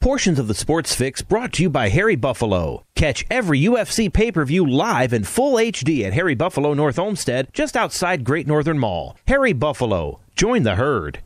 Portions of the Sports Fix brought to you by Harry Buffalo. Catch every UFC pay per view live in full HD at Harry Buffalo North Olmsted, just outside Great Northern Mall. Harry Buffalo. Join the herd.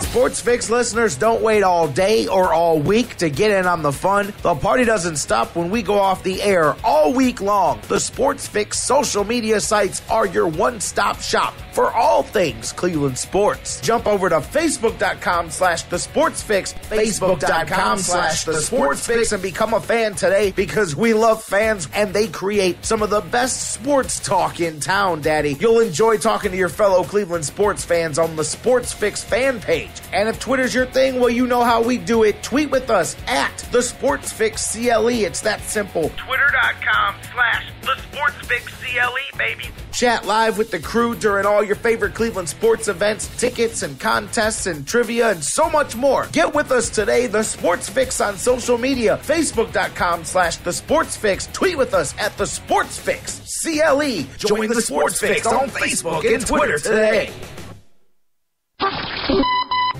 Sports Fix listeners don't wait all day or all week to get in on the fun. The party doesn't stop when we go off the air all week long. The Sports Fix social media sites are your one stop shop for all things Cleveland sports. Jump over to facebook.com slash the sports fix, facebook.com slash the sports fix, and become a fan today because we love fans and they create some of the best sports talk in town, Daddy. You'll enjoy talking to your fellow Cleveland sports fans on the Sports Fix fan page. And if Twitter's your thing, well, you know how we do it. Tweet with us at the Sports Fix CLE. It's that simple. Twitter.com slash the Sports Fix CLE, baby. Chat live with the crew during all your favorite Cleveland sports events, tickets and contests and trivia and so much more. Get with us today, the Sports Fix on social media, facebook.com slash the Sports Fix. Tweet with us at the Sports Fix. CLE. Join the Sports Fix on Facebook and Twitter today.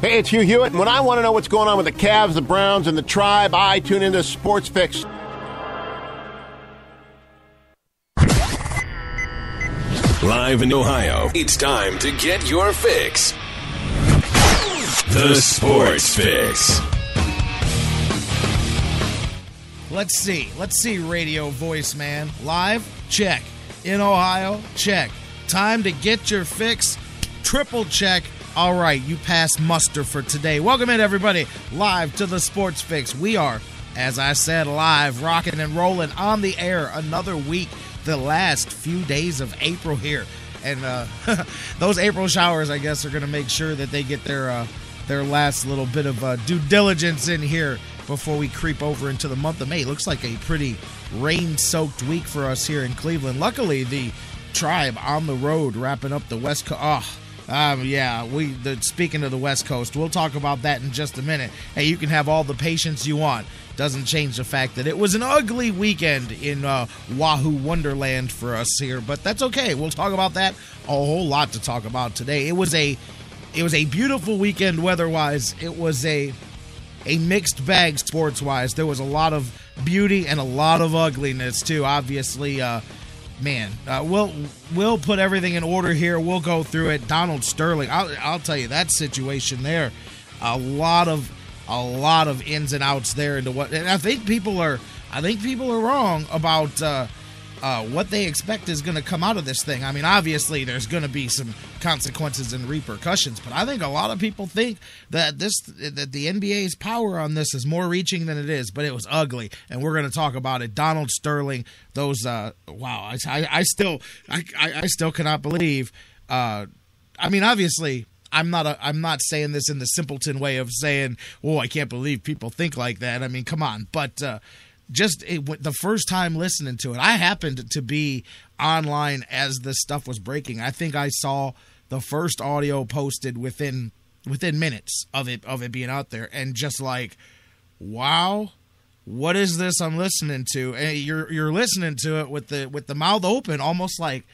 Hey, it's Hugh Hewitt, and when I want to know what's going on with the Cavs, the Browns, and the Tribe, I tune into Sports Fix. Live in Ohio, it's time to get your fix. The Sports Fix. Let's see. Let's see, radio voice man. Live? Check. In Ohio? Check. Time to get your fix? Triple check. All right, you pass muster for today. Welcome in, everybody, live to the Sports Fix. We are, as I said, live, rocking and rolling on the air another week, the last few days of April here. And uh, those April showers, I guess, are going to make sure that they get their uh, their last little bit of uh, due diligence in here before we creep over into the month of May. Looks like a pretty rain-soaked week for us here in Cleveland. Luckily, the tribe on the road wrapping up the West Coast. Oh, um, yeah, we. The, speaking of the West Coast, we'll talk about that in just a minute. Hey, you can have all the patience you want. Doesn't change the fact that it was an ugly weekend in uh, Wahoo Wonderland for us here, but that's okay. We'll talk about that. A whole lot to talk about today. It was a, it was a beautiful weekend weather-wise. It was a, a mixed bag sports-wise. There was a lot of beauty and a lot of ugliness too. Obviously, uh, man, uh, we'll we'll put everything in order here. We'll go through it. Donald Sterling, I'll, I'll tell you that situation there. A lot of a lot of ins and outs there into what, and I think people are I think people are wrong about uh, uh, what they expect is going to come out of this thing. I mean, obviously there's going to be some consequences and repercussions, but I think a lot of people think that this that the NBA's power on this is more reaching than it is. But it was ugly, and we're going to talk about it. Donald Sterling, those uh, wow, I, I, still I, I still cannot believe. Uh, I mean, obviously. I'm not a, I'm not saying this in the simpleton way of saying, "Oh, I can't believe people think like that." I mean, come on. But uh, just it, the first time listening to it, I happened to be online as this stuff was breaking. I think I saw the first audio posted within within minutes of it of it being out there, and just like, wow, what is this I'm listening to? And you're you're listening to it with the with the mouth open, almost like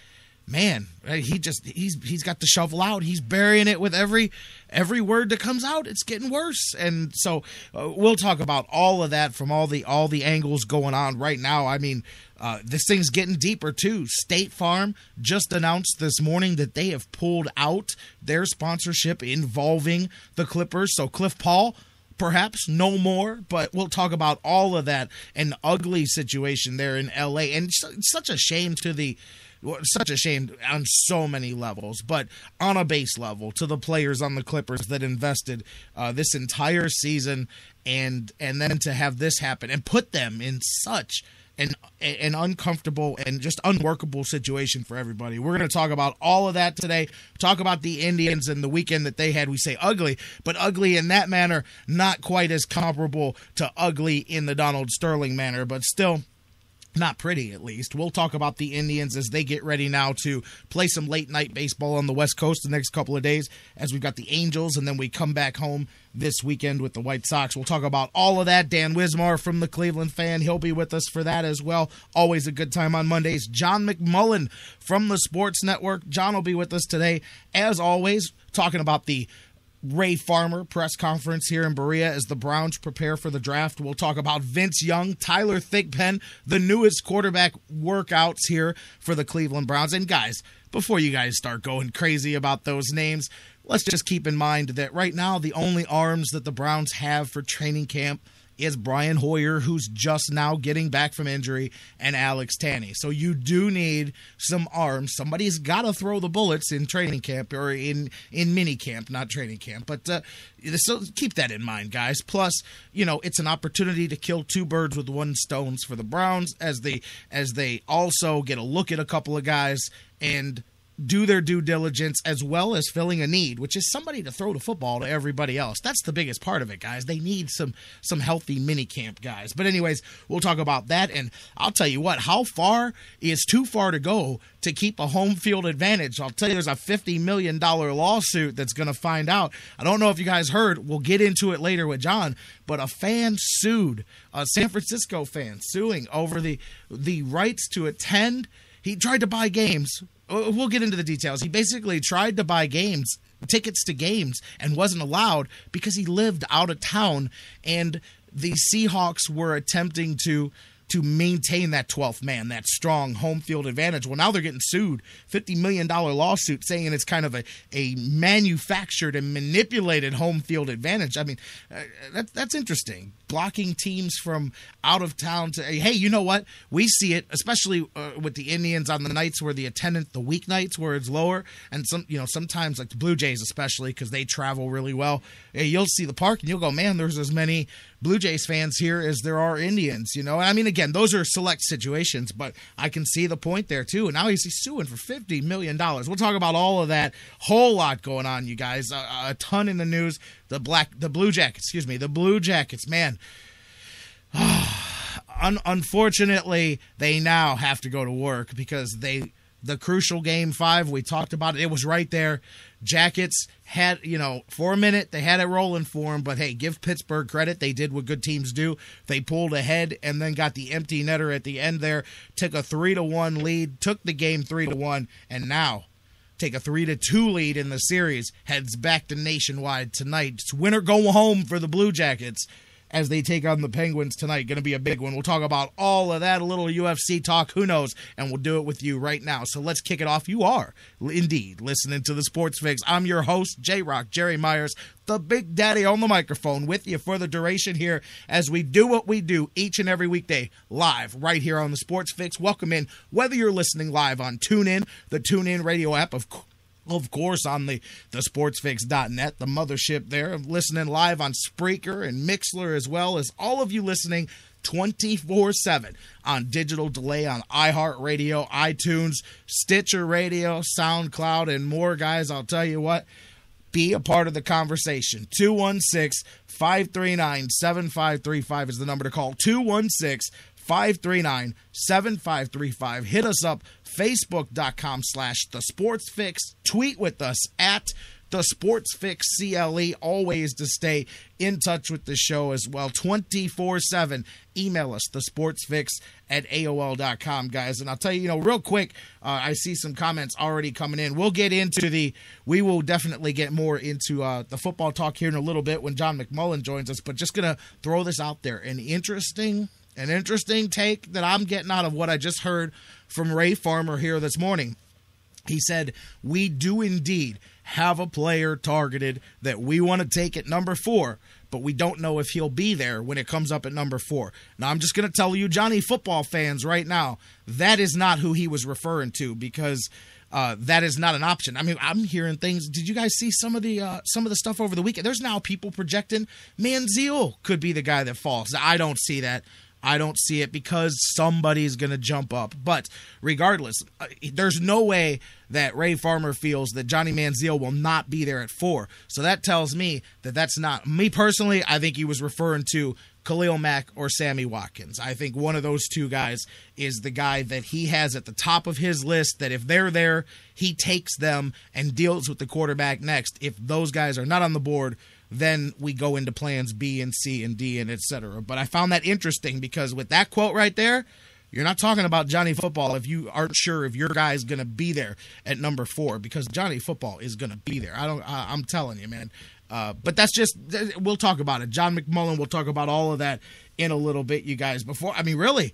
man, he just he's he's got the shovel out. He's burying it with every every word that comes out. It's getting worse, and so uh, we'll talk about all of that from all the all the angles going on right now. I mean, uh, this thing's getting deeper too. State Farm just announced this morning that they have pulled out their sponsorship involving the Clippers. So Cliff Paul perhaps no more but we'll talk about all of that an ugly situation there in LA and it's such a shame to the such a shame on so many levels, but on a base level to the players on the Clippers that invested uh, this entire season, and and then to have this happen and put them in such an an uncomfortable and just unworkable situation for everybody. We're going to talk about all of that today. Talk about the Indians and the weekend that they had. We say ugly, but ugly in that manner, not quite as comparable to ugly in the Donald Sterling manner, but still not pretty at least. We'll talk about the Indians as they get ready now to play some late night baseball on the West Coast the next couple of days as we've got the Angels and then we come back home this weekend with the White Sox. We'll talk about all of that. Dan Wismar from the Cleveland fan, he'll be with us for that as well. Always a good time on Mondays. John McMullen from the Sports Network. John will be with us today as always talking about the Ray Farmer press conference here in Berea as the Browns prepare for the draft. We'll talk about Vince Young, Tyler Thigpen, the newest quarterback workouts here for the Cleveland Browns. And guys, before you guys start going crazy about those names, let's just keep in mind that right now the only arms that the Browns have for training camp is Brian Hoyer, who's just now getting back from injury, and Alex Tanney. So you do need some arms. Somebody's got to throw the bullets in training camp or in in mini camp, not training camp. But uh, so keep that in mind, guys. Plus, you know, it's an opportunity to kill two birds with one stones for the Browns as they as they also get a look at a couple of guys and do their due diligence as well as filling a need, which is somebody to throw the football to everybody else. That's the biggest part of it, guys. They need some some healthy mini camp guys. But anyways, we'll talk about that and I'll tell you what, how far is too far to go to keep a home field advantage? I'll tell you there's a 50 million dollar lawsuit that's going to find out. I don't know if you guys heard, we'll get into it later with John, but a fan sued, a San Francisco fan suing over the the rights to attend he tried to buy games we'll get into the details. He basically tried to buy games, tickets to games, and wasn't allowed because he lived out of town. And the Seahawks were attempting to to maintain that 12th man, that strong home field advantage. Well, now they're getting sued. $50 million lawsuit saying it's kind of a, a manufactured and manipulated home field advantage. I mean, uh, that, that's interesting blocking teams from out of town to hey you know what? We see it especially uh, with the indians on the nights where the attendance the weeknights where it's lower. And some you know sometimes like the blue jays especially because they travel really well. Hey, you'll see the park and you'll go man there's as many blue jays fans here as there are indians you know? And i mean again those are select situations but i can see the point there too. And now he's suing for 50 million dollars. We'll talk about all of that. Whole lot going on you guys. A, a ton in the news. The black the blue jackets excuse me the blue jackets man Un- unfortunately they now have to go to work because they the crucial game five we talked about it it was right there. Jackets had you know for a minute they had it rolling for them but hey give pittsburgh credit. They did what good teams do. They pulled ahead and then got the empty netter at the end there took a three to one lead took the game three to one and now take a three to two lead in the series, heads back to nationwide tonight. It's winner go home for the Blue Jackets as they take on the Penguins tonight. Going to be a big one. We'll talk about all of that, a little UFC talk, who knows, and we'll do it with you right now. So let's kick it off. You are indeed listening to the Sports Fix. I'm your host, J Rock, Jerry Myers, the Big Daddy on the microphone with you for the duration here as we do what we do each and every weekday live right here on the Sports Fix. Welcome in, whether you're listening live on TuneIn, the TuneIn radio app, of course of course, on the, the sportsfix.net, the mothership there, listening live on Spreaker and Mixlr, as well as all of you listening 24 7 on digital delay on iHeartRadio, iTunes, Stitcher Radio, SoundCloud, and more. Guys, I'll tell you what, be a part of the conversation. 216 539 7535 is the number to call. 216 539 7535. Hit us up facebook.com slash the sports fix tweet with us at the Sports Fix CLE, always to stay in touch with the show as well 24 7. Email us, the Sports Fix at AOL.com, guys. And I'll tell you, you know, real quick, uh, I see some comments already coming in. We'll get into the, we will definitely get more into uh, the football talk here in a little bit when John McMullen joins us, but just going to throw this out there. An interesting, an interesting take that I'm getting out of what I just heard from Ray Farmer here this morning. He said, We do indeed have a player targeted that we want to take at number four, but we don't know if he'll be there when it comes up at number four. Now, I'm just going to tell you, Johnny football fans, right now, that is not who he was referring to because. Uh, that is not an option. I mean, I'm hearing things. Did you guys see some of the uh, some of the stuff over the weekend? There's now people projecting Manziel could be the guy that falls. I don't see that. I don't see it because somebody's going to jump up. But regardless, uh, there's no way that Ray Farmer feels that Johnny Manziel will not be there at four. So that tells me that that's not me personally. I think he was referring to Khalil Mack or Sammy Watkins. I think one of those two guys is the guy that he has at the top of his list that if they're there, he takes them and deals with the quarterback next. If those guys are not on the board, then we go into plans B and C and D and etc. But I found that interesting because with that quote right there, you're not talking about Johnny Football if you aren't sure if your guy is going to be there at number four because Johnny Football is going to be there. I don't. I, am telling you, man. Uh, but that's just we'll talk about it. John McMullen will talk about all of that in a little bit, you guys. Before I mean, really,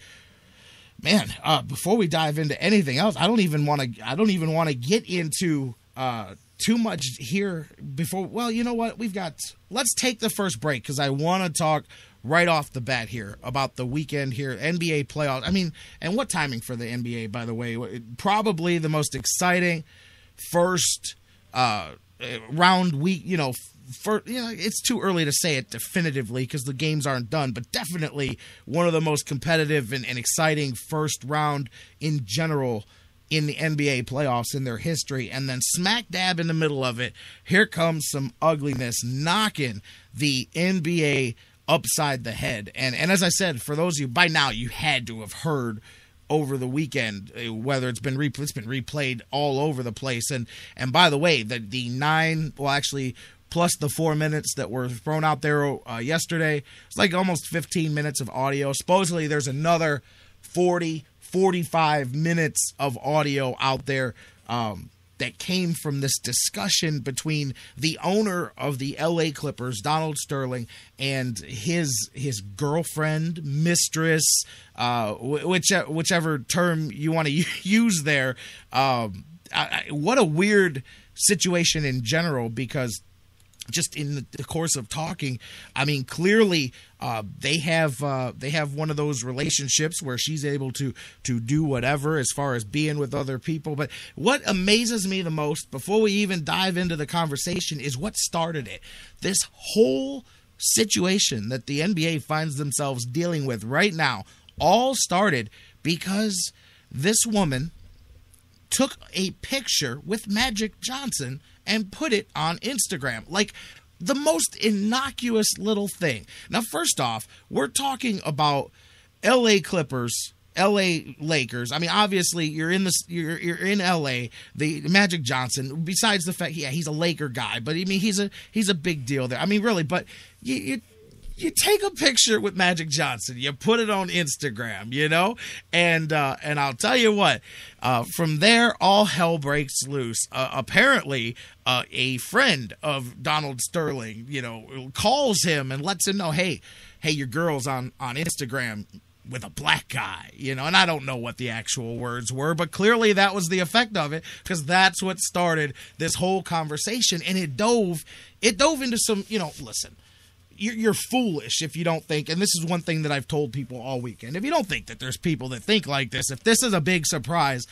man. Uh, before we dive into anything else, I don't even want to. I don't even want to get into. Uh, too much here before. Well, you know what? We've got. Let's take the first break because I want to talk right off the bat here about the weekend here, NBA playoffs. I mean, and what timing for the NBA, by the way? Probably the most exciting first uh, round week. You know, for you know, it's too early to say it definitively because the games aren't done, but definitely one of the most competitive and, and exciting first round in general in the NBA playoffs in their history. And then smack dab in the middle of it, here comes some ugliness knocking the NBA upside the head. And and as I said, for those of you by now you had to have heard over the weekend uh, whether it's been replayed it's been replayed all over the place and and by the way the the 9 well actually plus the 4 minutes that were thrown out there uh, yesterday it's like almost 15 minutes of audio supposedly there's another 40 45 minutes of audio out there um, that came from this discussion between the owner of the LA Clippers, Donald Sterling, and his his girlfriend, mistress, uh, which, whichever term you want to use there. Um, I, I, what a weird situation in general because just in the course of talking, I mean, clearly uh, they have uh, they have one of those relationships where she's able to to do whatever as far as being with other people. But what amazes me the most, before we even dive into the conversation, is what started it. This whole situation that the NBA finds themselves dealing with right now all started because this woman took a picture with Magic Johnson and put it on Instagram. Like the most innocuous little thing. Now, first off, we're talking about LA Clippers. LA Lakers. I mean, obviously, you're in the you're, you're in LA. The Magic Johnson. Besides the fact, yeah, he's a Laker guy, but I mean, he's a he's a big deal there. I mean, really, but you, you you take a picture with Magic Johnson, you put it on Instagram, you know, and uh, and I'll tell you what, uh, from there all hell breaks loose. Uh, apparently, uh, a friend of Donald Sterling, you know, calls him and lets him know, hey, hey, your girl's on on Instagram with a black guy, you know, and I don't know what the actual words were, but clearly that was the effect of it because that's what started this whole conversation, and it dove, it dove into some, you know, listen you're, you're foolish if you don't think, and this is one thing that I've told people all weekend. If you don't think that there's people that think like this, if this is a big surprise,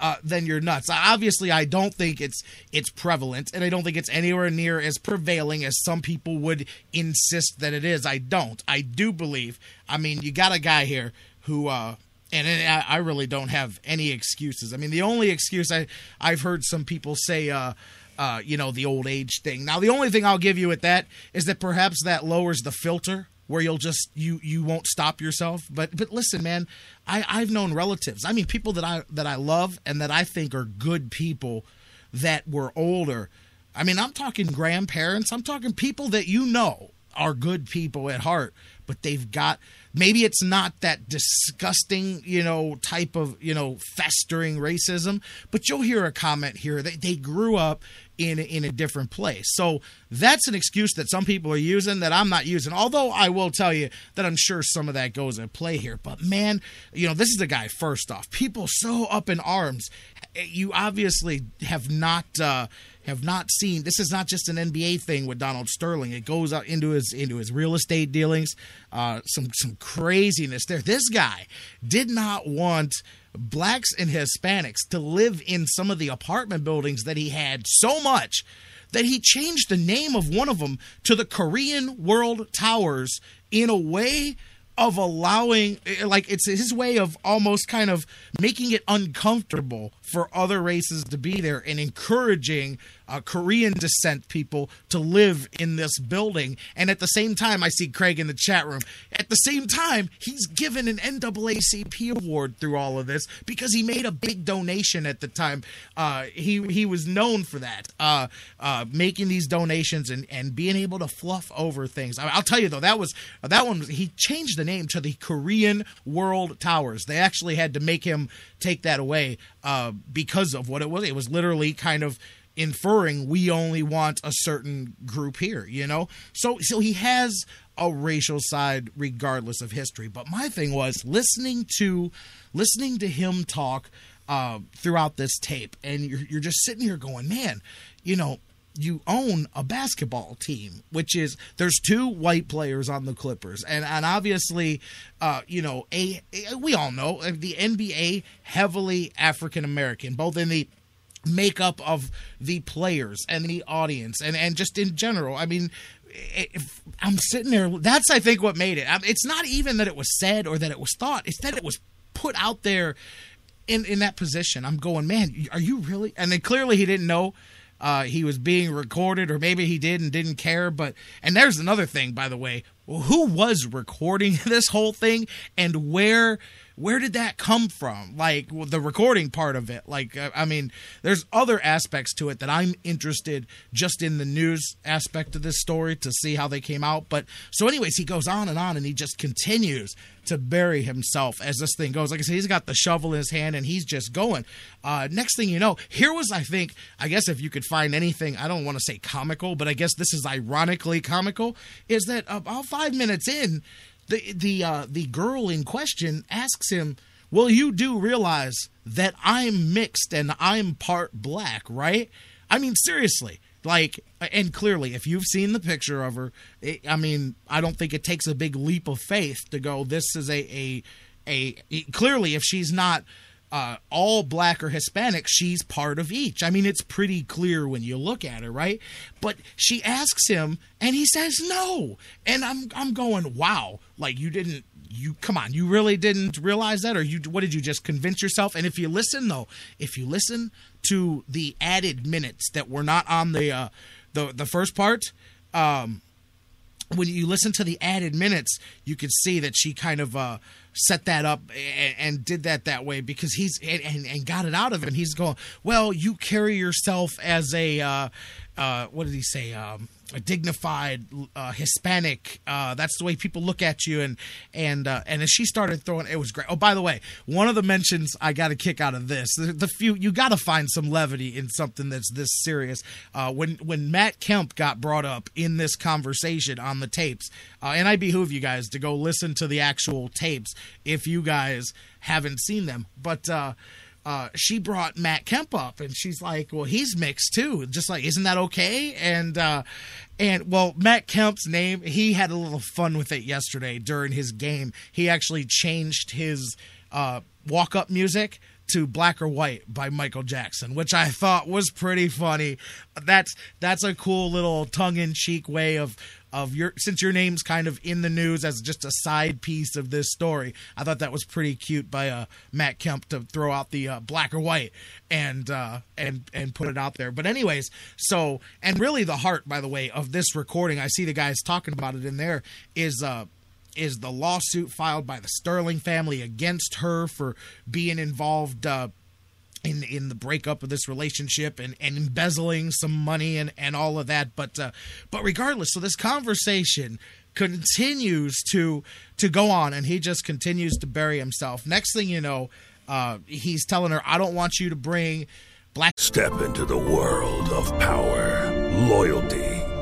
uh, then you're nuts. Obviously, I don't think it's it's prevalent, and I don't think it's anywhere near as prevailing as some people would insist that it is. I don't. I do believe. I mean, you got a guy here who. Uh, and I really don't have any excuses. I mean, the only excuse I I've heard some people say, uh, uh, you know, the old age thing. Now, the only thing I'll give you with that is that perhaps that lowers the filter where you'll just you you won't stop yourself. But but listen, man, I I've known relatives. I mean, people that I that I love and that I think are good people that were older I mean, I'm talking grandparents. I'm talking people that you know are good people at heart, but they've got maybe it's not that disgusting, you know, type of, you know, festering racism, but you'll hear a comment here. They, they grew up in in a different place. So that's an excuse that some people are using that I'm not using. Although I will tell you that I'm sure some of that goes at play here. But man, you know, this is a guy. First off, people so up in arms. You obviously have not. Uh, have not seen this is not just an NBA thing with Donald Sterling. It goes out into his into his real estate dealings, uh, some some craziness there. This guy did not want blacks and Hispanics to live in some of the apartment buildings that he had so much that he changed the name of one of them to the Korean World Towers in a way of allowing eh, like it's his way of almost kind of making it uncomfortable for other races to be there and encouraging uh, Korean descent people to live in this building. And at the same time, I see Craig in the chat room. At the same time, he's given an NAACP award through all of this because he made a big donation at the time. Uh, he he was known for that, uh, uh making these donations and, and being able to fluff over things. I, will tell you though, that was that one. He changed the name to the Korean World Towers. They actually had to make him take that away uh, because of what it was. It was literally kind of inferring we only want a certain group here, you know? So so he has a racial side regardless of history. But my thing was listening to listening to him talk uh, throughout this tape, and you're, you're just sitting here going, man, you know, you own a basketball team, which is there's two white players on the Clippers, and and obviously, uh, you know, a, a we all know uh, the NBA heavily African American, both in the makeup of the players and the audience, and and just in general. I mean, if I'm sitting there, that's I think what made it. It's not even that it was said or that it was thought; it's that it was put out there in in that position. I'm going, man, are you really? And then clearly he didn't know uh, he was being recorded, or maybe he did and didn't care. But and there's another thing, by the way, who was recording this whole thing and where where did that come from? Like the recording part of it. Like uh, I mean, there's other aspects to it that I'm interested just in the news aspect of this story to see how they came out. But so, anyways, he goes on and on, and he just continues to bury himself as this thing goes. Like I said, he's got the shovel in his hand, and he's just going. Uh, next thing you know, here was I think I guess if you could find anything, I don't want to say comical, but I guess this is ironically comical. Is that about five minutes in the the uh, the girl in question asks him, "Well, you do realize that I'm mixed and I'm part black, right?" I mean, seriously. Like, and clearly, if you've seen the picture of her, it, I mean, I don't think it takes a big leap of faith to go. This is a a a. Clearly, if she's not uh, all black or Hispanic, she's part of each. I mean, it's pretty clear when you look at her, right? But she asks him, and he says no, and I'm I'm going, wow, like you didn't. You come on, you really didn't realize that, or you? What did you just convince yourself? And if you listen, though, if you listen to the added minutes that were not on the uh, the the first part, um, when you listen to the added minutes, you could see that she kind of uh, set that up and, and, did that that way because he's and, and, and, got it out of him. He's going, well, you carry yourself as a uh, uh, what did he say? Um, a dignified uh, Hispanic. Uh, that's the way people look at you. And and uh, and as she started throwing, it was great. Oh, by the way, one of the mentions I got a kick out of this. The, the few you got to find some levity in something that's this serious. Uh, when when Matt Kemp got brought up in this conversation on the tapes, uh, and I behoove you guys to go listen to the actual tapes if you guys haven't seen them. But uh, she brought Matt Kemp up, and she's like, "Well, he's mixed too." Just like, isn't that okay? And uh, and well, Matt Kemp's name, he had a little fun with it yesterday during his game. He actually changed his uh, walk up music to Black or White by Michael Jackson, which I thought was pretty funny. That's that's a cool little tongue in cheek way of of your since your name's kind of in the news as just a side piece of this story. I thought that was pretty cute by uh, Matt Kemp to throw out the uh, black or white and uh, and and put it out there. But anyways, so and really the heart, by the way, of this recording, I see the guys talking about it in there is uh is the lawsuit filed by the Sterling family against her for being involved uh, in in the breakup of this relationship and, and embezzling some money and, and all of that. But uh, but regardless, so this conversation continues to to go on, and he just continues to bury himself. Next thing you know, uh, he's telling her, "I don't want you to bring black." Step into the world of power, loyalty,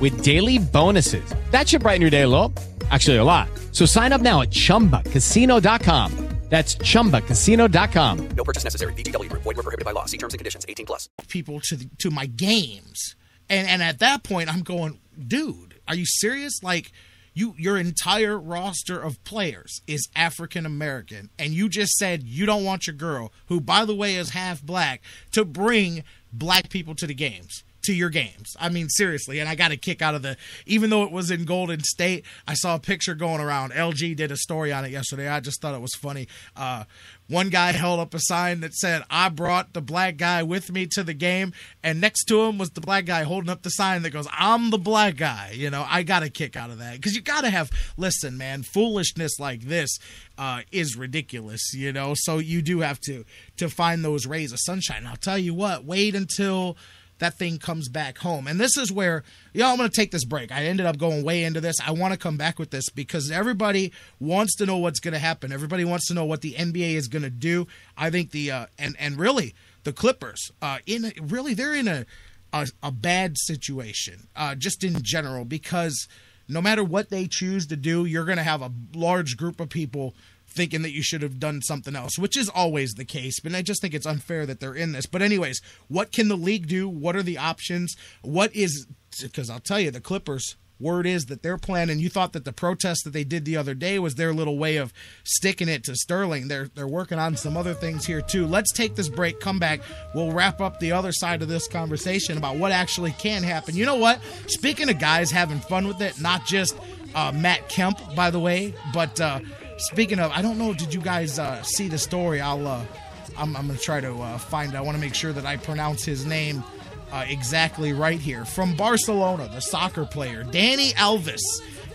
with daily bonuses. That should brighten your day a little. Actually, a lot. So sign up now at chumbacasino.com. That's chumbacasino.com. No purchase necessary. VGW Group. Void were prohibited by law. See terms and conditions. 18 plus. people to the, to my games, and and at that point, I'm going, dude, are you serious? Like. You, your entire roster of players is African American, and you just said you don't want your girl, who by the way is half black, to bring black people to the games to your games. I mean, seriously, and I got a kick out of the. Even though it was in Golden State, I saw a picture going around. LG did a story on it yesterday. I just thought it was funny. Uh, one guy held up a sign that said, "I brought the black guy with me to the game," and next to him was the black guy holding up the sign that goes, "I'm the black guy." You know, I got a kick out of that because you got to have. Listen, man, foolishness like this uh, is ridiculous. You know, so you do have to to find those rays of sunshine. I'll tell you what. Wait until that thing comes back home. And this is where, know, I'm going to take this break. I ended up going way into this. I want to come back with this because everybody wants to know what's going to happen. Everybody wants to know what the NBA is going to do. I think the, uh, and, and really, the Clippers, uh, in really, they're in a, a, a bad situation, uh, just in general, because no matter what they choose to do, you're going to have a large group of people thinking that you should have done something else, which is always the case. But I just think it's unfair that they're in this. But, anyways, what can the league do? What are the options? What is, because I'll tell you, the Clippers. Word is that they're planning. You thought that the protest that they did the other day was their little way of sticking it to Sterling. They're they're working on some other things here too. Let's take this break. Come back. We'll wrap up the other side of this conversation about what actually can happen. You know what? Speaking of guys having fun with it, not just uh, Matt Kemp, by the way, but uh, Speaking of, I don't know. Did you guys uh, see the story? I'll. Uh, I'm, I'm, gonna try to uh, find. I want to make sure that I pronounce his name uh, exactly right here. From Barcelona, the soccer player Dani Alves.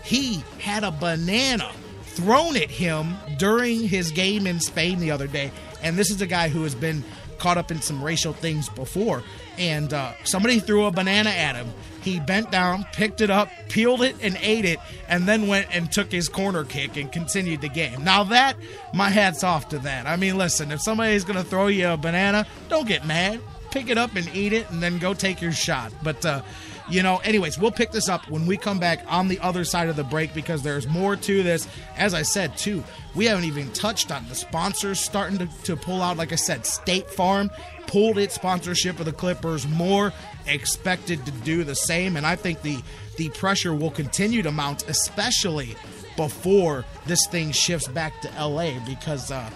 He had a banana thrown at him during his game in Spain the other day, and this is a guy who has been caught up in some racial things before. And uh, somebody threw a banana at him. He bent down, picked it up, peeled it, and ate it, and then went and took his corner kick and continued the game. Now, that, my hat's off to that. I mean, listen, if somebody's going to throw you a banana, don't get mad. Pick it up and eat it, and then go take your shot. But, uh, you know, anyways, we'll pick this up when we come back on the other side of the break because there's more to this. As I said, too, we haven't even touched on the sponsors starting to, to pull out. Like I said, State Farm pulled its sponsorship of the Clippers. More expected to do the same, and I think the the pressure will continue to mount, especially before this thing shifts back to LA because. Uh,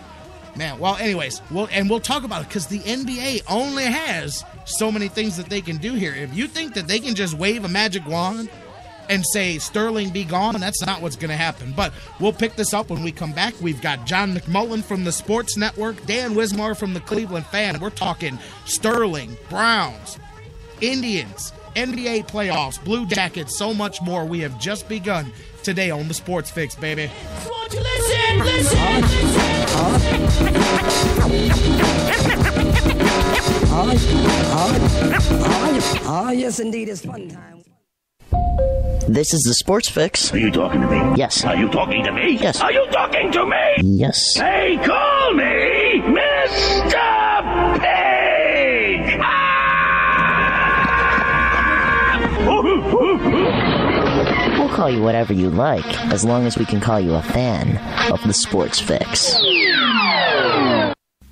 Man, well, anyways, we'll and we'll talk about it because the NBA only has so many things that they can do here. If you think that they can just wave a magic wand and say Sterling be gone, that's not what's going to happen. But we'll pick this up when we come back. We've got John McMullen from the Sports Network, Dan Wismar from the Cleveland Fan. We're talking Sterling, Browns, Indians, NBA playoffs, Blue Jackets, so much more. We have just begun today on the Sports Fix, baby. Listen, listen. Ah, yes, indeed, it's fun time. This is the Sports Fix. Are you talking to me? Yes. Are you talking to me? Yes. Are you talking to me? Yes. Hey, call me Mr. call you whatever you like, as long as we can call you a fan of the Sports Fix.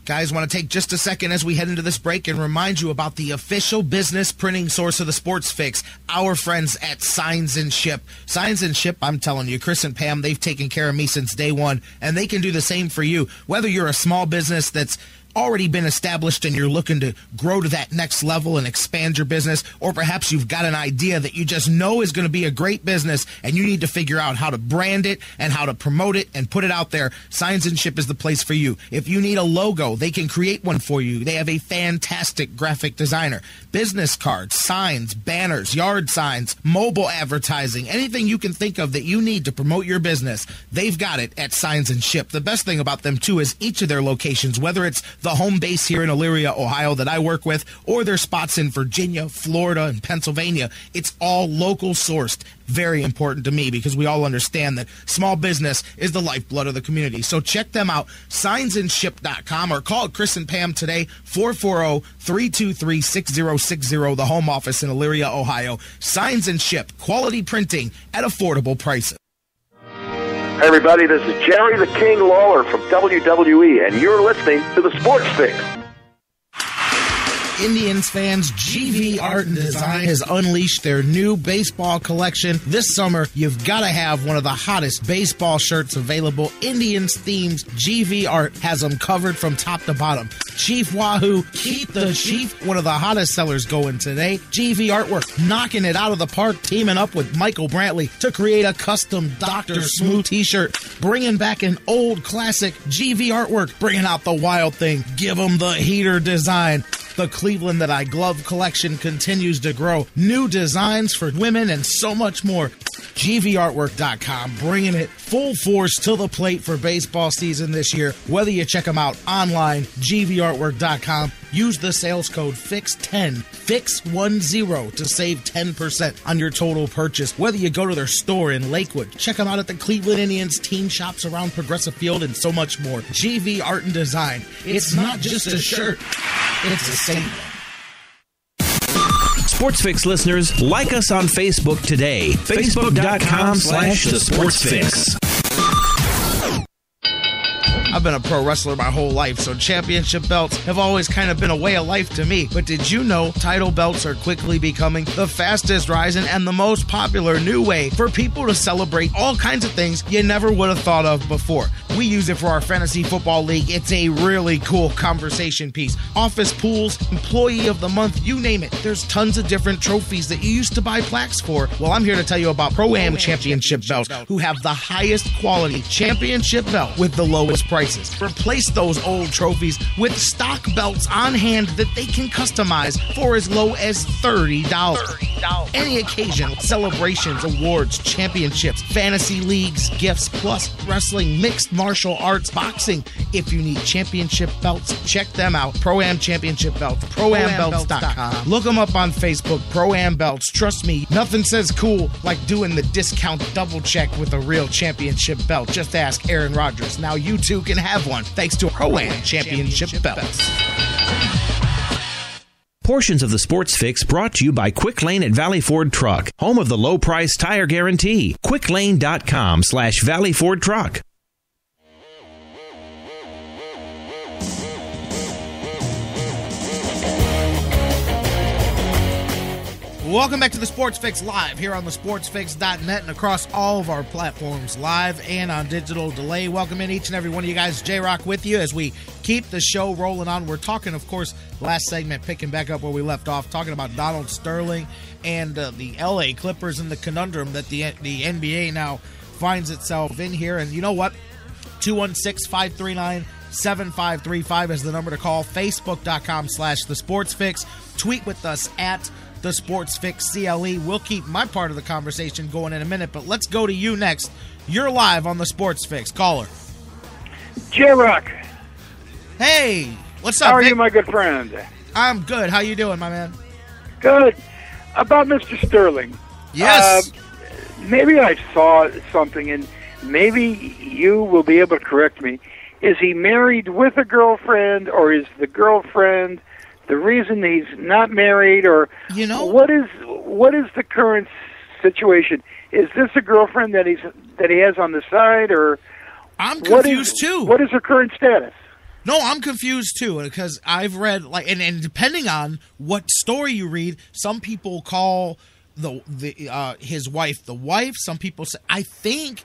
Guys, want to take just a second as we head into this break and remind you about the official business printing source of the Sports Fix, our friends at Signs and Ship. Signs and Ship, I'm telling you, Chris and Pam, they've taken care of me since day one, and they can do the same for you. Whether you're a small business that's already been established and you're looking to grow to that next level and expand your business, or perhaps you've got an idea that you just know is going to be a great business and you need to figure out how to brand it and how to promote it and put it out there, Signs and Ship is the place for you. If you need a logo, they can create one for you. They have a fantastic graphic designer. Business cards, signs, banners, yard signs, mobile advertising, anything you can think of that you need to promote your business, they've got it at Signs and Ship. The best thing about them, too, is each of their locations, whether it's the home base here in Elyria, Ohio that I work with, or their spots in Virginia, Florida, and Pennsylvania. It's all local sourced. Very important to me because we all understand that small business is the lifeblood of the community. So check them out, signsandship.com, or call Chris and Pam today, 440 323 6060, the home office in Elyria, Ohio. Signs and Ship, quality printing at affordable prices. Hey everybody, this is Jerry the King Lawler from WWE, and you're listening to the Sports Fix. Indians fans, GV Art and Design has unleashed their new baseball collection. This summer, you've got to have one of the hottest baseball shirts available. Indians themes, GV Art has them covered from top to bottom. Chief Wahoo, keep the Chief, one of the hottest sellers going today. GV Artwork, knocking it out of the park, teaming up with Michael Brantley to create a custom Dr. Smooth t shirt, bringing back an old classic GV Artwork, bringing out the wild thing. Give them the heater design. The Cleveland That I Glove collection continues to grow. New designs for women and so much more. GVArtwork.com, bringing it full force to the plate for baseball season this year. Whether you check them out online, GVArtwork.com, use the sales code FIX10, FIX10 to save 10% on your total purchase. Whether you go to their store in Lakewood, check them out at the Cleveland Indians team shops around Progressive Field, and so much more. GV Art and Design. It's not just a shirt, it's a statement. Sports Fix listeners, like us on Facebook today. Facebook.com slash The Sports Fix. I've been a pro wrestler my whole life, so championship belts have always kind of been a way of life to me. But did you know title belts are quickly becoming the fastest rising and the most popular new way for people to celebrate all kinds of things you never would have thought of before? We use it for our fantasy football league. It's a really cool conversation piece. Office pools, employee of the month, you name it. There's tons of different trophies that you used to buy plaques for. Well, I'm here to tell you about Pro Am Championship belts, who have the highest quality championship belt with the lowest prices. Replace those old trophies with stock belts on hand that they can customize for as low as $30. $30. Any occasion, celebrations, awards, championships, fantasy leagues, gifts, plus wrestling, mixed martial arts, boxing. If you need championship belts, check them out. Pro Am Championship Belts, ProAmBelts.com. Look them up on Facebook, Pro Am Belts. Trust me, nothing says cool like doing the discount double check with a real championship belt. Just ask Aaron Rodgers. Now you too can have one thanks to Pro Am Championship Belts. Portions of the Sports Fix brought to you by Quick Lane at Valley Ford Truck, home of the low price tire guarantee. Quicklane.com slash Valley Ford Truck. Welcome back to the Sports Fix Live here on the sportsfix.net and across all of our platforms, live and on digital delay. Welcome in each and every one of you guys. J Rock with you as we keep the show rolling on. We're talking, of course, last segment, picking back up where we left off, talking about Donald Sterling and uh, the LA Clippers and the conundrum that the, the NBA now finds itself in here. And you know what? 216 539 7535 is the number to call. Facebook.com slash the sports fix. Tweet with us at the Sports Fix CLE. We'll keep my part of the conversation going in a minute, but let's go to you next. You're live on the Sports Fix. Caller. J Rock. Hey, what's up? How are Nick? you, my good friend? I'm good. How you doing, my man? Good. About Mr. Sterling. Yes. Uh, maybe I saw something, and maybe you will be able to correct me. Is he married with a girlfriend, or is the girlfriend the reason he's not married, or you know what is what is the current situation. Is this a girlfriend that he's that he has on the side, or I'm confused is, too. What is her current status? No, I'm confused too because I've read like and, and depending on what story you read, some people call the the uh, his wife the wife. Some people say I think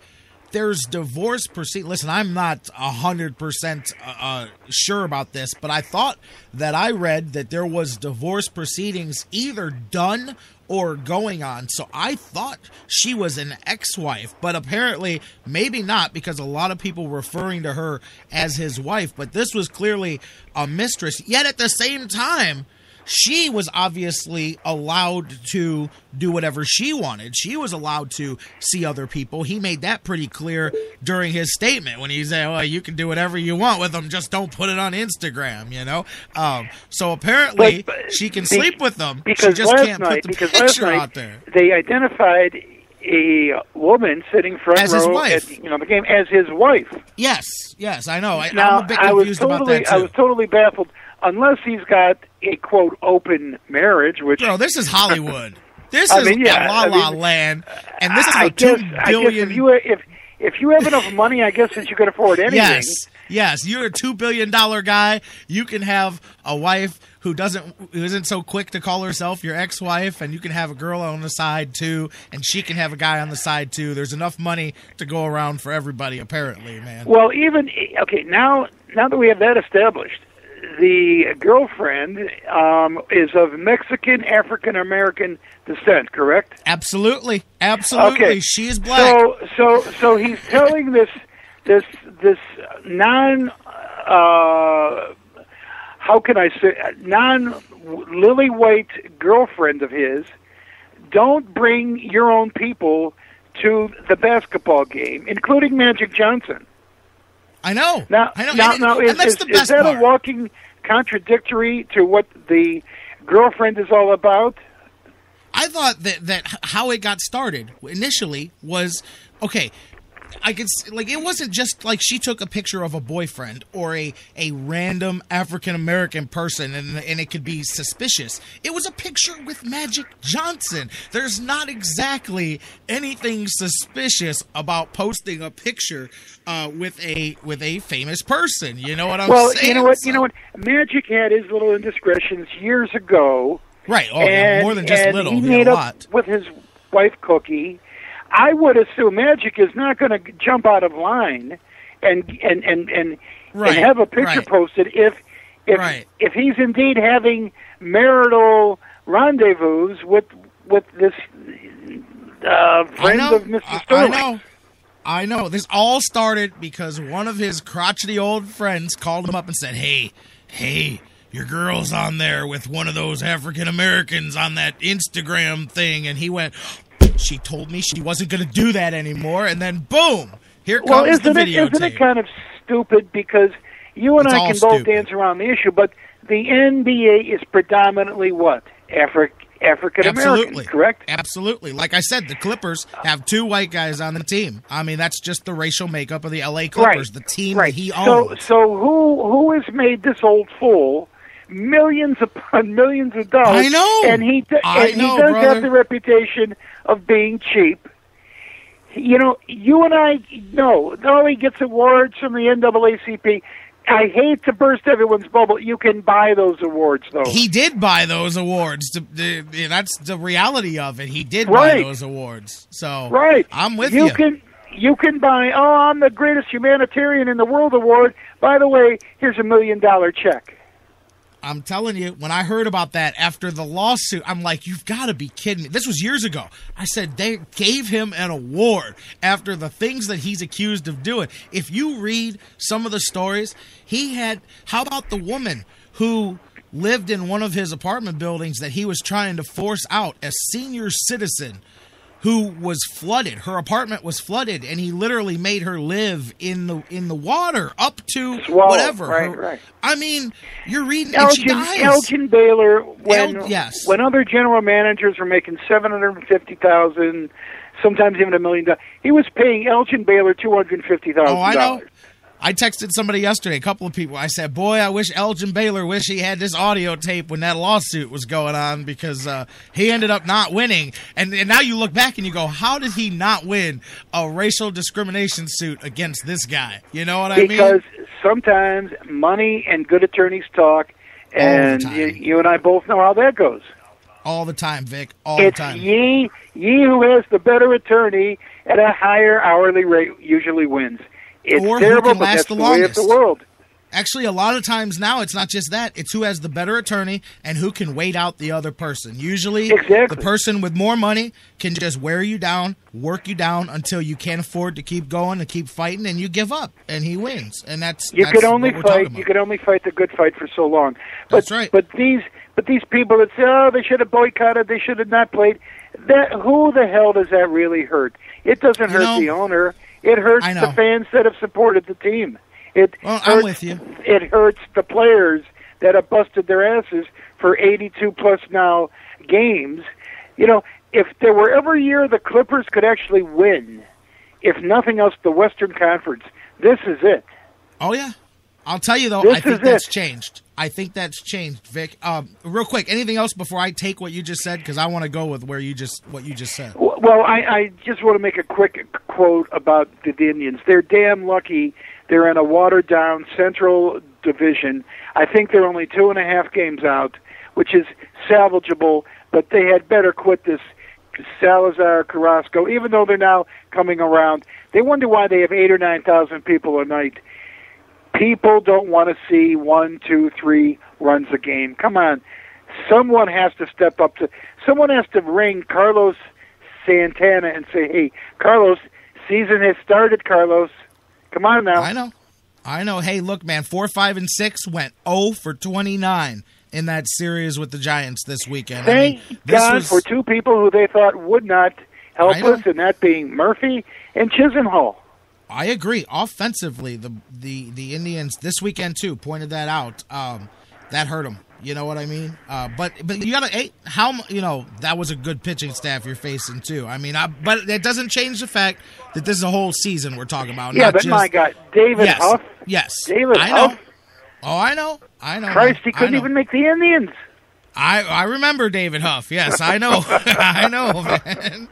there's divorce proceed. Listen, I'm not hundred percent uh, sure about this, but I thought that I read that there was divorce proceedings either done or going on. So I thought she was an ex-wife, but apparently maybe not because a lot of people referring to her as his wife, but this was clearly a mistress. Yet at the same time, she was obviously allowed to do whatever she wanted. She was allowed to see other people. He made that pretty clear during his statement when he said, "Well, you can do whatever you want with them, just don't put it on Instagram." You know. Um, so apparently, But- but she can sleep with them. Because she just last can't night, put the picture night out there. they identified a woman sitting front As row his wife. at you know the game as his wife. Yes, yes, I know. I, now I'm a bit I was confused totally about that too. I was totally baffled. Unless he's got a quote open marriage, which Bro, this is Hollywood. This I is mean, yeah, La I La mean, Land, and this is I a two guess, billion. I guess if you if if you have enough money, I guess that you can afford anything. Yes, yes. You're a two billion dollar guy. You can have a wife who doesn't who isn't so quick to call herself your ex wife, and you can have a girl on the side too, and she can have a guy on the side too. There's enough money to go around for everybody, apparently, man. Well, even okay now now that we have that established, the girlfriend um, is of Mexican African American descent, correct? Absolutely, absolutely. Okay. She is black. So so so he's telling this this this non uh, how can I say non lily white girlfriend of his, don't bring your own people to the basketball game, including Magic Johnson. I know. Now, I know. now, and, now is, that's is, the is best that part. a walking contradictory to what the girlfriend is all about? I thought that that how it got started initially was okay. I could like it wasn't just like she took a picture of a boyfriend or a a random African American person and and it could be suspicious. It was a picture with Magic Johnson. There's not exactly anything suspicious about posting a picture uh, with a with a famous person. You know what I'm well, saying? Well, you know what? You know what? Magic had his little indiscretions years ago. Right. Oh, yeah, and, more than just little. He made a lot. with his wife Cookie. I would assume Magic is not going to jump out of line and and and and, Right, and have a picture right. posted if if Right. if he's indeed having marital rendezvous with with this uh, friend of Mr. I- I know. I know. This all started because one of his crotchety old friends called him up and said, "Hey, hey, your girl's on there with one of those African Americans on that Instagram thing," and he went. She told me she wasn't going to do that anymore, and then boom, here comes well, the isn't it, isn't it kind of stupid because you and It's I can both stupid. dance around the issue, but the NBA is predominantly what Afri- African American, Absolutely. correct? Absolutely. Like I said, the Clippers have two white guys on the team. I mean, that's just the racial makeup of the LA Clippers, the team right. that he owns. so so who who has made this old fool millions upon millions of dollars? I know. and he I and know, he does brother. have the reputation of being cheap. You know, you and I know. Only gets awards from the NAACP. I hate to burst everyone's bubble. You can buy those awards, though. He did buy those awards. That's the reality of it. He did Right. buy those awards. So Right. I'm with you. you. can you can buy. Oh, I'm the greatest humanitarian in the world award. By the way, here's a million dollar check. I'm telling you, when I heard about that after the lawsuit, I'm like, you've got to be kidding me. This was years ago. I said they gave him an award after the things that he's accused of doing. If you read some of the stories, he had. How about the woman who lived in one of his apartment buildings that he was trying to force out, a senior citizen? Who was flooded. Her apartment was flooded, and he literally made her live in the in the water up to Swallow, whatever. right, Her- right. I mean, you're reading, and she Elgin, dies. Elgin Baylor, when El- yes. when other general managers were making seven hundred and fifty thousand, sometimes even a million dollars, he was paying Elgin Baylor two hundred fifty thousand Oh, I know. I texted somebody yesterday, a couple of people. I said, "Boy, I wish Elgin Baylor wish he had this audio tape when that lawsuit was going on because uh, he ended up not winning." And, and now you look back and you go, "How did he not win a racial discrimination suit against this guy?" You know what I mean? because sometimes money and good attorneys talk, and you, you and I both know how that goes. All the time, Vic. All it's the time. ye ye who has the better attorney at a higher hourly rate usually wins. It's or who terrible, can but last the the longest. the world. Actually, a lot of times now it's not just that; it's who has the better attorney and who can wait out the other person. Usually, the person with more money can just wear you down, work you down until you can't afford to keep going and keep fighting, and you give up, and he wins. And that's You that's can only fight. You could only fight the good fight for so long. But, That's right. But these, but these people that say, "Oh, they should have boycotted. They should have not played." That who the hell does that really hurt? It doesn't You hurt know- the owner. It hurts the fans that have supported the team. It Well, hurts, I'm with you. It hurts the players that have busted their asses for 82 plus now games. You know, if there were ever a year the Clippers could actually win, if nothing else, the Western Conference. This is it. Oh yeah, I'll tell you though. This I think that's it. changed. I think that's changed, Vic. Um, real quick, anything else before I take what you just said? Because I want to go with where you just what you just said. Well, I, I just want to make a quick quote about the Indians. They're damn lucky they're in a watered down Central Division. I think they're only two and a half games out, which is salvageable, but they had better quit this Salazar Carrasco, even though they're now coming around. They wonder why they have eight or nine thousand people a night. People don't want to see one, two, three runs a game. Come on. Someone has to step up to someone has to ring Carlos Santana and say, Hey, Carlos, season has started, Carlos. Come on now. I know. I know. Hey, look, man, four, five, and six went 0 for 29 in that series with the Giants this weekend. I Thank mean, this God was, for two people who they thought would not help us, and that being Murphy and Chisenhall. I agree. Offensively, the the the Indians this weekend too pointed that out. Um, that hurt them. You know what I mean? Uh, but but you gotta hey, how you know that was a good pitching staff you're facing too. I mean, I, but it doesn't change the fact that this is a whole season we're talking about. yeah, but just, my God, David yes, Huff. Yes, David I know. Huff. Oh, I know. I know. Christ, he couldn't even make the Indians. I I remember David Huff. Yes, I know. I know, man.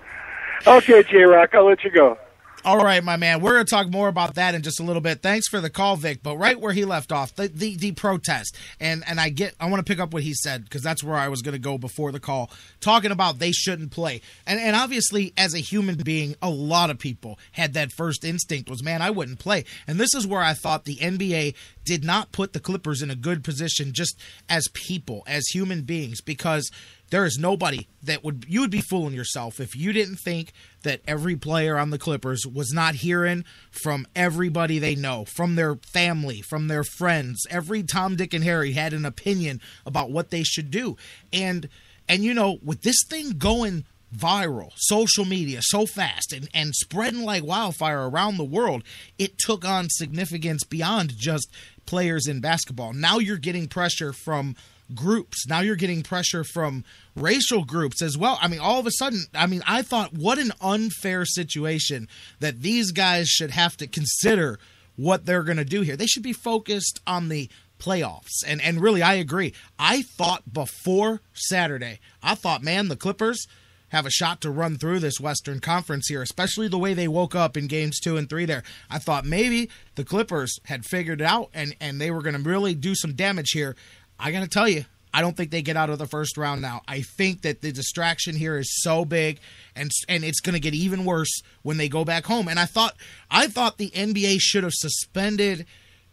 Okay, J Rock, I'll let you go. All right, my man. We're going to talk more about that in just a little bit. Thanks for the call, Vic. But right where he left off, the the, the protest, and and I get, I want to pick up what he said because that's where I was going to go before the call, talking about they shouldn't play, and and obviously as a human being, a lot of people had that first instinct was, man, I wouldn't play, and this is where I thought the NBA did not put the Clippers in a good position just as people, as human beings, because there is nobody that would you would be fooling yourself if you didn't think that every player on the Clippers was not hearing from everybody they know, from their family, from their friends. Every Tom, Dick, and Harry had an opinion about what they should do. And and you know, with this thing going viral, social media so fast and, and spreading like wildfire around the world, it took on significance beyond just players in basketball. Now you're getting pressure from groups. Now you're getting pressure from racial groups as well. I mean, all of a sudden, I mean, I thought what an unfair situation that these guys should have to consider what they're going to do here. They should be focused on the playoffs. And and really I agree. I thought before Saturday, I thought, man, the Clippers have a shot to run through this Western Conference here, especially the way they woke up in games two and three there. I thought maybe the Clippers had figured it out and, and they were going to really do some damage here. I got to tell you, I don't think they get out of the first round now. I think that the distraction here is so big and and it's going to get even worse when they go back home. And I thought I thought the NBA should have suspended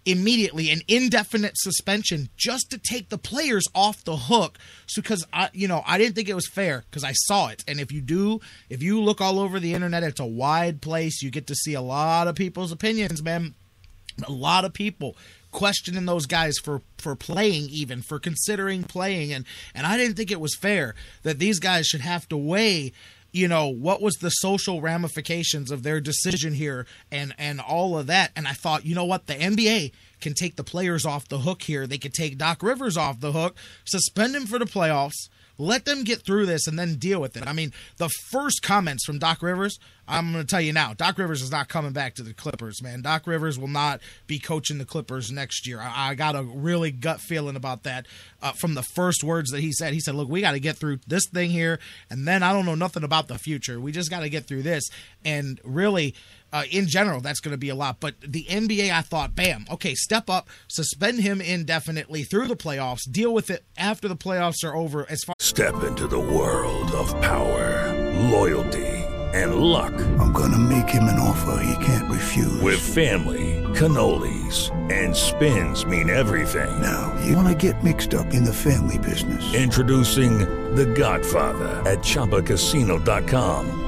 immediately an indefinite suspension just to take the players off the hook so because i you know i didn't think it was fair because i saw it and if you do if you look all over the internet it's a wide place you get to see a lot of people's opinions man a lot of people questioning those guys for for playing even for considering playing. And and I didn't think it was fair that these guys should have to weigh you know what was the social ramifications of their decision here and and all of that. And I thought you know what? The NBA can take the players off the hook here. They could take Doc Rivers off the hook suspend him for the playoffs Let them get through this and then deal with it. I mean, the first comments from Doc Rivers, I'm going to tell you now, Doc Rivers is not coming back to the Clippers, man. Doc Rivers will not be coaching the Clippers next year. I, I got a really gut feeling about that uh, from the first words that he said. He said, "Look, we got to get through this thing here, and then I don't know nothing about the future. We just got to get through this." And really, uh, in general, that's going to be a lot. But the NBA, I thought, bam, okay, step up, suspend him indefinitely through the playoffs, deal with it after the playoffs are over. As far Step into the world of power, loyalty, and luck. I'm going to make him an offer he can't refuse. With family, cannolis, and spins mean everything. Now, you want to get mixed up in the family business. Introducing The Godfather at ChumbaCasino.com.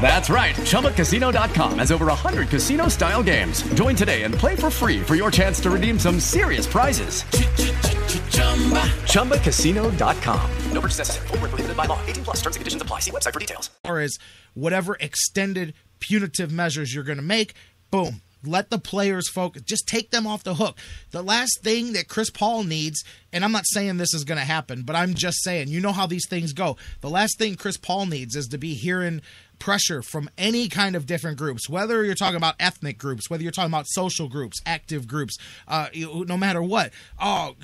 That's right. ChumbaCasino.com has over 100 casino style games. Join today and play for free for your chance to redeem some serious prizes. ChumbaCasino.com. No purchase necessary. Full prohibited by law. 18 plus terms and conditions apply. See website for details. far as whatever extended punitive measures you're going to make, boom. Let the players focus. Just take them off the hook. The last thing that Chris Paul needs, and I'm not saying this is going to happen, but I'm just saying, you know how these things go. The last thing Chris Paul needs is to be hearing pressure from any kind of different groups, whether you're talking about ethnic groups, whether you're talking about social groups, active groups, uh, no matter what. Oh,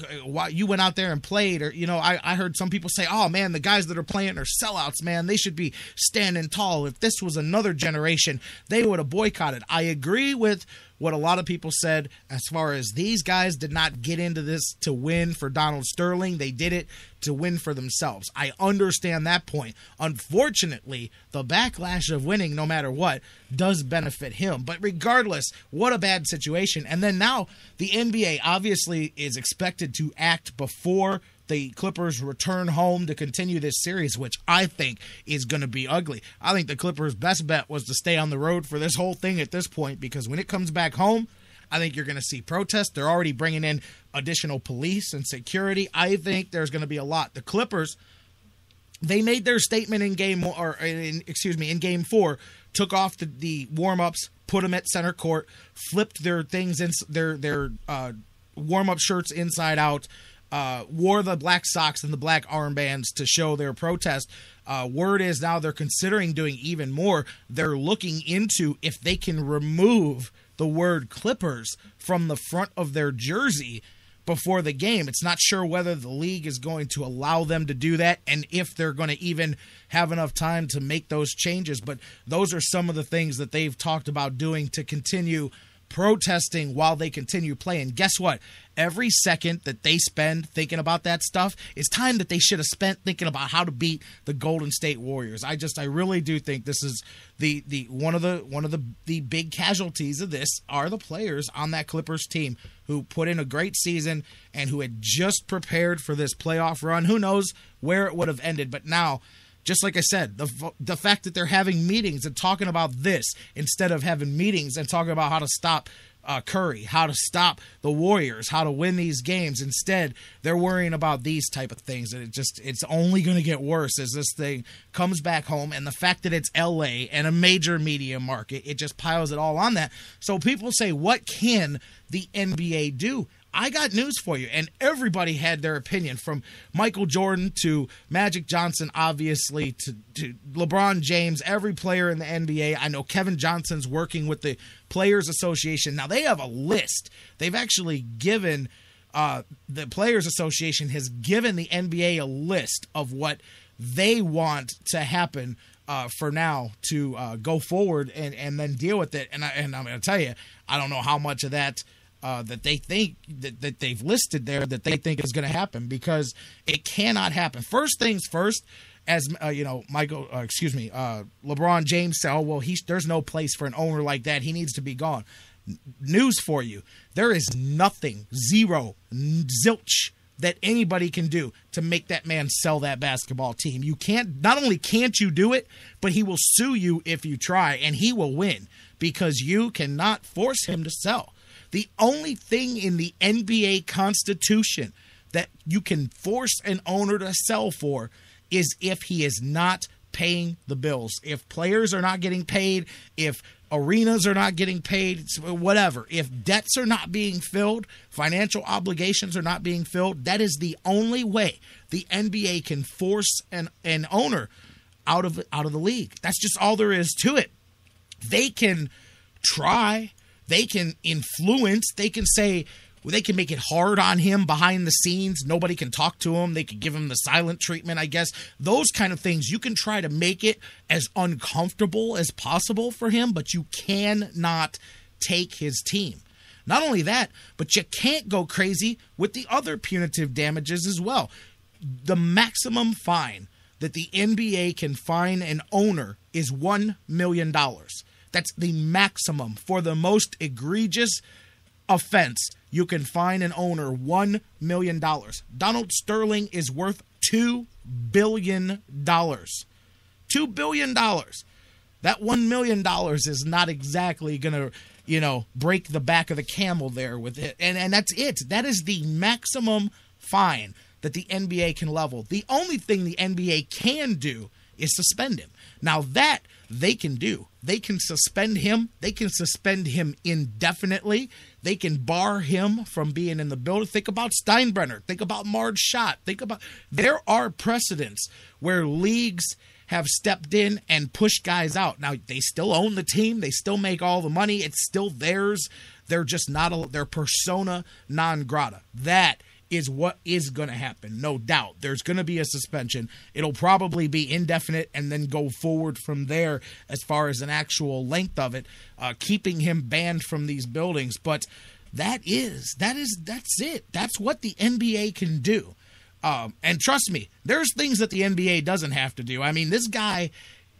you went out there and played, or you know, I, I heard some people say, "Oh man, the guys that are playing are sellouts, man. They should be standing tall. If this was another generation, they would have boycotted." I agree with what a lot of people said as far as these guys did not get into this to win for Donald Sterling. They did it to win for themselves. I understand that point. Unfortunately, the backlash of winning, no matter what, does benefit him. But regardless, what a bad situation. And then now the NBA obviously is expected to act before the Clippers return home to continue this series, which I think is going to be ugly. I think the Clippers' best bet was to stay on the road for this whole thing at this point because when it comes back home, I think you're going to see protests. They're already bringing in additional police and security. I think there's going to be a lot. The Clippers, they made their statement in game or in, excuse me in game four, took off the, the warm ups, put them at center court, flipped their things in their their uh, warm up shirts inside out uh, wore the black socks and the black armbands to show their protest. Uh, word is now they're considering doing even more. They're looking into if they can remove the word Clippers from the front of their jersey before the game. It's not sure whether the league is going to allow them to do that and if they're going to even have enough time to make those changes. But those are some of the things that they've talked about doing to continue protesting while they continue playing. Guess what? Every second that they spend thinking about that stuff is time that they should have spent thinking about how to beat the Golden State Warriors. I just I really do think this is the the one of the one of the the big casualties of this are the players on that Clippers team who put in a great season and who had just prepared for this playoff run. Who knows where it would have ended, but now just like I said, the the fact that they're having meetings and talking about this instead of having meetings and talking about how to stop uh, Curry, how to stop the Warriors, how to win these games. Instead, they're worrying about these type of things, and it just it's only going to get worse as this thing comes back home. And the fact that it's L.A. and a major media market, it just piles it all on that. So people say, what can the NBA do? I got news for you. And everybody had their opinion from Michael Jordan to Magic Johnson, obviously, to, to LeBron James, every player in the NBA. I know Kevin Johnson's working with the Players Association. Now, they have a list. They've actually given. Uh, the Players Association has given the NBA a list of what they want to happen uh, for now to uh, go forward and, and then deal with it. And, I, and I'm going to tell you, I don't know how much of that uh, that they think that, that they've listed there that they think is going to happen because it cannot happen. First things first, as uh, you know, Michael, uh, excuse me, uh, LeBron James said, "Oh well, there's no place for an owner like that. He needs to be gone." N- news for you: there is nothing, zero, zilch that anybody can do to make that man sell that basketball team. You can't, not only can't you do it, but he will sue you if you try, and he will win because you cannot force him to sell. The only thing in the NBA Constitution that you can force an owner to sell for is if he is not paying the bills. If players are not getting paid, if arenas are not getting paid, whatever, if debts are not being filled, financial obligations are not being filled, that is the only way the NBA can force an, an owner out of out of the league. That's just all there is to it. They can try, they can influence, they can say they can make it hard on him behind the scenes. Nobody can talk to him. They can give him the silent treatment, I guess. Those kind of things. You can try to make it as uncomfortable as possible for him, but you cannot take his team. Not only that, but you can't go crazy with the other punitive damages as well. The maximum fine that the NBA can fine an owner is $1 million. That's the maximum for the most egregious offense. You can fine an owner $1 million. Donald Sterling is worth $2 billion. $2 billion. That $1 million is not exactly going to, you know, break the back of the camel there with it. And, and that's it. That is the maximum fine that the NBA can level. The only thing the NBA can do is suspend him. Now, that they can do. They can suspend him. They can suspend him indefinitely. They can bar him from being in the building. Think about Steinbrenner. Think about Marge Schott. Think about there are precedents where leagues have stepped in and pushed guys out. Now they still own the team. They still make all the money. It's still theirs. They're just not a, their persona non grata. That is what is going to happen, no doubt. There's going to be a suspension. It'll probably be indefinite and then go forward from there as far as an actual length of it, uh, keeping him banned from these buildings. But that is, that is, that's it. That's what the NBA can do. Um, and trust me, there's things that the NBA doesn't have to do. I mean, this guy,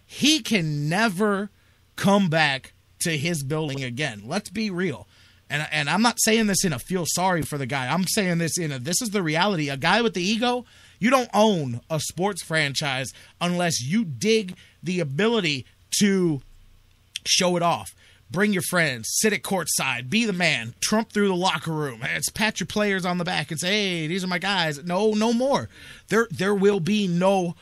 he can never come back to his building again. Let's be real and and I'm not saying this in a feel sorry for the guy. I'm saying this in a this is the reality. A guy with the ego, you don't own a sports franchise unless you dig the ability to show it off. Bring your friends, sit at courtside, be the man, trump through the locker room, it's pat your players on the back and say, "Hey, these are my guys." No, no more. There there will be no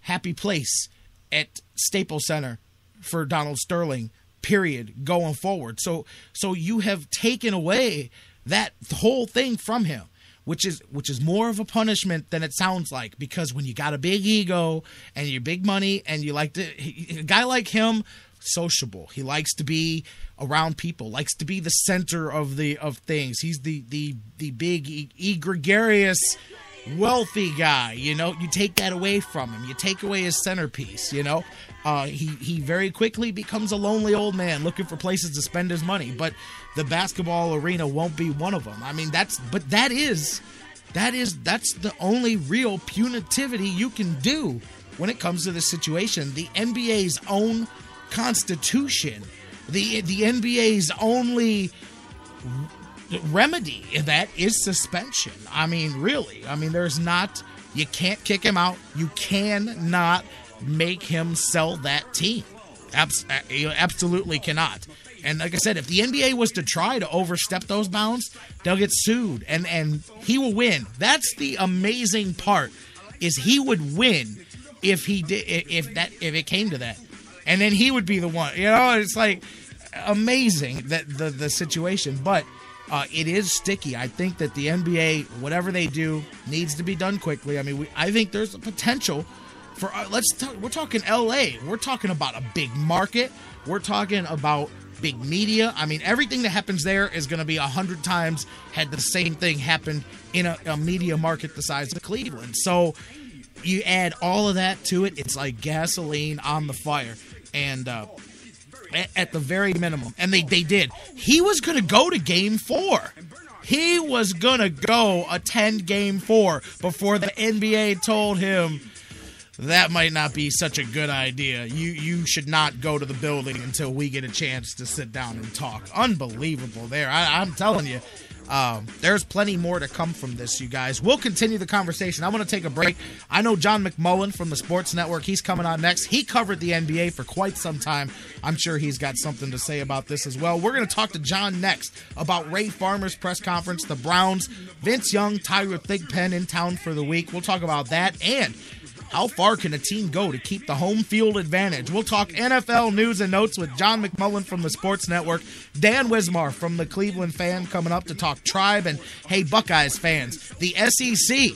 happy place at Staples Center for Donald Sterling period going forward. So so you have taken away that whole thing from him, which is which is more of a punishment than it sounds like because when you got a big ego and you big money and you like to a guy like him sociable. He likes to be around people, likes to be the center of the of things. He's the the the big e- gregarious wealthy guy you know you take that away from him you take away his centerpiece you know uh, he he very quickly becomes a lonely old man looking for places to spend his money. But the basketball arena won't be one of them. I mean, that's but that is that is that's the only real punitivity you can do when it comes to this situation. The NBA's own constitution, the the NBA's only remedy that is suspension. I mean, really. I mean, there's not you can't kick him out. You cannot make him sell that team. Abs- uh, absolutely cannot. And like I said, if the NBA was to try to overstep those bounds, they'll get sued, and and he will win. That's the amazing part, is he would win if he did if that if it came to that, and then he would be the one. You know, it's like amazing that the the situation, but. Uh, it is sticky. I think that the NBA, whatever they do, needs to be done quickly. I mean, we, I think there's a potential for uh, let's talk, we're talking LA. We're talking about a big market. We're talking about big media. I mean, everything that happens there is going to be a hundred times had the same thing happened in a, a media market the size of Cleveland. So you add all of that to it, it's like gasoline on the fire. And uh, at, the very minimum, and they they did. He was going to go to Game Four. He was going to go attend Game Four before the NBA told him that might not be such a good idea. You you should not go to the building until we get a chance to sit down and talk. Unbelievable there. I, am telling you. Um, there's plenty more to come from this, you guys. We'll continue the conversation. I want to take a break. I know John McMullen from the Sports Network. He's coming on next. He covered the NBA for quite some time. I'm sure he's got something to say about this as well. We're going to talk to John next about Ray Farmer's press conference, the Browns, Vince Young, Tyler Thigpen in town for the week. We'll talk about that and how far can a team go to keep the home field advantage? We'll talk NFL news and notes with John McMullen from the Sports Network, Dan Wismar from the Cleveland Fan coming up to talk Tribe, and hey, Buckeyes fans, the SEC.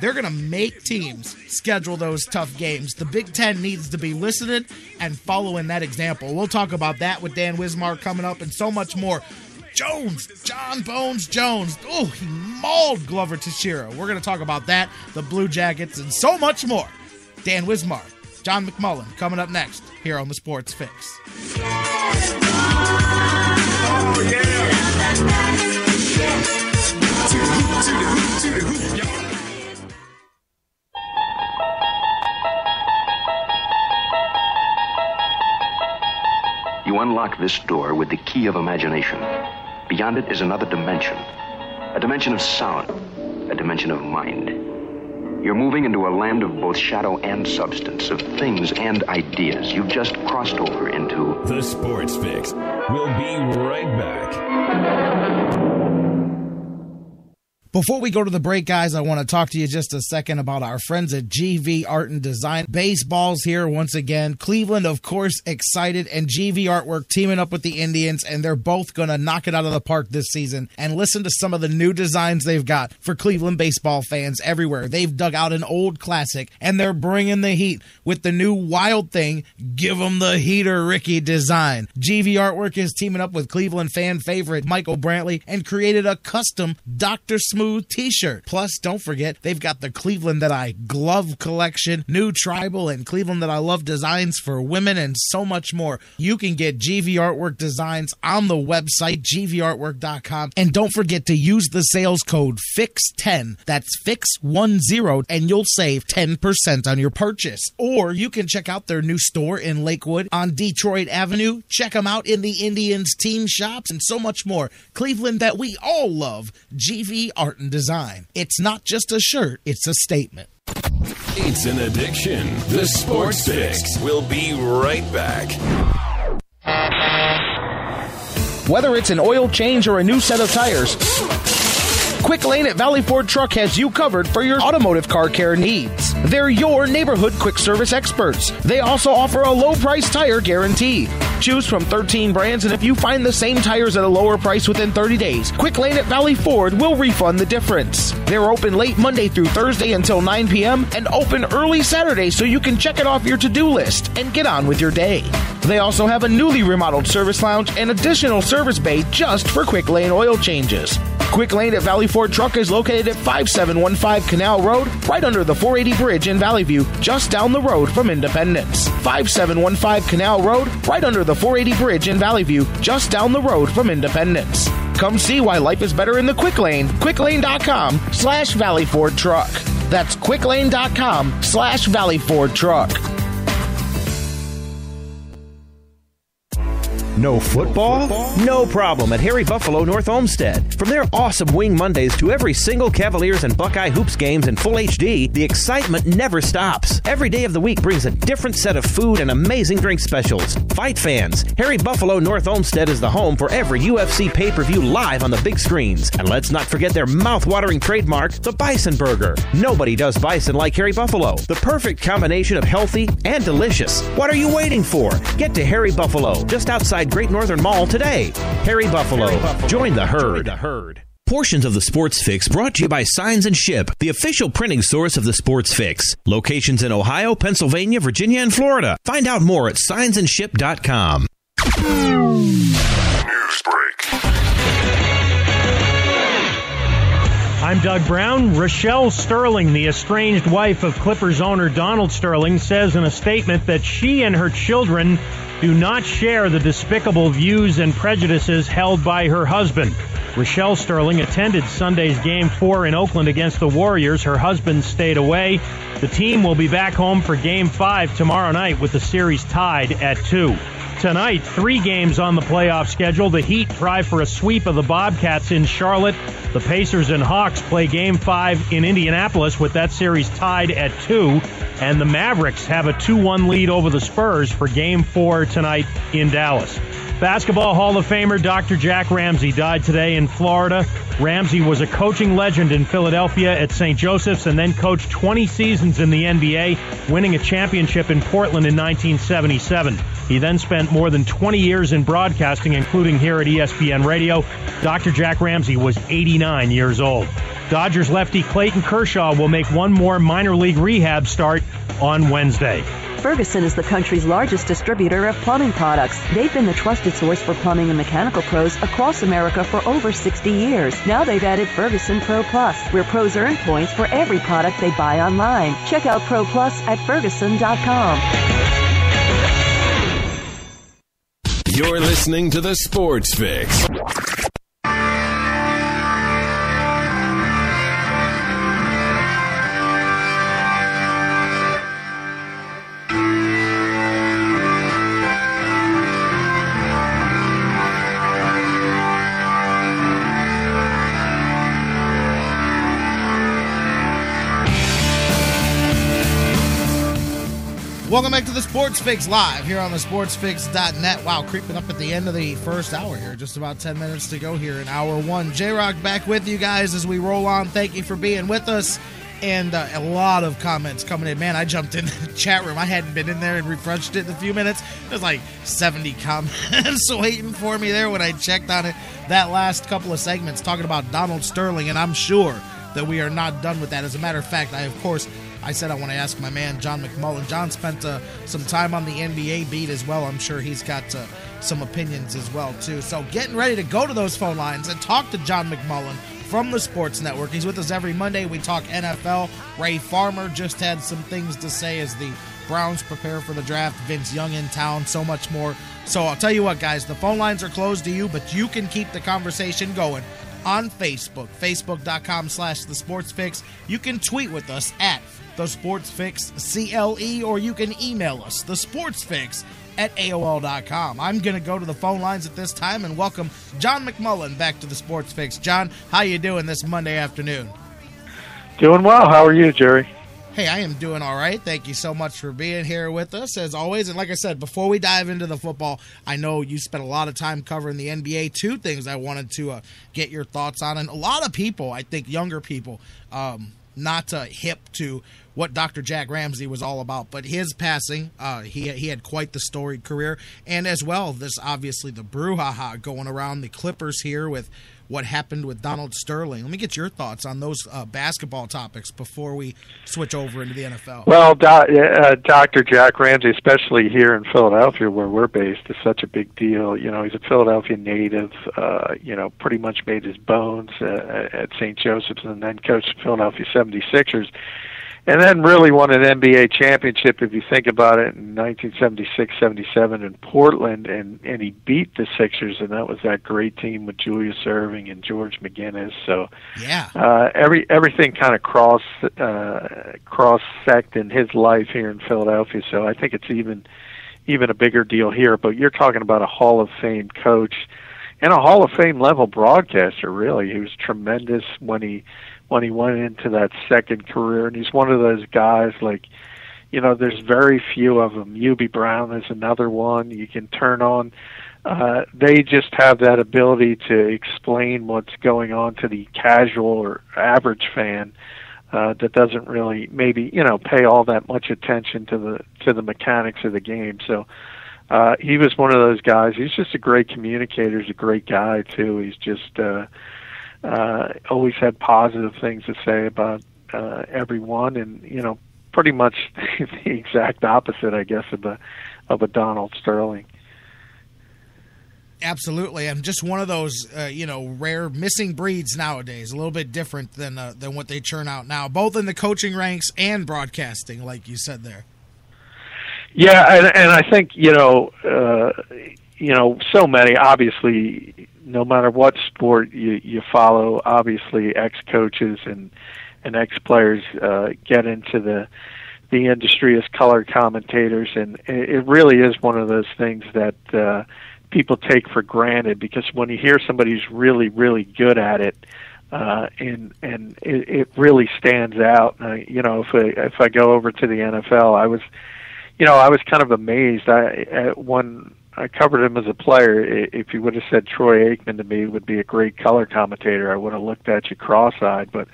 They're going to make teams schedule those tough games. The Big Ten needs to be listening and following that example. We'll talk about that with Dan Wismar coming up and so much more. Jones, John Bones Jones. Oh, he mauled Glover Teixeira. We're going to talk about that, the Blue Jackets, and so much more. Dan Wismar, John McMullen, coming up next here on the Sports Fix. You unlock this door with the key of imagination. Beyond it is another dimension. A dimension of sound. A dimension of mind. You're moving into a land of both shadow and substance, of things and ideas. You've just crossed over into The Sports Fix. We'll be right back. Before we go to the break, guys, I want to talk to you just a second about our friends at GV Art and Design. Baseball's here once again. Cleveland, of course, excited, and GV Artwork teaming up with the Indians, and they're both going to knock it out of the park this season. And listen to some of the new designs they've got for Cleveland baseball fans everywhere. They've dug out an old classic, and they're bringing the heat with the new Wild Thing, Give 'em the Heater Ricky design. GV Artwork is teaming up with Cleveland fan favorite Michael Brantley and created a custom Dr. Smooth t-shirt. Plus, don't forget, they've got the Cleveland That I Glove collection, new tribal and Cleveland That I Love designs for women and so much more. You can get GV Artwork designs on the website gvartwork.com and don't forget to use the sales code FIX10. That's FIX10 and you'll save 10% on your purchase. Or you can check out their new store in Lakewood on Detroit Avenue. Check them out in the Indians team shops and so much more. Cleveland that we all love. GV Art and Design. It's not just a shirt, it's a statement. It's an addiction. The Sports Fix. We'll be right back. Whether it's an oil change or a new set of tires, Quick Lane at Valley Ford Truck has you covered for your automotive car care needs. They're your neighborhood quick service experts. They also offer a low price tire guarantee. Choose from 13 brands, and if you find the same tires at a lower price within 30 days, Quick Lane at Valley Ford will refund the difference. They're open late Monday through Thursday until 9 p.m. and open early Saturday so you can check it off your to do list and get on with your day. They also have a newly remodeled service lounge and additional service bay just for Quick Lane oil changes. Quick Lane at Valley Ford Truck is located at 5715 Canal Road, right under the 480 Bridge in Valley View, just down the road from Independence. 5715 Canal Road, right under the 480 Bridge in Valley View, just down the road from Independence. Come see why life is better in the Quick Lane. QuickLane.com slash Valley Ford Truck. That's QuickLane.com slash Valley Ford Truck. No football? No problem at Harry Buffalo North Olmsted. From their awesome Wing Mondays to every single Cavaliers and Buckeye Hoops games in full HD, the excitement never stops. Every day of the week brings a different set of food and amazing drink specials. Fight fans, Harry Buffalo North Olmsted is the home for every UFC pay per view live on the big screens. And let's not forget their mouth watering trademark, the Bison Burger. Nobody does bison like Harry Buffalo. The perfect combination of healthy and delicious. What are you waiting for? Get to Harry Buffalo, just outside Great Northern Mall today. Harry Buffalo. Join the herd. the herd. Portions of the Sports Fix brought to you by Signs and Ship, the official printing source of the Sports Fix. Locations in Ohio, Pennsylvania, Virginia, and Florida. Find out more at signsandship.com. News break. I'm Doug Brown. Rochelle Sterling, the estranged wife of Clippers owner Donald Sterling, says in a statement that she and her children do not share the despicable views and prejudices held by her husband. Rochelle Sterling attended Sunday's Game 4 in Oakland against the Warriors. Her husband stayed away. The team will be back home for Game 5 tomorrow night with the series tied at 2. Tonight, three games on the playoff schedule. The Heat try for a sweep of the Bobcats in Charlotte. The Pacers and Hawks play game five in Indianapolis with that series tied at two. And the Mavericks have a 2 1 lead over the Spurs for game four tonight in Dallas. Basketball Hall of Famer Dr. Jack Ramsay died today in Florida. Ramsay was a coaching legend in Philadelphia at St. Joseph's and then coached 20 seasons in the NBA, winning a championship in Portland in 1977. He then spent more than 20 years in broadcasting, including here at ESPN Radio. Dr. Jack Ramsay was 89 years old. Dodgers lefty Clayton Kershaw will make one more minor league rehab start on Wednesday. Ferguson is the country's largest distributor of plumbing products. They've been the trusted source for plumbing and mechanical pros across America for over 60 years. Now they've added Ferguson Pro Plus, where pros earn points for every product they buy online. Check out Pro Plus at Ferguson.com. You're listening to the Sports Fix. Welcome back to the Sports Fix Live here on the sportsfix.net. Wow, creeping up at the end of the first hour here. Just about 10 minutes to go here in hour one. J Rock back with you guys as we roll on. Thank you for being with us. And uh, a lot of comments coming in. Man, I jumped in the chat room. I hadn't been in there and refreshed it in a few minutes. There's like 70 comments waiting for me there when I checked on it. That last couple of segments talking about Donald Sterling, and I'm sure that we are not done with that. As a matter of fact, I, of course, I said I want to ask my man John McMullen. John spent uh, some time on the NBA beat as well. I'm sure he's got uh, some opinions as well too. So getting ready to go to those phone lines and talk to John McMullen from the Sports Network. He's with us every Monday. We talk NFL. Ray Farmer just had some things to say as the Browns prepare for the draft. Vince Young in town. So much more. So I'll tell you what, guys. The phone lines are closed to you, but you can keep the conversation going on Facebook, facebook.com slash the sports fix. You can tweet with us at the sports fix CLE, or you can email us, the sports fix at AOL.com. I'm going to go to the phone lines at this time and welcome John McMullen back to the Sports Fix. John, how you doing this Monday afternoon? Doing well. How are you, Jerry? Hey, I am doing all right. Thank you so much for being here with us, as always. And like I said, before we dive into the football, I know you spent a lot of time covering the NBA. Two things I wanted to uh, get your thoughts on. And a lot of people, I think younger people, um, not uh, hip to what Dr. Jack Ramsay was all about. But his passing, uh, he he had quite the storied career, and as well, this obviously the brouhaha going around the Clippers here with what happened with Donald Sterling. Let me get your thoughts on those uh, basketball topics before we switch over into the NFL. Well, Do- uh, Dr. Jack Ramsay, especially here in Philadelphia, where we're based, is such a big deal. You know, he's a Philadelphia native. Uh, you know, pretty much made his bones uh, at St. Joseph's, and then coached the Philadelphia 76ers and then really won an NBA championship if you think about it in 1976-77 in Portland and and he beat the Sixers and that was that great team with Julius Erving and George McGinnis. So yeah. uh every everything kind of cross uh cross sect in his life here in Philadelphia. So I think it's even even a bigger deal here. But you're talking about a Hall of Fame coach and a Hall of Fame level broadcaster really he was tremendous when he when he went into that second career. And he's one of those guys like, you know, there's very few of them. Hubie Brown is another one you can turn on. Uh, they just have that ability to explain what's going on to the casual or average fan uh, that doesn't really maybe you know pay all that much attention to the to the mechanics of the game. So uh, he was one of those guys. He's just a great communicator. He's a great guy too. He's just uh, uh, always had positive things to say about uh, everyone, and you know, pretty much the exact opposite, I guess, of a of a Donald Sterling. Absolutely, I'm just one of those, uh, you know, rare missing breeds nowadays. A little bit different than uh, than what they churn out now, both in the coaching ranks and broadcasting, like you said there. Yeah, and, and I think you know, uh, you know, so many. Obviously, no matter what sport you you follow, obviously ex coaches and and ex players uh, get into the the industry as color commentators, and it really is one of those things that uh, people take for granted because when you hear somebody who's really, really good at it, uh, and and it, it really stands out. Uh, you know, if I, if I go over to the NFL, I was, you know, I was kind of amazed. I at when I covered him as a player. If you would have said Troy Aikman to me would be a great color commentator, I would have looked at you cross-eyed. But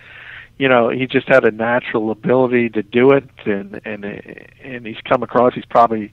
you know, he just had a natural ability to do it, and and and he's come across. He's probably,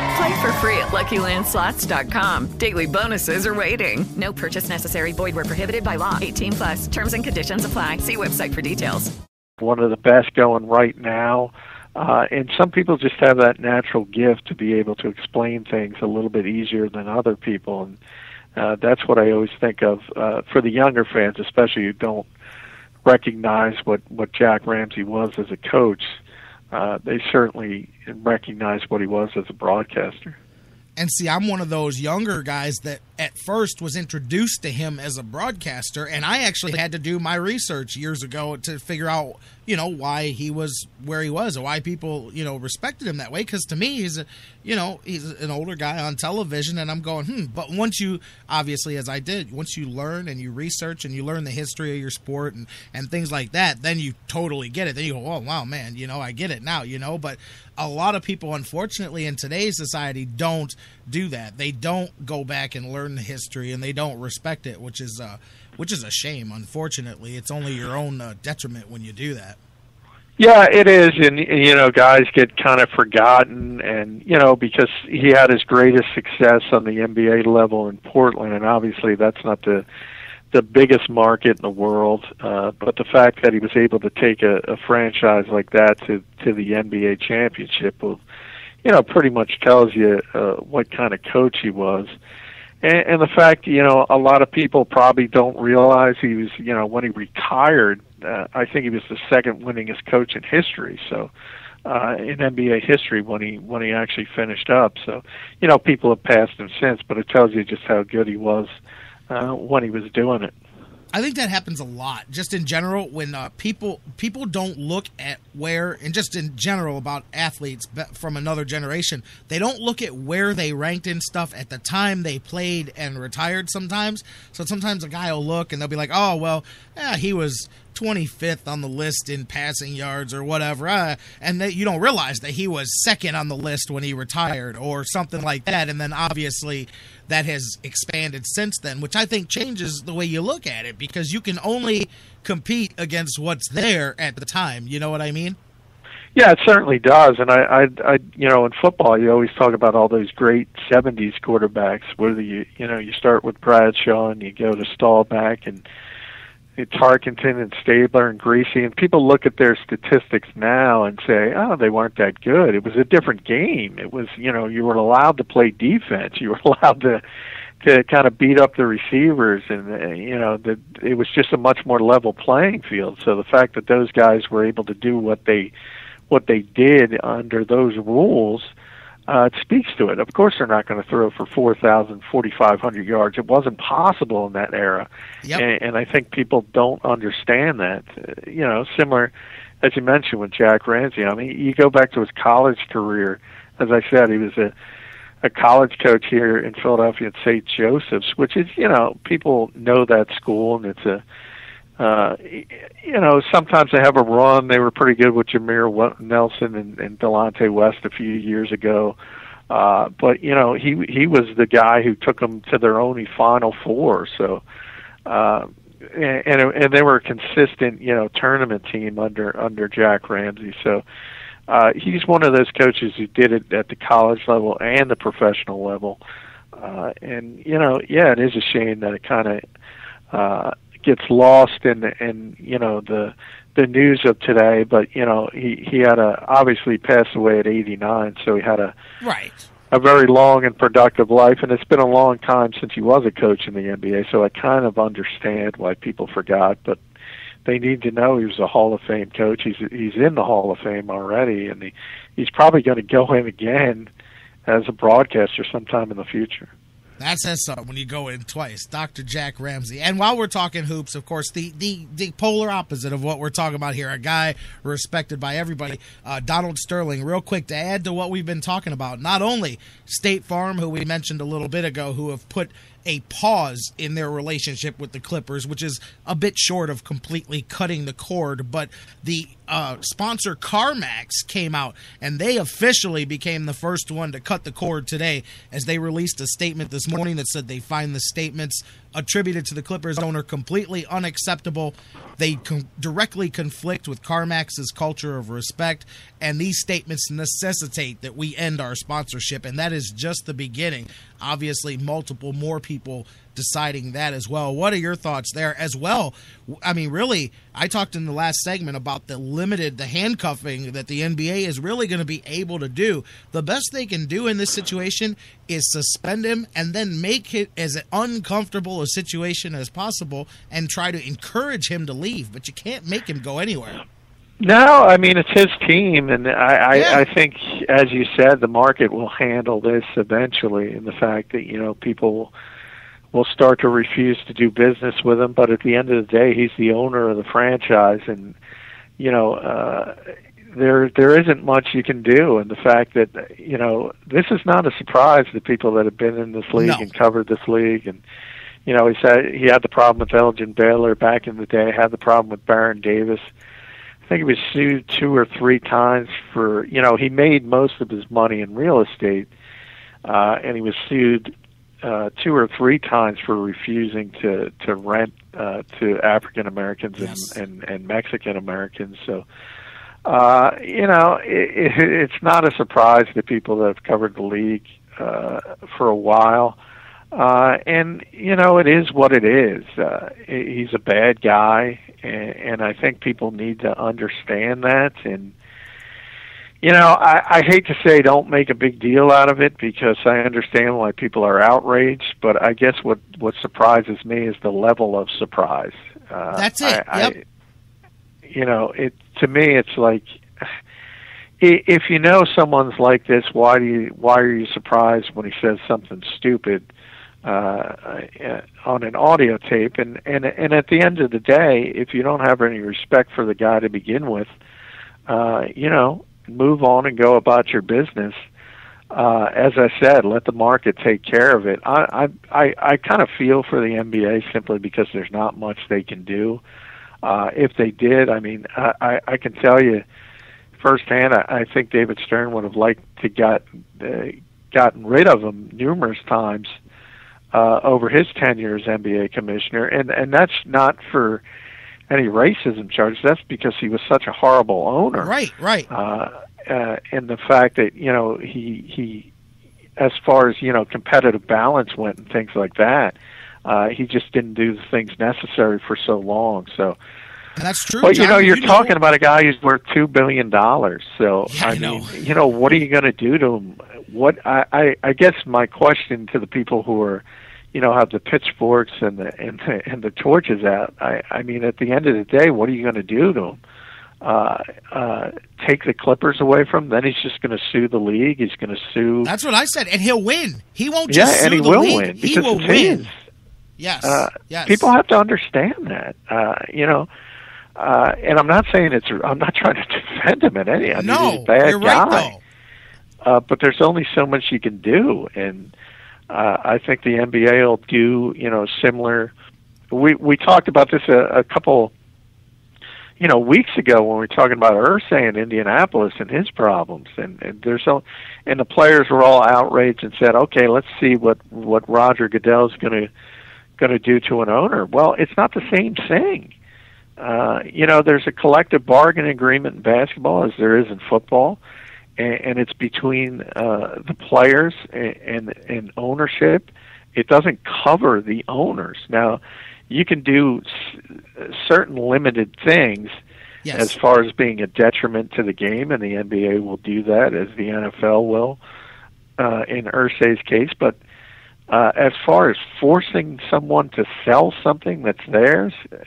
Play for free at LuckyLandSlots.com. Daily bonuses are waiting. No purchase necessary. Void where prohibited by law. 18 plus. Terms and conditions apply. See website for details. one of the best going right now. Uh, and some people just have that natural gift to be able to explain things a little bit easier than other people, and uh, that's what I always think of uh, for the younger fans, especially who don't recognize what what Jack Ramsay was as a coach. Uh, Uh, they certainly recognized what he was as a broadcaster. And see, I'm one of those younger guys that at first was introduced to him as a broadcaster, and I actually had to do my research years ago to figure out, you know, why he was where he was, or why people, you know, respected him that way. Because to me, he's a, you know, he's an older guy on television, and I'm going, hmm. But once you, obviously, as I did, once you learn and you research and you learn the history of your sport and and things like that, then you totally get it. Then you go, oh wow, man, you know, I get it now, you know. But a lot of people, unfortunately, in today's society, don't do that. They don't go back and learn the history, and they don't respect it, which is uh, which is a shame. Unfortunately, it's only your own uh, detriment when you do that. Yeah, it is, and you know, guys get kind of forgotten, and you know, because he had his greatest success on the NBA level in Portland, and obviously that's not the the biggest market in the world. Uh, but the fact that he was able to take a, a franchise like that to to the NBA championship, will, you know, pretty much tells you uh, what kind of coach he was. And, and the fact, you know, a lot of people probably don't realize he was, you know, when he retired, uh, I think he was the second winningest coach in history. So, uh, in NBA history when he when he actually finished up. So, you know, people have passed him since, but it tells you just how good he was uh, when he was doing it. I think that happens a lot, just in general, when uh, people people don't look at where, and just in general about athletes from another generation, they don't look at where they ranked in stuff at the time they played and retired. Sometimes, so sometimes a guy will look and they'll be like, "Oh, well, yeah, he was 25th on the list in passing yards or whatever," uh, and that you don't realize that he was second on the list when he retired or something like that, and then obviously that has expanded since then, which I think changes the way you look at it because you can only compete against what's there at the time. You know what I mean? Yeah, it certainly does. And I, I, I, you know, in football, you always talk about all those great '70s quarterbacks. Whether you, you know, you start with Bradshaw and you go to Staubach and Tarkenton and Stabler and Griese, and people look at their statistics now and say, "Oh, they weren't that good." It was a different game. It was, you know, you were allowed to play defense. You were allowed to to kind of beat up the receivers, and uh, you know, that it was just a much more level playing field. So the fact that those guys were able to do what they what they did under those rules it speaks to it. Of course, they're not going to throw for 4,000, 4,500 yards. It wasn't possible in that era. Yep. And, and I think people don't understand that. Uh, you know, similar, as you mentioned, with Jack Ramsay. I mean, you go back to his college career. As I said, he was a, a college coach here in Philadelphia at St. Joseph's, which is, you know, people know that school, and it's a, uh, you know, sometimes they have a run. They were pretty good with Jameer Nelson and, and Delonte West a few years ago. Uh, but you know, he he was the guy who took them to their only Final Four. So, Uh, and, and and they were a consistent, you know, tournament team under under Jack Ramsay. So uh, he's one of those coaches who did it at the college level and the professional level. Uh, and you know, yeah, it is a shame that it kind of uh, gets lost in in you know the the news of today. But you know, he he had a obviously passed away at 89, so he had a Right. a very long and productive life, and it's been a long time since he was a coach in the NBA. So I kind of understand why people forgot, but they need to know he was a Hall of Fame coach. He's he's in the Hall of Fame already, and he, he's probably going to go in again as a broadcaster sometime in the future. That says something when you go in twice. Dr. Jack Ramsay. And while we're talking hoops, of course, the, the, the polar opposite of what we're talking about here, a guy respected by everybody, uh, Donald Sterling. Real quick to add to what we've been talking about, not only State Farm, who we mentioned a little bit ago, who have put a pause in their relationship with the Clippers, which is a bit short of completely cutting the cord. But the uh, sponsor CarMax came out and they officially became the first one to cut the cord today as they released a statement this morning that said they find the statements attributed to the Clippers owner completely unacceptable. They directly conflict with CarMax's culture of respect, and these statements necessitate that we end our sponsorship, and that is just the beginning. Obviously, multiple more people deciding that as well. What are your thoughts there as well? I mean, really, I talked in the last segment about the limited, the handcuffing that the NBA is really going to be able to do. The best they can do in this situation is suspend him and then make it as uncomfortable a situation as possible and try to encourage him to leave. But you can't make him go anywhere. No, I mean it's his team, and I, Yeah. I, I think, as you said, the market will handle this eventually, and the fact that you know people will start to refuse to do business with him. But at the end of the day, he's the owner of the franchise, and you know uh, there there isn't much you can do. And the fact that you know this is not a surprise to people that have been in this league No. and covered this league, and you know he said he had the problem with Elgin Baylor back in the day, had the problem with Baron Davis. I think he was sued two or three times for you know he made most of his money in real estate, uh, and he was sued uh, two or three times for refusing to to rent uh, to African Americans Yes. and, and and Mexican Americans. So. Uh, you know, it, it, it's not a surprise to people that have covered the league uh, for a while. Uh, and you know, it is what it is. Uh, he's a bad guy, and, and I think people need to understand that. And you know, I, I hate to say don't make a big deal out of it because I understand why people are outraged. But I guess what what surprises me is the level of surprise. Uh, That's it. I, Yep. I, you know, it to me, it's like if you know someone's like this, why do you why are you surprised when he says something stupid uh, uh, on an audio tape? And and and at the end of the day, if you don't have any respect for the guy to begin with, uh, you know, move on and go about your business. Uh, as I said, let the market take care of it. I I I, I kind of feel for the NBA simply because there's not much they can do. Uh, if they did, I mean, I, I, I can tell you firsthand. I, I think David Stern would have liked to got uh, gotten rid of him numerous times uh, over his tenure as NBA commissioner, and and that's not for any racism charge. That's because he was such a horrible owner Right, right. uh, uh, and the fact that you know he he, as far as you know competitive balance went and things like that, uh, he just didn't do the things necessary for so long. So, And that's true. but you know, you're talking about a guy who's worth two billion dollars. So Yeah, I I know. mean, you know, what are you going to do to him? What I, I I guess my question to the people who are, you know, have the pitchforks and the and the, and the torches out. I I mean, at the end of the day, what are you going to do to him? Uh, uh, take the Clippers away from him? Then he's just going to sue the league. He's going to sue. That's what I said, and he'll win. He won't yeah, just sue and he the will league. win He will win. his. Yes. Uh, yes. People have to understand that. Uh, you know, uh, and I'm not saying it's. I'm not trying to defend him in any. I mean, no, he's a bad you're guy. right though. Uh, but there's only so much you can do, and uh, I think the NBA will do. You know, similar. We we talked about this a, a couple. You know, weeks ago when we were talking about Irsay in Indianapolis and his problems, and, and there's so, and the players were all outraged and said, "Okay, let's see what what Roger Goodell's going to going to do to an owner. Well, it's not the same thing. Uh, you know, there's a collective bargaining agreement in basketball as there is in football, and, and it's between uh, the players and, and, and ownership. It doesn't cover the owners. Now, you can do s- certain limited things Yes. as far as being a detriment to the game, and the NBA will do that as the NFL will uh, in Irsay's case. But uh, as far as forcing someone to sell something that's theirs, uh,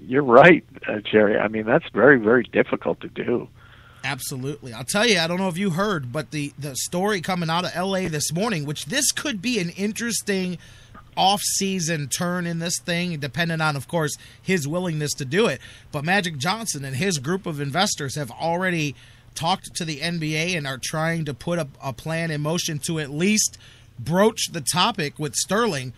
you're right, uh, Jerry. I mean, that's very, very difficult to do. Absolutely. I'll tell you, I don't know if you heard, but the, the story coming out of LA this morning, which this could be an interesting off-season turn in this thing, depending on, of course, his willingness to do it. But Magic Johnson and his group of investors have already talked to the NBA and are trying to put a, a plan in motion to at least broach the topic with Sterling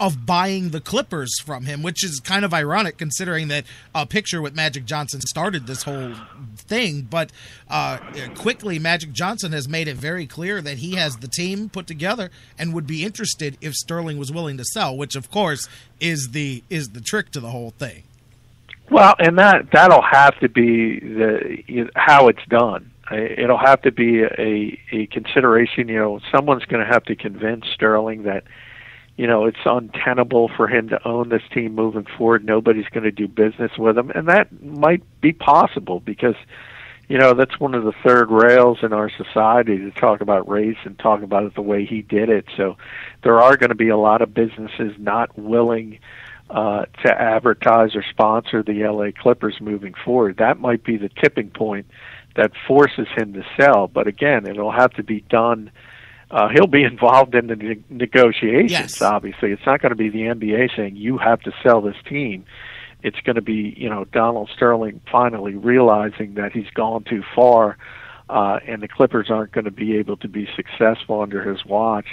of buying the Clippers from him, which is kind of ironic considering that a picture with Magic Johnson started this whole thing. But uh, quickly, Magic Johnson has made it very clear that he has the team put together and would be interested if Sterling was willing to sell, which of course is the is the trick to the whole thing. Well, and that that'll have to be the how it's done. It'll have to be a a consideration. You know, someone's going to have to convince Sterling that you know it's untenable for him to own this team moving forward. Nobody's going to do business with him, and that might be possible because you know that's one of the third rails in our society to talk about race and talk about it the way he did it. So there are going to be a lot of businesses not willing uh, to advertise or sponsor the LA Clippers moving forward. That might be the tipping point that forces him to sell. But again, it'll have to be done. Uh, he'll be involved in the ne- negotiations. Yes. Obviously, it's not going to be the NBA saying you have to sell this team. It's going to be you know Donald Sterling finally realizing that he's gone too far, uh, and the Clippers aren't going to be able to be successful under his watch.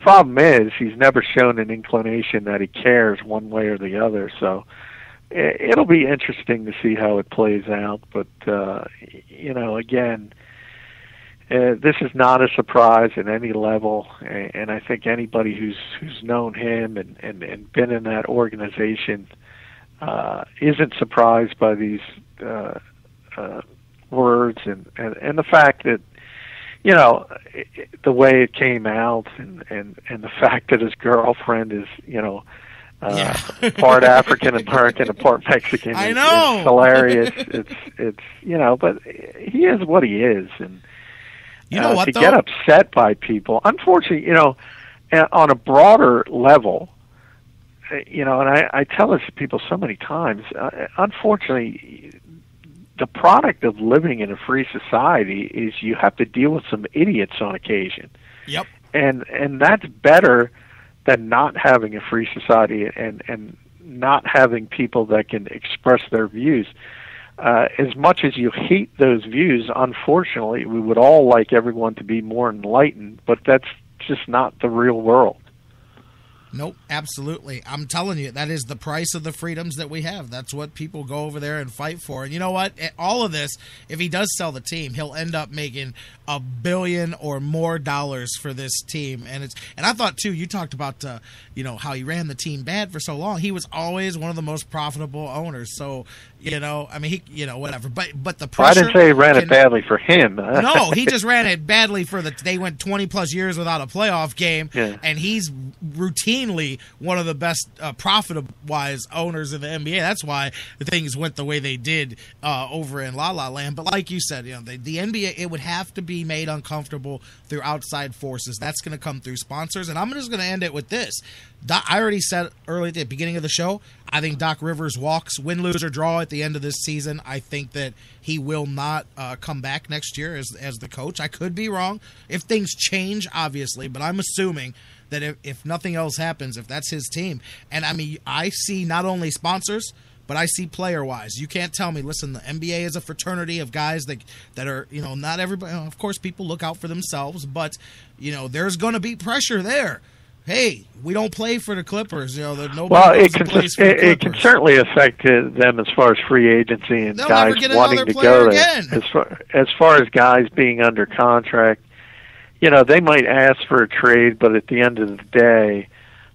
Problem is, he's never shown an inclination that he cares one way or the other. So it'll be interesting to see how it plays out. But uh, you know, again, uh, this is not a surprise at any level, and, and I think anybody who's who's known him and and, and been in that organization uh, isn't surprised by these uh, uh, words and, and and the fact that you know i- i- the way it came out and and and the fact that his girlfriend is you know uh, part African American and part Mexican. I know. is hilarious. it's it's you know, but he is what he is, and You know uh, what, to though? get upset by people. Unfortunately, you know, on a broader level, uh, you know, and I, I tell this to people so many times. Uh, unfortunately, the product of living in a free society is you have to deal with some idiots on occasion Yep. and and that's better than not having a free society and and not having people that can express their views. Uh, as much as you hate those views, unfortunately, we would all like everyone to be more enlightened, but that's just not the real world. Nope, absolutely. I'm telling you, that is the price of the freedoms that we have. That's what people go over there and fight for. And you know what? All of this, if he does sell the team, he'll end up making a billion or more dollars for this team. And it's and I thought too. You talked about uh, you know how he ran the team bad for so long. He was always one of the most profitable owners. So you know, I mean, he you know whatever. But but the Well, I didn't say he ran it badly for him. no, he just ran it badly for the. They went twenty plus years without a playoff game, Yeah. and he's routinely one of the best uh, profitable wise owners in the NBA. That's why the things went the way they did uh, over in La La Land. But like you said, you know, the, the NBA it would have to be made uncomfortable through outside forces. That's going to come through sponsors, and I'm just going to end it with this. I already said early at the beginning of the show. I think Doc Rivers walks, win, lose, or draw the end of this season. I think that he will not uh, come back next year as as the coach. I could be wrong if things change, obviously, but I'm assuming that if, if nothing else happens, if that's his team, and I mean, I see not only sponsors. But I see player wise, you can't tell me. Listen, the NBA is a fraternity of guys that that are, you know, not everybody. Of course, people look out for themselves, but you know, there's going to be pressure there. Hey, we don't play for the Clippers. You know, that nobody Well, it can plays for the it, it can certainly affect uh, them as far as free agency and They'll guys wanting to go there. again. As far as far as guys being under contract, you know, they might ask for a trade, but at the end of the day,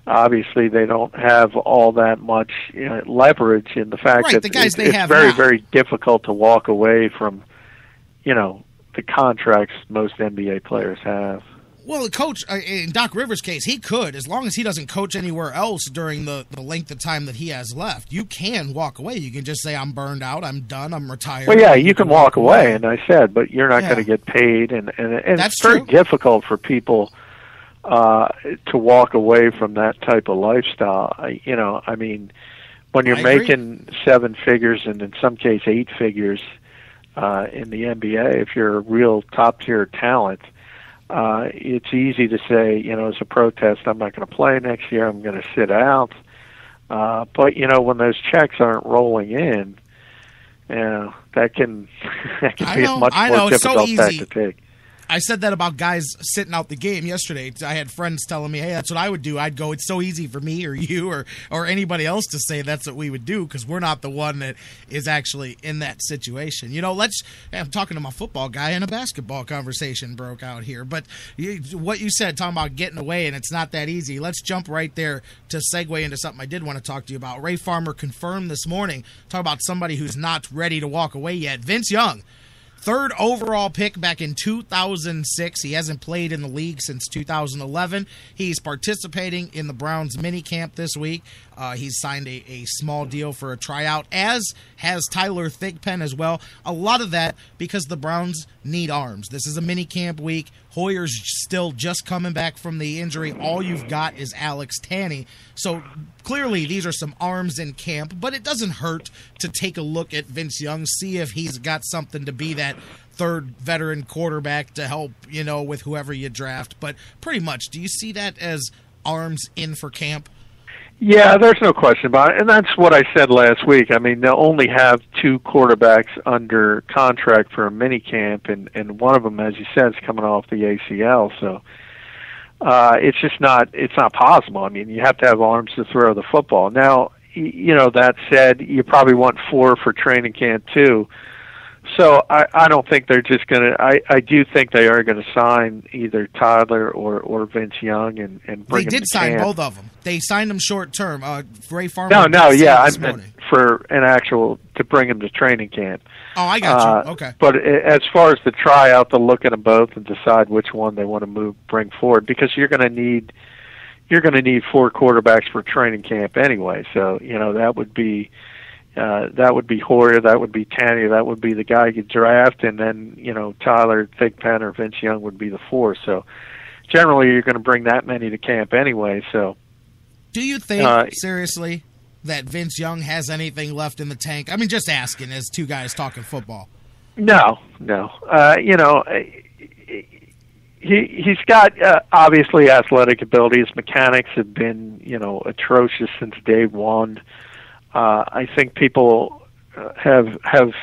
obviously they don't have all that much you know, leverage in the fact Right, that the guys it's, they it's have very now. very difficult to walk away from you know the contracts most NBA players have. Well, the coach uh, in Doc Rivers' case, he could as long as he doesn't coach anywhere else during the, the length of time that he has left. You can walk away. You can just say, "I'm burned out. I'm done. I'm retired." Well, yeah, you can walk away, and I said, but you're not Yeah. going to get paid, and and, and That's it's very true. difficult for people uh to walk away from that type of lifestyle. I, you know, I mean, when you're I agree. making seven figures and in some case eight figures uh in the NBA, if you're a real top tier talent, uh it's easy to say, you know, as a protest, I'm not going to play next year. I'm going to sit out. Uh, but you know, when those checks aren't rolling in, yeah, that can that can I be know, a much I more know, so difficult tack easy. to take. I said that about guys sitting out the game yesterday. I had friends telling me, "Hey, that's what I would do." I'd go, "It's so easy for me or you or or anybody else to say that's what we would do because we're not the one that is actually in that situation." You know, let's. I'm talking to my football guy, and a basketball conversation broke out here. But you, what you said, talking about getting away, and it's not that easy. Let's jump right there to segue into something I did want to talk to you about. Ray Farmer confirmed this morning. Talk about somebody who's not ready to walk away yet. Vince Young. Third overall pick back in 2006. He hasn't played in the league since 2011. He's participating in the Browns mini camp this week. Uh, he's signed a, a small deal for a tryout, as has Tyler Thigpen as well. A lot of that because the Browns need arms. This is a mini camp week. Hoyer's still just coming back from the injury. All you've got is Alex Tanney. So clearly, these are some arms in camp, but it doesn't hurt to take a look at Vince Young, see if he's got something to be that third veteran quarterback to help, you know, with whoever you draft. But pretty much, do you see that as arms in for camp? Yeah, there's no question about it, and that's what I said last week. I mean, they'll only have two quarterbacks under contract for a mini camp, and and one of them, as you said, is coming off the ACL. So uh, it's just not it's not possible. I mean, you have to have arms to throw the football. Now, you know that said, you probably want four for training camp too. So I, I don't think they're just going to. I, I do think they are going to sign either Tyler or or Vince Young and and bring them They did sign camp. both of them. They signed them short term. Uh, Ray Farmer. No, no, yeah, I meant for an actual to bring him to training camp. Oh, I got you. Uh, Okay. But as far as the tryout, they'll look at them both and decide which one they want to move, bring forward, because you're going to need you're going to need four quarterbacks for training camp anyway. So you know that would be uh, that would be Hoyer, that would be Tanney, that would be the guy you draft, and then you know Tyler Thigpen or Vince Young would be the four. So generally, you're going to bring that many to camp anyway. So Do you think Uh, seriously that Vince Young has anything left in the tank? I mean, just asking as two guys talking football. No, no. Uh, you know, he he's got uh, obviously athletic ability. His mechanics have been you know atrocious since day one. Uh, I think people uh, have have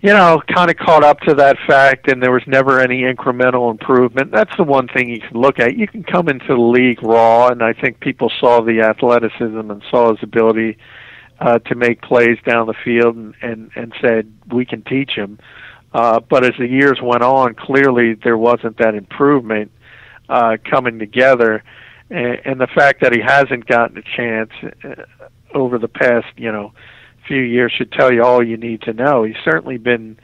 you know kind of caught up to that fact, and there was never any incremental improvement. That's the one thing you can look at. You can come into the league raw, and I think people saw the athleticism and saw his ability uh, to make plays down the field and, and, and said, we can teach him. Uh, but as the years went on, clearly there wasn't that improvement uh, coming together. And, and the fact that he hasn't gotten a chance uh, over the past, you know, few years should tell you all you need to know. He's certainly been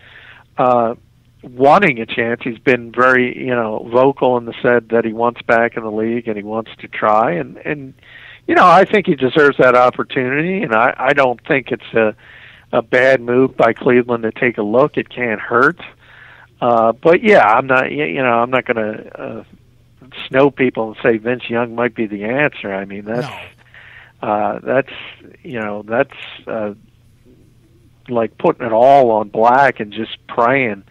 uh, wanting a chance. He's been very, you know, vocal in the said that he wants back in the league and he wants to try. And and you know, I think he deserves that opportunity. And I I don't think it's a a bad move by Cleveland to take a look. It can't hurt. Uh, but yeah, I'm not. You know, I'm not going to uh, snow people and say Vince Young might be the answer. I mean, that's uh, that's you know that's uh, like putting it all on black and just praying.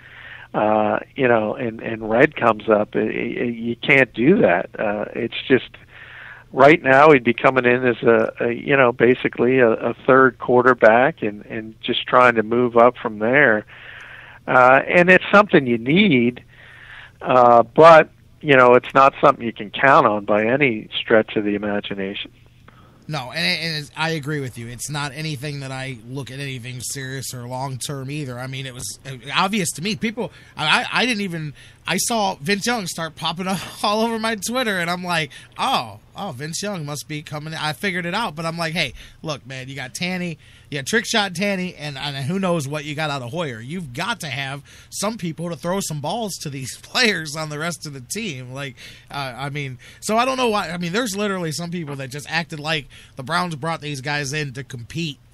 Uh, you know, and and red comes up. It, it, you can't do that. Uh, it's just right now he'd be coming in as a, a you know basically a, a third quarterback and and just trying to move up from there. Uh, and it's something you need, uh, but you know it's not something you can count on by any stretch of the imagination. No, and, and it's, I agree with you. It's not anything that I look at anything serious or long term either. I mean, it was obvious to me. People, I, I didn't even I saw Vince Young start popping up all over my Twitter, and I'm like, oh, oh, Vince Young must be coming. I figured it out, but I'm like, hey, look, man, you got Tanney, you got trick shot Tanney, and, and who knows what you got out of Hoyer. You've got to have some people to throw some balls to these players on the rest of the team. Like, uh, I mean, so I don't know why. I mean, there's literally some people that just acted like the Browns brought these guys in to compete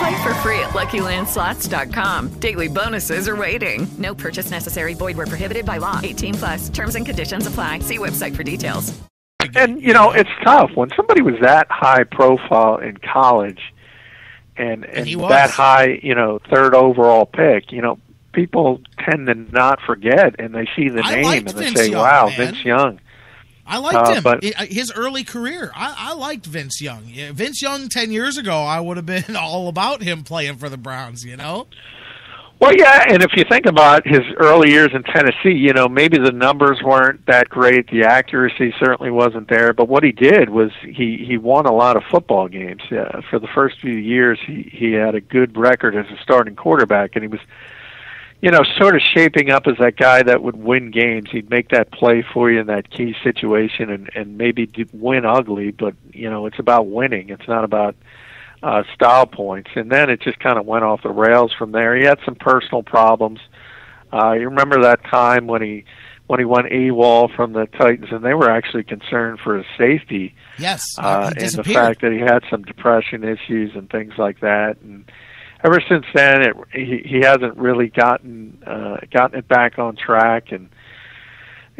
Play for free at LuckyLandSlots.com. Daily bonuses are waiting. No purchase necessary. Void were prohibited by law. 18 plus. Terms and conditions apply. See website for details. and you know it's tough when somebody was that high profile in college and and, he was. that high you know third overall pick you know people tend to not forget and they see the I name and they Vince say Young, wow man. Vince Young I liked Uh, him. but- His early career, I, I liked Vince Young. Vince Young ten years ago, I would have been all about him playing for the Browns. You know, Well, yeah, and if you think about his early years in Tennessee, you know, maybe the numbers weren't that great, the accuracy certainly wasn't there, but what he did was he he won a lot of football games. Yeah, for the first few years, he he had a good record as a starting quarterback, and he was, you know, sort of shaping up as that guy that would win games. He'd make that play for you in that key situation, and and maybe win ugly, but you know, it's about winning. It's not about uh, style points, and then it just kind of went off the rails from there. He had some personal problems. Uh, you remember that time when he when he went AWOL from the Titans, and they were actually concerned for his safety, yes, uh, and the fact that he had some depression issues and things like that. And ever since then, it, he he hasn't really gotten uh, gotten it back on track and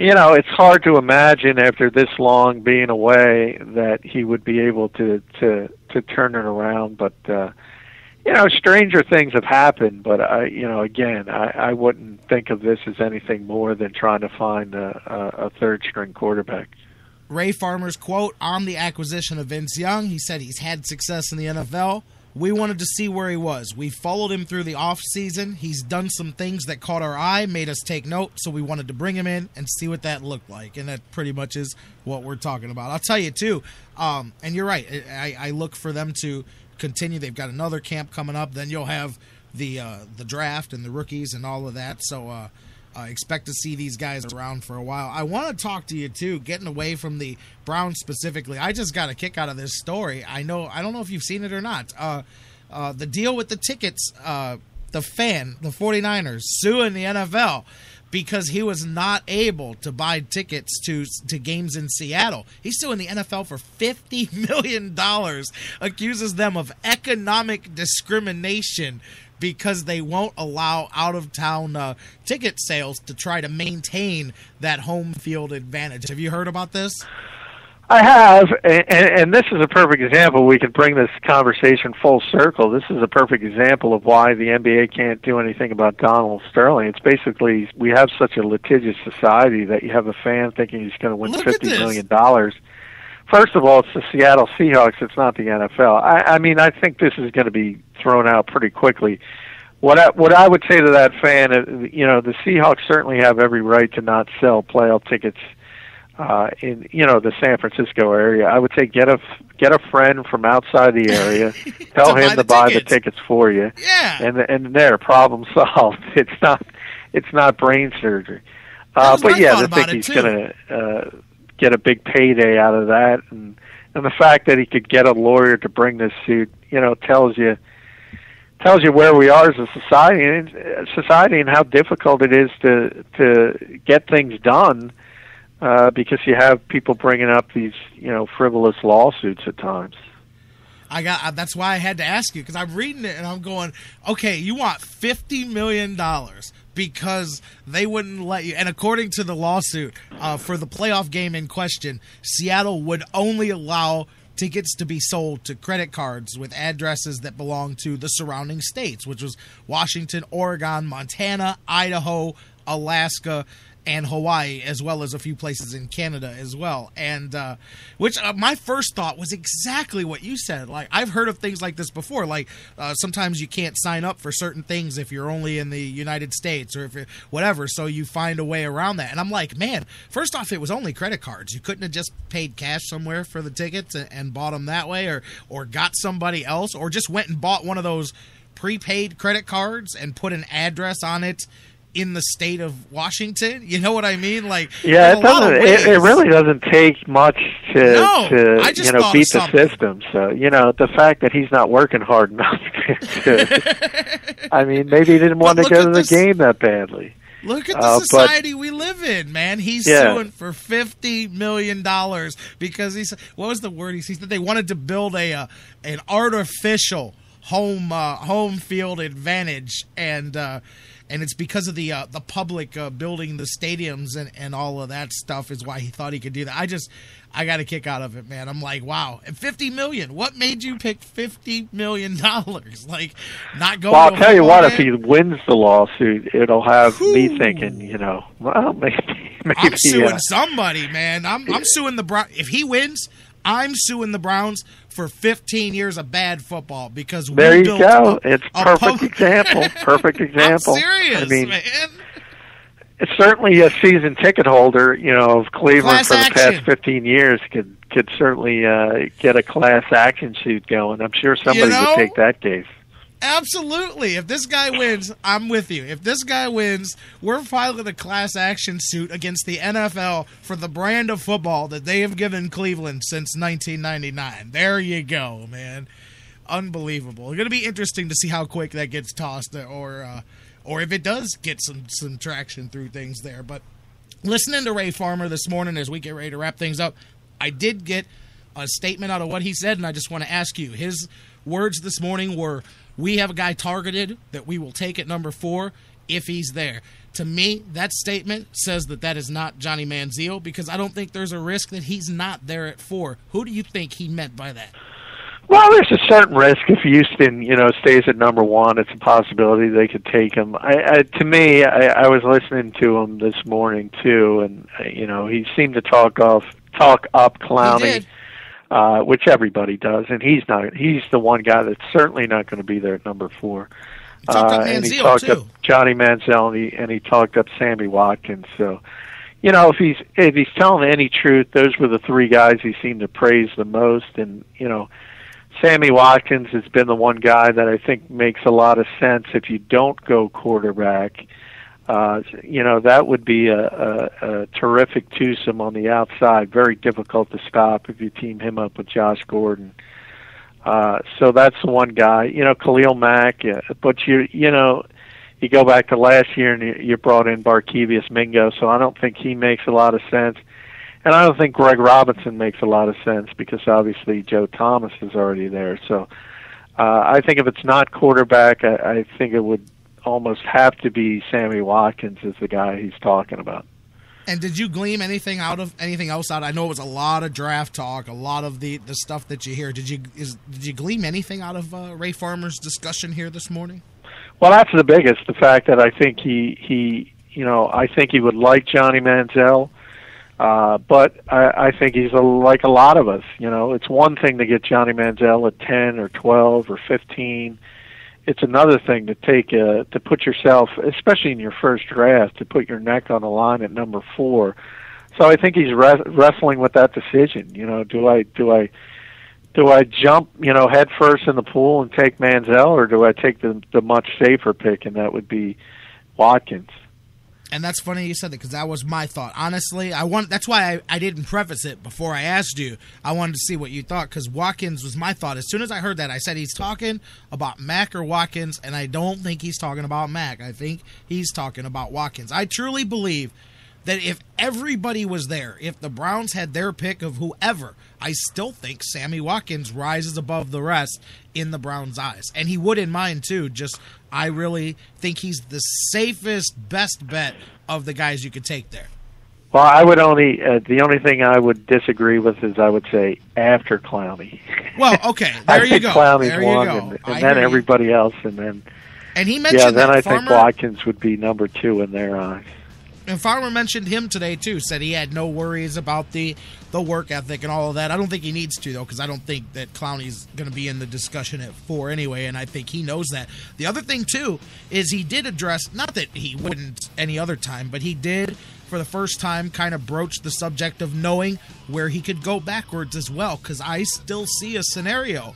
you know, it's hard to imagine after this long being away that he would be able to to to turn it around. But uh, you know, stranger things have happened. But I, you know, again, I, I wouldn't think of this as anything more than trying to find a, a, a third string quarterback. Ray Farmer's quote on the acquisition of Vince Young. He said he's had success in the NFL. We wanted to see where he was. We followed him through the offseason. He's done some things that caught our eye, made us take note, so we wanted to bring him in and see what that looked like. And that pretty much is what we're talking about. I'll tell you, too, um, and you're right, I, I look for them to continue. They've got another camp coming up. Then you'll have the uh, the draft and the rookies and all of that. So uh, uh, expect to see these guys around for a while. I want to talk to you too, getting away from the Browns specifically. I just got a kick out of this story. I know I don't know if you've seen it or not. Uh, uh, the deal with the tickets, uh, the fan, the 49ers suing the NFL because he was not able to buy tickets to to games in Seattle. He's suing the NFL for 50 million dollars, accuses them of economic discrimination because they won't allow out of town uh, ticket sales to try to maintain that home field advantage. Have you heard about this? I have, and, and this is a perfect example. We can bring this conversation full circle. This is a perfect example of why the NBA can't do anything about Donald Sterling. It's basically we have such a litigious society that you have a fan thinking he's going to win Look fifty million dollars. First of all, it's the Seattle Seahawks. It's not the NFL. I, I mean, I think this is going to be thrown out pretty quickly. What I, what I would say to that fan, uh, you know, the Seahawks certainly have every right to not sell playoff tickets uh, in you know the San Francisco area. I would say get a get a friend from outside the area, tell him buy to buy the tickets. tickets for you, Yeah. and and there, problem solved. It's not it's not brain surgery. Uh, but yeah, I think he's going to uh, get a big payday out of that, and and the fact that he could get a lawyer to bring this suit, you know, tells you tells you where we are as a society and society and how difficult it is to to get things done uh, because you have people bringing up these you know frivolous lawsuits at times. I got. That's why I had to ask you because I'm reading it and I'm going, okay, you want fifty million dollars because they wouldn't let you. And according to the lawsuit uh, for the playoff game in question, Seattle would only allow tickets to be sold to credit cards with addresses that belong to the surrounding states, which was Washington, Oregon, Montana, Idaho, Alaska, and Hawaii, as well as a few places in Canada as well. And uh, which uh, my first thought was exactly what you said. Like I've heard of things like this before. Like uh, sometimes you can't sign up for certain things if you're only in the United States or if it, whatever. So you find a way around that. And I'm like, man, first off, it was only credit cards. You couldn't have just paid cash somewhere for the tickets and, and bought them that way, or or got somebody else, or just went and bought one of those prepaid credit cards and put an address on it in the state of Washington. You know what I mean? Like Yeah, it a lot of doesn't. It, it really doesn't take much to No, to you know beat the system. So you know the fact that he's not working hard enough to. I mean, maybe he didn't want to go to the this- game that badly. Look at the Uh, but- society we live in, man. He's Yeah. suing for fifty million dollars because he's what was the word he said they wanted to build a uh, an artificial home uh, home field advantage and uh, and it's because of the uh, the public uh, building the stadiums and, and all of that stuff is why he thought he could do that. I just I got a kick out of it, man. I'm like, wow, and fifty million. What made you pick fifty million dollars? Like, not going. Well, I'll to tell you what. If he wins the lawsuit, it'll have me thinking. You know, well, maybe maybe. I'm suing uh, somebody, man. I'm I'm suing the Brown. If he wins, I'm suing the Browns for 15 years of bad football because There you go. a- It's a perfect pub- example. Perfect example. I'm serious, I mean, man. it's certainly a season ticket holder, you know, of Cleveland Class for the action. past 15 years could could certainly uh, get a class action suit going. I'm sure somebody know? would take that case. Absolutely. If this guy wins, I'm with you. If this guy wins, we're filing a class action suit against the NFL for the brand of football that they have given Cleveland since 1999. There you go, man. Unbelievable. It's going to be interesting to see how quick that gets tossed or uh, or if it does get some some traction through things there. But listening to Ray Farmer this morning as we get ready to wrap things up, I did get a statement out of what he said, and I just want to ask you. His words this morning were, "We have a guy targeted that we will take at number four if he's there." To me, that statement says that that is not Johnny Manziel because I don't think there's a risk that he's not there at four. Who do you think he meant by that? Well, there's a certain risk if Houston, you know, stays at number one. It's a possibility they could take him. I, I to me, I, I was listening to him this morning too, and uh, you know, he seemed to talk off, talk up Clowney, uh, which everybody does, and he's not. He's the one guy that's certainly not going to be there at number four. up Uh, and he talked too. up Johnny Manziel, and he, and he talked up Sammy Watkins. So, you know, if he's if he's telling any truth, those were the three guys he seemed to praise the most, and you know. Sammy Watkins has been the one guy that I think makes a lot of sense if you don't go quarterback. Uh, you know, that would be a, a, a terrific twosome on the outside. Very difficult to stop if you team him up with Josh Gordon. Uh, so that's the one guy. You know, Khalil Mack. Uh, but you, you know, you go back to last year and you, you brought in Barkevius Mingo. So I don't think he makes a lot of sense. And I don't think Greg Robinson makes a lot of sense because obviously Joe Thomas is already there. So uh, I think if it's not quarterback, I, I think it would almost have to be Sammy Watkins as the guy he's talking about. And did you glean anything out of anything else out? I know it was a lot of draft talk, a lot of the, the stuff that you hear. Did you is did you glean anything out of uh, Ray Farmer's discussion here this morning? Well, that's the biggest. The fact that I think he he you know I think he would like Johnny Manziel, uh, but I, I think he's a, like a lot of us. You know, it's one thing to get Johnny Manziel at ten or twelve or fifteen. It's another thing to take uh, to put yourself, especially in your first draft, to put your neck on the line at number four. So I think he's re- wrestling with that decision. You know, do I do I do I jump, you know, head first in the pool and take Manziel, or do I take the the much safer pick, and that would be Watkins? And that's funny you said that because that was my thought. Honestly, I want. That's why I, I didn't preface it before I asked you. I wanted to see what you thought because Watkins was my thought. As soon as I heard that, I said he's talking about Mack or Watkins, and I don't think he's talking about Mack. I think he's talking about Watkins. I truly believe that if everybody was there, if the Browns had their pick of whoever, I still think Sammy Watkins rises above the rest in the Browns' eyes. And he would in mine too. Just I really think he's the safest, best bet of the guys you could take there. Well, I would only uh, the only thing I would disagree with is I would say after Clowney. Well, okay, there I you think go. Clowney's there you one, go. and, and then agree. everybody else, and then And he mentioned yeah, then that I Farmer, think Watkins would be number two in their eyes. And Farmer mentioned him today too. Said he had no worries about the the work ethic and all of that. I don't think he needs to though, because I don't think that Clowney's going to be in the discussion at four anyway, and I think he knows that. The other thing too is he did address not that he wouldn't any other time, but he did for the first time kind of broach the subject of knowing where he could go backwards as well. Because I still see a scenario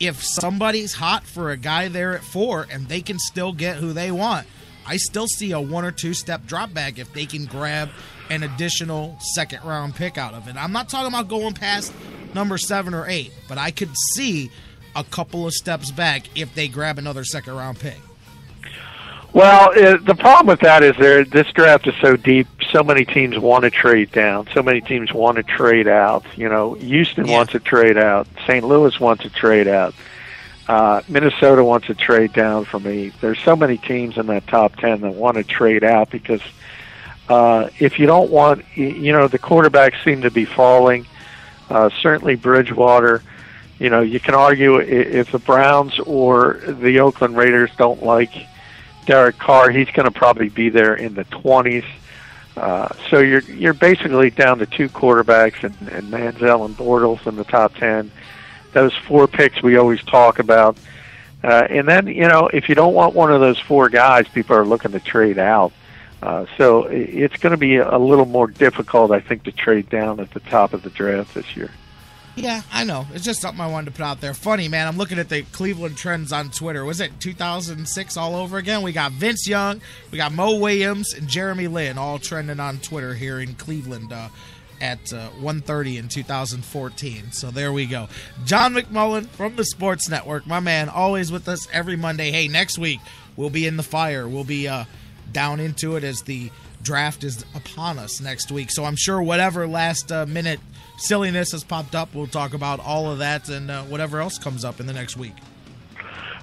if somebody's hot for a guy there at four and they can still get who they want, I still see a one or two step drop back if they can grab an additional second round pick out of it. I'm not talking about going past number seven or eight, but I could see a couple of steps back if they grab another second round pick. Well, uh, the problem with that is there. This draft is so deep. So many teams want to trade down. So many teams want to trade out. You know, Houston wants to trade out. St. Louis wants to trade out. Uh, Minnesota wants to trade down for me. There's so many teams in that top ten that want to trade out because uh, if you don't want, you know, the quarterbacks seem to be falling. Uh, certainly Bridgewater. You know, you can argue if the Browns or the Oakland Raiders don't like Derek Carr, he's going to probably be there in the 20s. Uh, so you're you're basically down to two quarterbacks and, and Manziel and Bortles in the top 10. Those four picks we always talk about. Uh, and then, you know, if you don't want one of those four guys, people are looking to trade out. Uh, so it's going to be a little more difficult, I think, to trade down at the top of the draft this year. Yeah, I know. It's just something I wanted to put out there. Funny, man. I'm looking at the Cleveland trends on Twitter. Was it 2006 all over again? We got Vince Young, we got Mo Williams, and Jeremy Lin all trending on Twitter here in Cleveland uh, at uh, 1:30 in 2014. So there we go. John McMullen from the Sports Network, my man, always with us every Monday. Hey, next week we'll be in the fire. We'll be uh, down into it as the draft is upon us next week. So I'm sure whatever last uh, minute silliness has popped up, we'll talk about all of that and uh, whatever else comes up in the next week.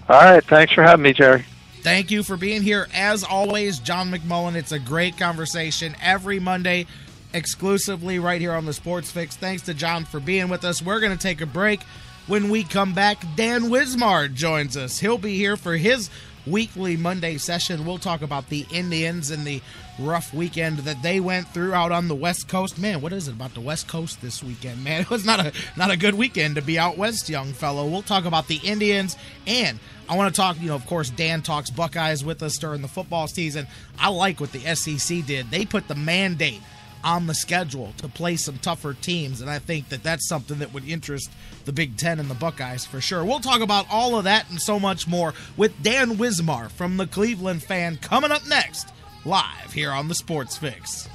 All right. Thanks for having me, Jerry. Thank you for being here. As always, John McMullen. It's a great conversation every Monday, exclusively right here on the Sports Fix. Thanks to John for being with us. We're going to take a break. When we come back, Dan Wismar joins us. He'll be here for his weekly Monday session. We'll talk about the Indians and the rough weekend that they went through out on the West Coast. Man, what is it about the West Coast this weekend? Man, it was not a not a good weekend to be out west, young fellow. We'll talk about the Indians and I want to talk, you know, of course, Dan talks Buckeyes with us during the football season. I like what the SEC did. They put the mandate on the schedule to play some tougher teams, and I think that that's something that would interest the Big Ten and the Buckeyes for sure. We'll talk about all of that and so much more with Dan Wismar from the Cleveland fan coming up next, live here on the Sports Fix.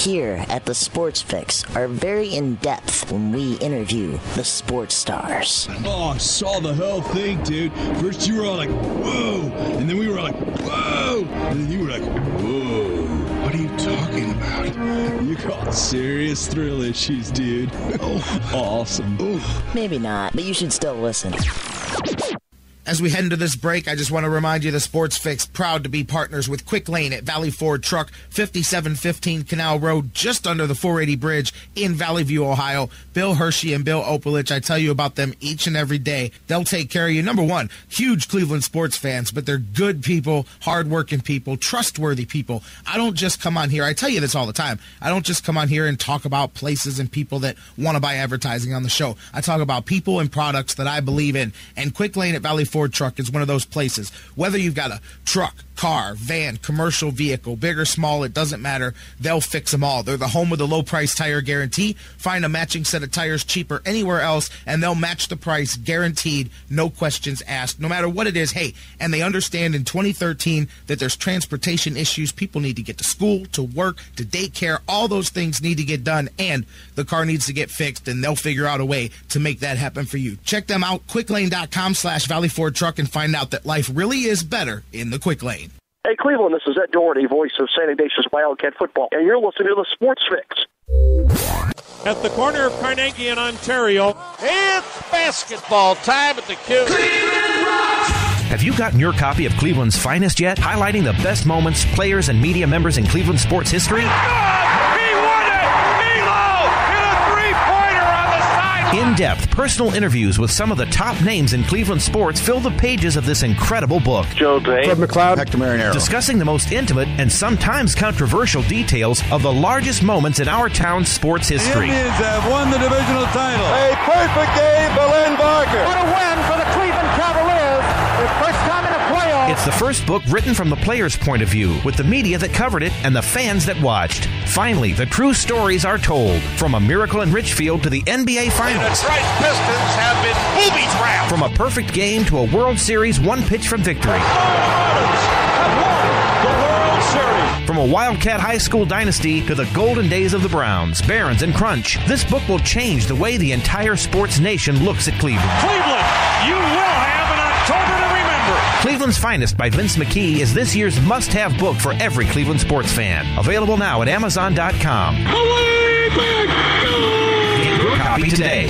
Here at the Sports Fix are very in depth when we interview the sports stars. Oh, I saw the whole thing, dude. First you were all like, whoa, and then we were all like, whoa, and then you were like, whoa. What are you talking about? You got serious thrill issues, dude. Oh, awesome. Maybe not, but you should still listen. As we head into this break, I just want to remind you the Sports Fix proud to be partners with Quick Lane at Valley Ford Truck, 5715 Canal Road, just under the 480 bridge in Valley View, Ohio. Bill Hershey and Bill Opolich, I tell you about them each and every day. They'll take care of you. Number one, huge Cleveland sports fans, but they're good people, hardworking people, trustworthy people. I don't just come on here, I tell you this all the time. I don't just come on here and talk about places and people that want to buy advertising on the show. I talk about people and products that I believe in. And Quick Lane at Valley Ford Ford Truck is one of those places. Whether you've got a truck, car, van, commercial vehicle, big or small, it doesn't matter. They'll fix them all. They're the home of the low price tire guarantee. Find a matching set of tires cheaper anywhere else, and they'll match the price guaranteed, no questions asked, no matter what it is. Hey, and they understand in 2013 that there's transportation issues. People need to get to school, to work, to daycare. All those things need to get done, and the car needs to get fixed, and they'll figure out a way to make that happen for you. Check them out, quicklane.com slash Valley Ford Truck, and find out that life really is better in the quick lane. Hey, Cleveland, this is Ed Doherty, voice of San Ignatius Wildcat Football, and you're listening to the Sports Fix. At the corner of Carnegie and Ontario, it's basketball time at the Q. Have you gotten your copy of Cleveland's Finest yet? Highlighting the best moments, players, and media members in Cleveland sports history? In depth, personal interviews with some of the top names in Cleveland sports fill the pages of this incredible book. Joe Tait, Fred McLeod, Hector Marinaro. Discussing the most intimate and sometimes controversial details of the largest moments in our town's sports history. The Indians have uh, won the divisional title. A perfect game for Len Barker. What a win for the Cleveland It's the first book written from the player's point of view, with the media that covered it and the fans that watched. Finally, the true stories are told, from a miracle in Richfield to the NBA Finals. The Detroit Pistons have been booby trapped. From a perfect game to a World Series one pitch from victory. From a Wildcat High School dynasty to the golden days of the Browns, Barons, and Crunch, this book will change the way the entire sports nation looks at Cleveland. Cleveland, you will have an October Cleveland's Finest by Vince McKee is this year's must have book for every Cleveland sports fan. Available now at Amazon.com. Copy today.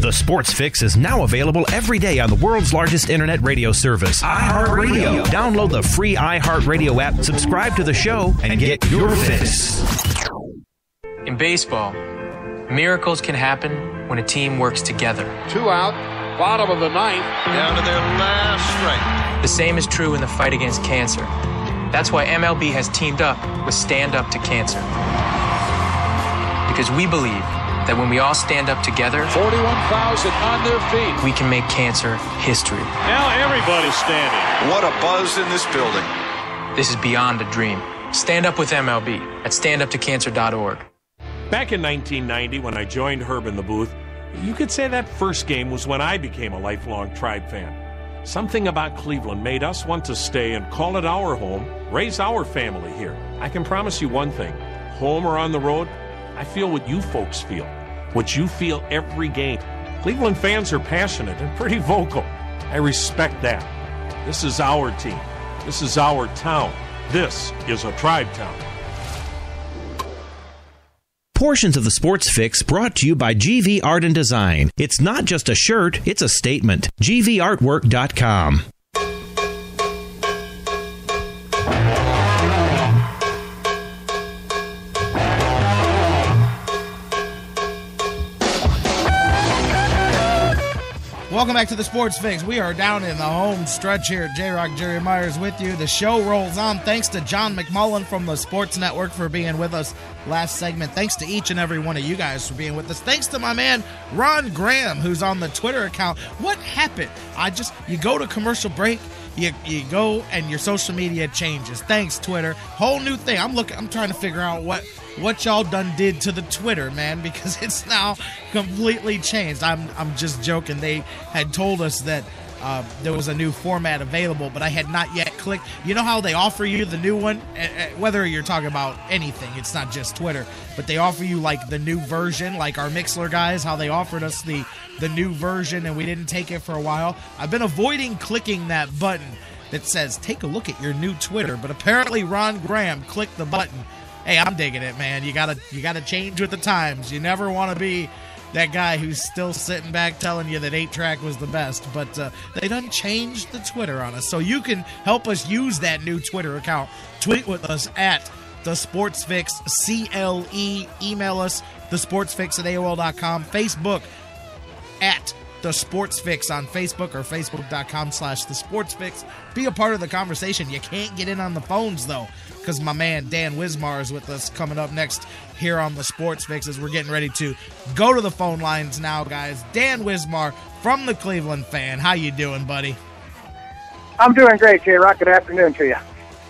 The Sports Fix is now available every day on the world's largest internet radio service, iHeartRadio. Download the free iHeartRadio app, subscribe to the show, and get your fix. In baseball, miracles can happen when a team works together. Two out, bottom of the ninth, down to their last strike. The same is true in the fight against cancer. That's why MLB has teamed up with Stand Up to Cancer. Because we believe that when we all stand up together, 41,000 on their feet. we can make cancer history. Now everybody's standing. What a buzz in this building. This is beyond a dream. Stand up with MLB at standuptocancer.org. Back in 1990, when I joined Herb in the booth, you could say that first game was when I became a lifelong Tribe fan. Something about Cleveland made us want to stay and call it our home, raise our family here. I can promise you one thing home or on the road, I feel what you folks feel, what you feel every game. Cleveland fans are passionate and pretty vocal. I respect that. This is our team. This is our town. This is a tribe town. Portions of the Sports Fix brought to you by GV Art and Design. It's not just a shirt, it's a statement. GVArtwork.com. Welcome back to the Sports Fix. We are down in the home stretch here. J Rock Jerry Myers with you. The show rolls on. Thanks to John McMullen from the Sports Network for being with us last segment. Thanks to each and every one of you guys for being with us. Thanks to my man Ron Graham, who's on the Twitter account. What happened? I just you go to commercial break. You, you go and your social media changes. Thanks, Twitter. Whole new thing. I'm looking. I'm trying to figure out what what y'all done did to the Twitter, man, because it's now completely changed. I'm I'm just joking. They had told us that uh, there was a new format available, but I had not yet clicked. You know how they offer you the new one, uh, uh, whether you're talking about anything. It's not just Twitter, but they offer you like the new version, like our Mixlr guys, how they offered us the the new version, and we didn't take it for a while. I've been avoiding clicking that button that says "Take a look at your new Twitter," but apparently Ron Graham clicked the button. Hey, I'm digging it, man. You gotta you gotta change with the times. You never want to be that guy who's still sitting back telling you that 8 track was the best. But uh, they done changed the Twitter on us. So you can help us use that new Twitter account. Tweet with us at the Sports Fix CLE. Email us the Sports Fix at AOL.com. Facebook at the Sports Fix on Facebook or Facebook.com slash the Sports Fix. Be a part of the conversation. You can't get in on the phones though, because my man Dan Wismar is with us coming up next here on the Sports Fix as we're getting ready to go to the phone lines now, guys. Dan Wismar from the Cleveland fan. How you doing, buddy? I'm doing great, J Rock. Good afternoon to you.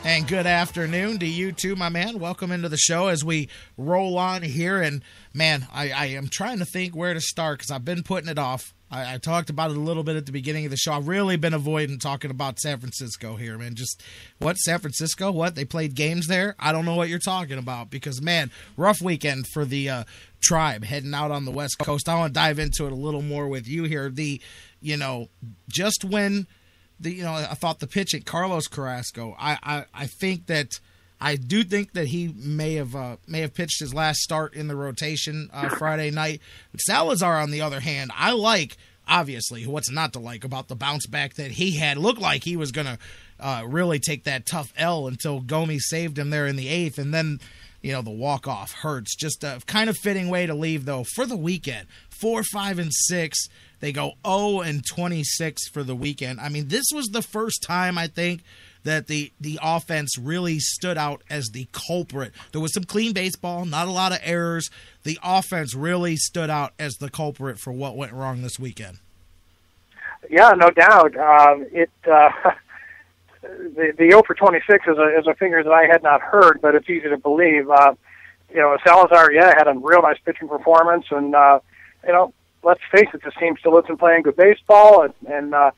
And good afternoon to you too, my man. Welcome into the show as we roll on here. And man, I, I am trying to think where to start because I've been putting it off. I, I, talked about it a little bit at the beginning of the show. I've really been avoiding talking about San Francisco here, man. Just what San Francisco? What they played games there? I don't know what you're talking about because man, rough weekend for the uh, tribe heading out on the West Coast. I want to dive into it a little more with you here. The you know just when the you know I thought the pitch at Carlos Carrasco. I I, I think that. I do think that he may have uh, may have pitched his last start in the rotation uh, Friday night. Salazar, on the other hand, I like obviously what's not to like about the bounce back that he had. Looked like he was to uh, really take that tough L until Gomes saved him there in the eighth, and then you know the walk off hurts. Just a kind of fitting way to leave though for the weekend. Four, five, and six. They go 0 and 26 for the weekend. I mean, this was the first time I think that the the offense really stood out as the culprit. There was some clean baseball, not a lot of errors. The offense really stood out as the culprit for what went wrong this weekend. Yeah, no doubt. Um, it uh, the the 0 for 26 is a is a figure that I had not heard, but it's easy to believe. Uh, you know, Salazar, yeah, had a real nice pitching performance, and uh, you know, let's face it, this team still isn't playing good baseball, and, and uh,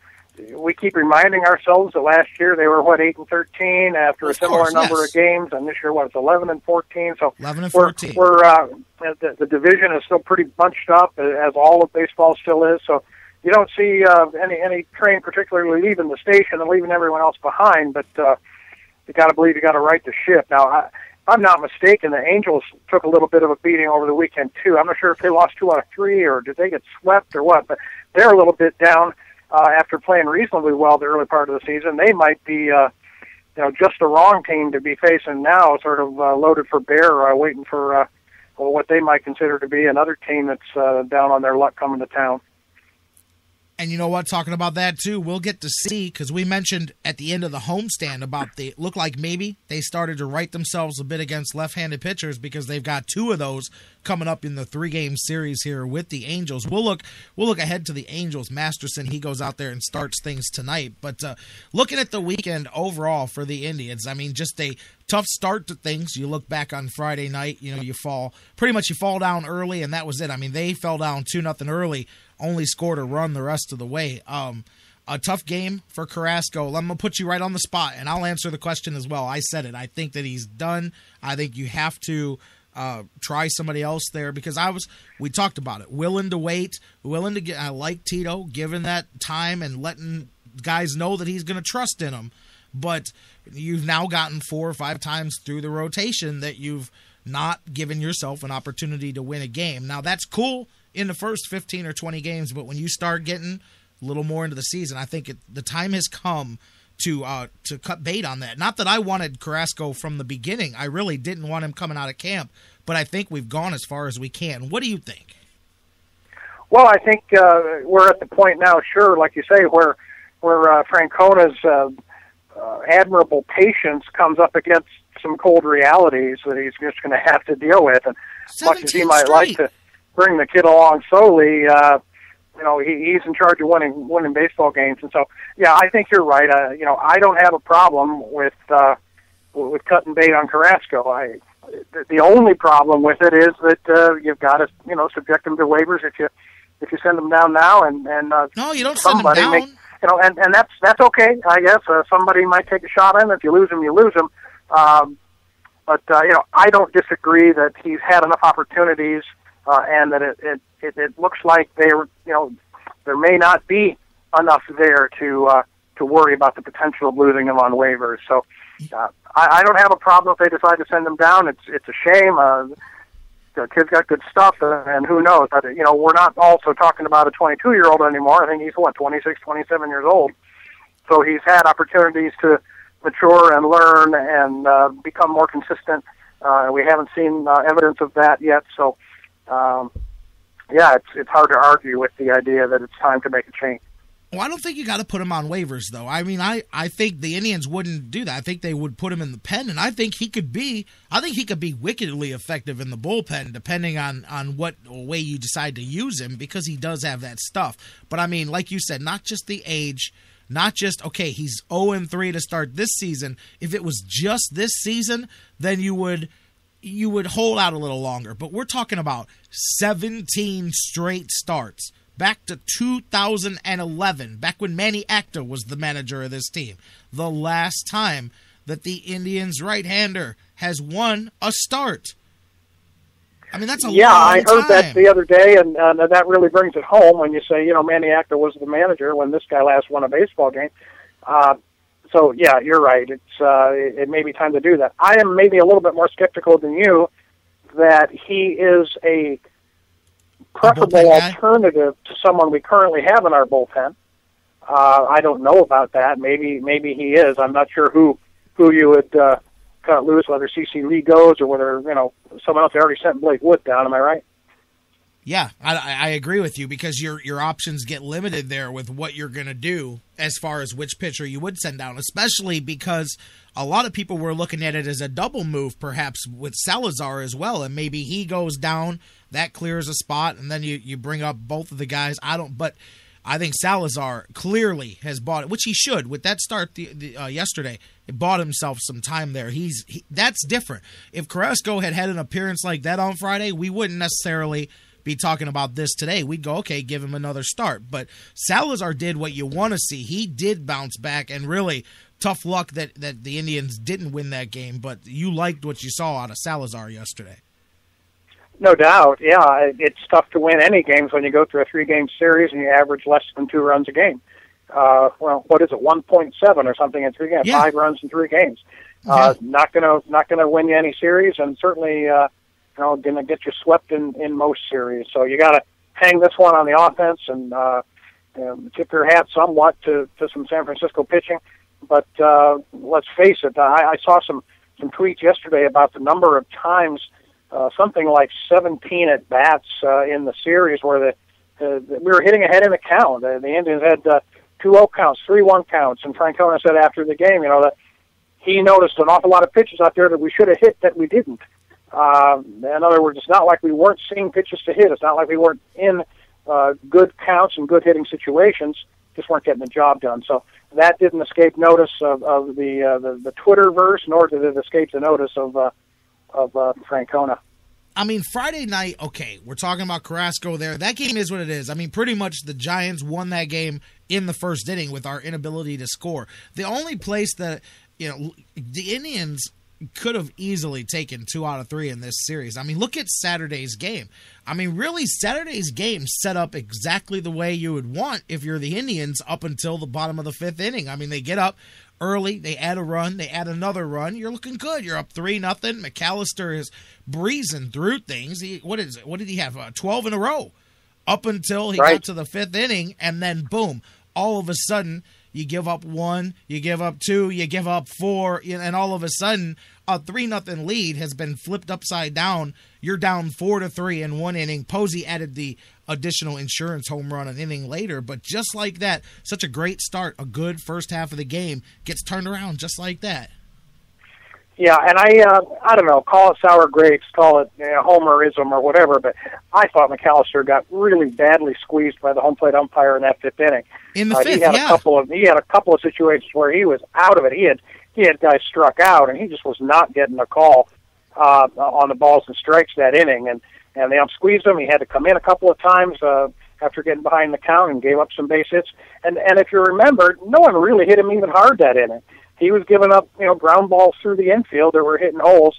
we keep reminding ourselves that last year they were what eight and thirteen after of a similar course, number yes. of games, and this year what it's eleven and fourteen. So 11 and we're, 14. we're uh, the, the division is still pretty bunched up, as all of baseball still is. So you don't see uh, any any train particularly leaving the station and leaving everyone else behind. But uh, you got to believe you got to right the ship. Now, I, if I'm not mistaken, the Angels took a little bit of a beating over the weekend too. I'm not sure if they lost two out of three or did they get swept or what, but they're a little bit down uh, after playing reasonably well the early part of the season. They might be. Uh, you know, just the wrong team to be facing now, sort of uh, loaded for bear, uh, waiting for uh, well, what they might consider to be another team that's uh, down on their luck coming to town. And you know what? Talking about that too, we'll get to see because we mentioned at the end of the homestand about the look like maybe they started to right themselves a bit against left-handed pitchers because they've got two of those coming up in the three-game series here with the Angels. We'll look we'll look ahead to the Angels. Masterson he goes out there and starts things tonight. But uh, looking at the weekend overall for the Indians, I mean, just a tough start to things. You look back on Friday night, you know, you fall pretty much you fall down early, and that was it. I mean, they fell down two nothing early, only scored a run the rest of the way. Um, a tough game for Carrasco. I'm gonna put you right on the spot, and I'll answer the question as well. I said it. I think that he's done. I think you have to uh, try somebody else there because I was. We talked about it. Willing to wait, willing to get. I like Tito, given that time and letting guys know that he's to trust in him. But you've now gotten four or five times through the rotation that you've not given yourself an opportunity to win a game. Now that's cool in the first 15 or 20 games, but when you start getting a little more into the season, I think it, the time has come to uh, to cut bait on that. Not that I wanted Carrasco from the beginning. I really didn't want him coming out of camp, but I think we've gone as far as we can. What do you think? Well, I think uh, we're at the point now, sure, like you say, where where uh, Francona's uh, uh, admirable patience comes up against some cold realities that he's just going to have to deal with. And much as he 17 might like to bring the kid along slowly, uh, you know, he, he's in charge of winning winning baseball games. And so, yeah, I think you're right. Uh, you know, I don't have a problem with uh, with cutting bait on Carrasco. I the, the only problem with it is that uh, you've got to you know subject him to waivers if you if you send him down now and and uh, No, you don't send him down. Make, you know, and and that's that's okay, I guess. Uh, somebody might take a shot at him. If you lose him, you lose him. Um, but uh, you know, I don't disagree that he's had enough opportunities, uh, and that it, it it it looks like there you know there may not be enough there to uh, to worry about the potential of losing him on waivers. So uh, I, I don't have a problem if they decide to send them down. It's it's a shame. Uh, the kid's got good stuff, uh, and who knows? But, you know, we're not also talking about a 22 year old anymore. I think he's what 26, 27 years old. So he's had opportunities to mature and learn and uh, become more consistent. Uh, we haven't seen uh, evidence of that yet. So um, yeah, it's it's hard to argue with the idea that it's time to make a change. Well, I don't think you got to put him on waivers, though. I mean, I, I think the Indians wouldn't do that. I think they would put him in the pen, and I think he could be. I think he could be wickedly effective in the bullpen, depending on on what way you decide to use him, because he does have that stuff. But I mean, like you said, not just the age, not just okay, he's zero and three to start this season. If it was just this season, then you would you would hold out a little longer. But we're talking about 17 straight starts back to 2011, back when Manny Acta was the manager of this team. The last time that the Indians right hander has won a start. I mean, that's a yeah. I heard time. that the other day, and uh, that really brings it home when you say, you know, Manny Acta was the manager when this guy last won a baseball game. Uh, so yeah, you're right. It's uh, it, it may be time to do that. I am maybe a little bit more skeptical than you that he is a preferable alternative to someone we currently have in our bullpen. Uh, I don't know about that. Maybe maybe he is. I'm not sure who who you would uh, cut loose, whether CC Lee goes or whether you know someone else. They already sent Blake Wood down. Am I right? Yeah, I, I agree with you because your your options get limited there with what you're going to do as far as which pitcher you would send down, especially because a lot of people were looking at it as a double move, perhaps with Salazar as well, and maybe he goes down, that clears a spot, and then you you bring up both of the guys. I don't, but I think Salazar clearly has bought it, which he should with that start the, the, uh, yesterday. It bought himself some time there. He's he, that's different. If Carrasco had had an appearance like that on Friday, we wouldn't necessarily be talking about this today. We'd go, okay, give him another start. But Salazar did what you want to see. He did bounce back, and really tough luck that that the Indians didn't win that game. But you liked what you saw out of Salazar yesterday. No doubt, yeah. It's tough to win any games when you go through a three-game series and you average less than two runs a game. Uh, well, what is it, one point seven or something in three games? Yeah. Five runs in three games. Uh, Not gonna not gonna win you any series, and certainly uh, you know gonna get you swept in in most series. So you got to hang this one on the offense and uh, you tip your hat somewhat to to some San Francisco pitching. But uh, let's face it, I, I saw some some tweets yesterday about the number of times uh, something like 17 at bats uh, in the series where the, uh, we were hitting ahead in the count. Uh, the Indians had uh, two 0 counts, three 1 counts, and Francona said after the game, you know, that he noticed an awful lot of pitches out there that we should have hit that we didn't. Uh, in other words, it's not like we weren't seeing pitches to hit. It's not like we weren't in uh, good counts and good hitting situations. Just weren't getting the job done. So that didn't escape notice of, of the, uh, the the Twitterverse, nor did it escape the notice of uh, of uh, Francona. I mean, Friday night, okay, we're talking about Carrasco there. That game is what it is. I mean, pretty much the Giants won that game in the first inning with our inability to score. The only place that, you know, the Indians could have easily taken two out of three in this series. I mean, look at Saturday's game. I mean, really, Saturday's game set up exactly the way you would want if you're the Indians up until the bottom of the fifth inning. I mean, they get up early, they add a run, they add another run. You're looking good. You're up three nothing. McAllister is breezing through things. He, what is it? What did he have? Uh, Twelve in a row, up until he Right. got to the fifth inning, and then boom! All of a sudden, you give up one, you give up two, you give up four, and all of a sudden, a three nothing lead has been flipped upside down. You're down four to three in one inning. Posey added the additional insurance home run an inning later, but just like that, such a great start, a good first half of the game gets turned around just like that. Yeah, and I uh, I don't know, call it sour grapes, call it you know, homerism or whatever, but I thought McAllister got really badly squeezed by the home plate umpire in that fifth inning. In the uh, fifth, he had yeah. a couple of he had a couple of situations where he was out of it. He had he had guys struck out, and he just was not getting a call uh, on the balls and strikes that inning, and and the ump squeezed him. He had to come in a couple of times uh, after getting behind the count and gave up some base hits. And and if you remember, no one really hit him even hard that inning. He was giving up you know ground balls through the infield. That were hitting holes,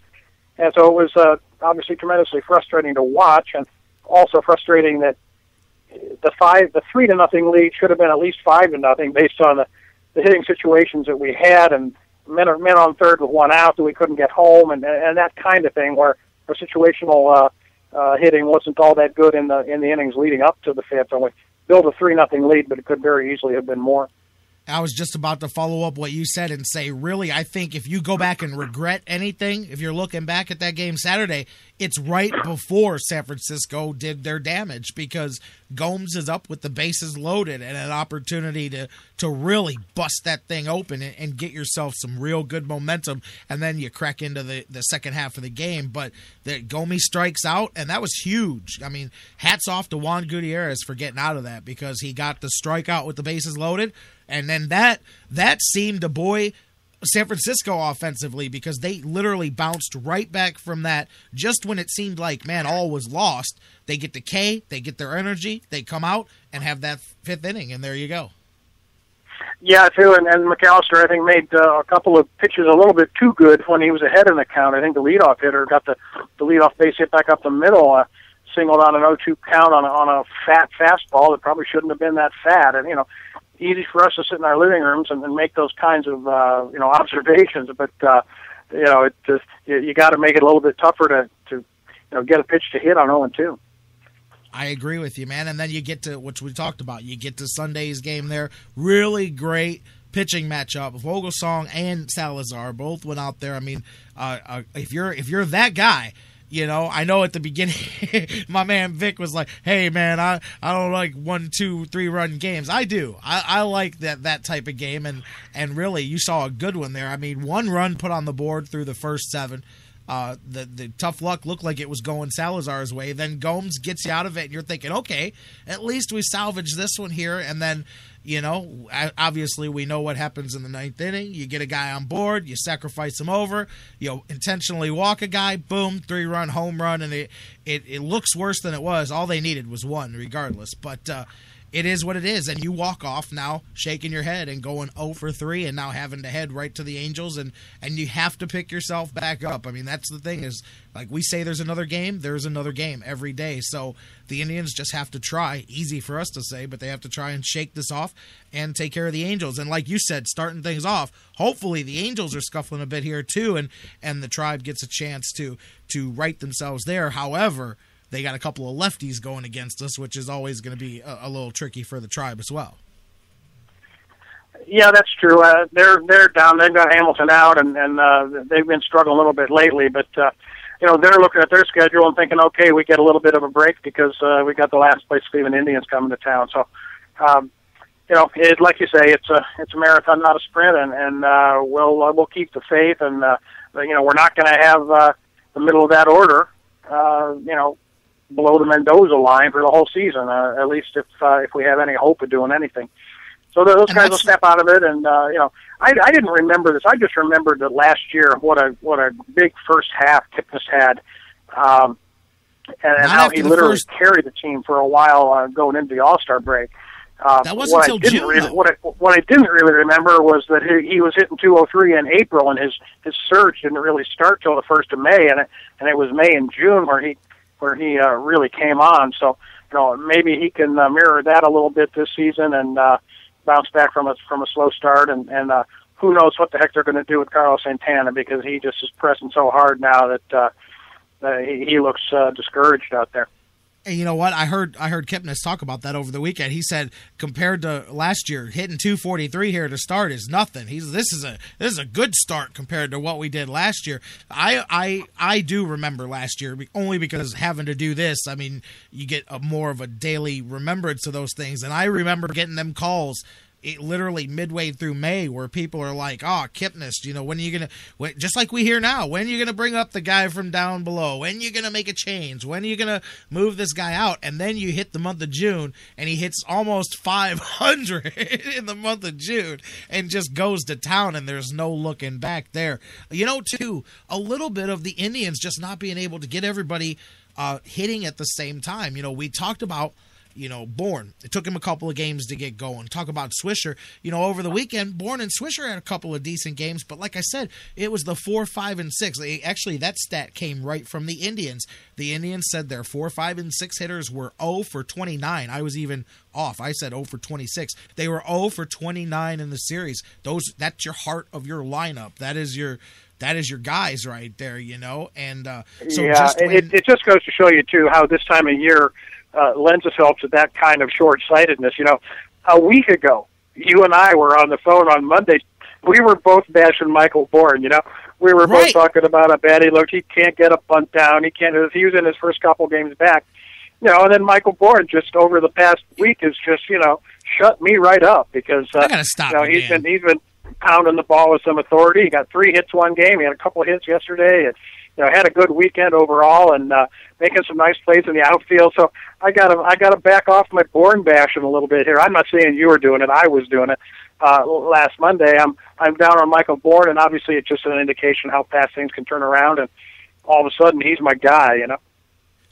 and so it was uh, obviously tremendously frustrating to watch, and also frustrating that the five the three to nothing lead should have been at least five to nothing based on the, the hitting situations that we had and men men on third with one out that we couldn't get home and and that kind of thing where our situational uh, uh, hitting wasn't all that good in the in the innings leading up to the fifth. And we built a three nothing lead but it could very easily have been more. I was just about to follow up what you said and say, really, I think if you go back and regret anything, if you're looking back at that game Saturday, it's right before San Francisco did their damage because Gomes is up with the bases loaded and an opportunity to to really bust that thing open and, and get yourself some real good momentum, and then you crack into the the second half of the game. But the Gomes strikes out, and that was huge. I mean, hats off to Juan Gutierrez for getting out of that because he got the strikeout with the bases loaded, and then that that seemed to buoy San Francisco offensively because they literally bounced right back from that just when it seemed like, man, all was lost. They get the K, they get their energy, they come out and have that fifth inning, and there you go. Yeah, too, and, and McAllister, I think, made uh, a couple of pitches a little bit too good when he was ahead in the count. I think the leadoff hitter got the, the leadoff base hit back up the middle, uh, singled on an 0-2 count on a, on a fat fastball that probably shouldn't have been that fat. And, you know, easy for us to sit in our living rooms and, and make those kinds of uh, you know observations. But uh, you know, it just you, you got to make it a little bit tougher to to you know get a pitch to hit on 0 and 2. I agree with you, man. And then you get to which we talked about. You get to Sunday's game there. Really great pitching matchup. Vogelsong and Salazar both went out there. I mean, uh, uh, if you're if you're that guy you know, I know at the beginning, my man Vic was like, "Hey, man, I, I don't like one, two, three run games. I do. I, I like that that type of game, and and really, you saw a good one there. I mean, one run put on the board through the first seven. Uh, the the tough luck looked like it was going Salazar's way. Then Gomes gets you out of it, and you're thinking, okay, at least we salvaged this one here. And then you know, obviously we know what happens in the ninth inning. You get a guy on board, you sacrifice him over, you intentionally walk a guy, boom, three run home run, and it, it, it looks worse than it was. All they needed was one, regardless. But uh, it is what it is. And you walk off now shaking your head and going 0 for 3 and now having to head right to the Angels and and you have to pick yourself back up. I mean, that's the thing is like we say there's another game, there's another game every day. So the Indians just have to try, easy for us to say, but they have to try and shake this off and take care of the Angels. And like you said, starting things off, hopefully the Angels are scuffling a bit here too and and the tribe gets a chance to to right themselves there. However, they got a couple of lefties going against us, which is always going to be a, a, little tricky for the tribe as well. Yeah, that's true. Uh, they're they're down. They've got Hamilton out, and and uh, they've been struggling a little bit lately. But uh, you know, they're looking at their schedule and thinking, okay, we get a little bit of a break because uh, we got the last place Cleveland Indians coming to town. So, um, you know, it, like you say, it's a it's a marathon, not a sprint, and and uh, we'll uh, we'll keep the faith, and uh, you know, we're not going to have uh, the middle of that order. Uh, you know, below the Mendoza line for the whole season, uh, at least if uh, if we have any hope of doing anything. So those and guys will step out of it, and uh, you know, I, I didn't remember this. I just remembered that last year, what a what a big first half Kipnis had, um, and, and how he literally first... carried the team for a while uh, going into the All Star break. Uh, that wasn't until June. Really, what, I, what I didn't really remember was that he, he was hitting 203 in April, and his his surge didn't really start till the first of May, and it, and it was May and June where he where he uh, really came on. So you know maybe he can uh, mirror that a little bit this season and uh, bounce back from a from a slow start. And and uh, who knows what the heck they're going to do with Carlos Santana because he just is pressing so hard now that uh, uh, he, he looks uh, discouraged out there. And you know what? I heard I heard Kipnis talk about that over the weekend. He said compared to last year, hitting 243 here to start is nothing. He's this is a this is a good start compared to what we did last year. I I I do remember last year only because having to do this. I mean, you get a more of a daily remembrance of those things. And I remember getting them calls literally midway through May where people are like, "Oh, Kipnis, you know, when are you gonna?" When, just like we hear now, when are you gonna bring up the guy from down below? When are you gonna make a change? When are you gonna move this guy out? And then you hit the month of June, and he hits almost 500 in the month of June, and just goes to town, and there's no looking back there. You know, too, a little bit of the Indians just not being able to get everybody uh, hitting at the same time. You know, we talked about you know, Bourn. It took him a couple of games to get going. Talk about Swisher. You know, over the weekend, Bourn and Swisher had a couple of decent games, but like I said, it was the four, five, and six. Actually, that stat came right from the Indians. The Indians said their four, five, and six hitters were 0 for 29. I was even off. I said 0 for 26. They were 0 for 29 in the series. Those that's your heart of your lineup. That is your that is your guys right there, you know. And uh, so yeah, just when, it, it just goes to show you too how this time of year uh, lends itself to that kind of short sightedness. You know, a week ago, you and I were on the phone on Monday. We were both bashing Michael Bourn. You know, we were Right. both talking about how bad he looked. He can't get a bunt down. He can't. He was in his first couple games back. You know, and then Michael Bourn just over the past week has just you know shut me right up because uh, I gotta stop You know, he's been he's been pounding the ball with some authority. He got three hits one game. He had a couple of hits yesterday, and you know had a good weekend overall, and uh, making some nice plays in the outfield. So I got to I got to back off my Bourne bashing a little bit here. I'm not saying you were doing it. I was doing it uh, last Monday. I'm I'm down on Michael Bourn, and obviously it's just an indication how fast things can turn around. And all of a sudden, he's my guy. You know.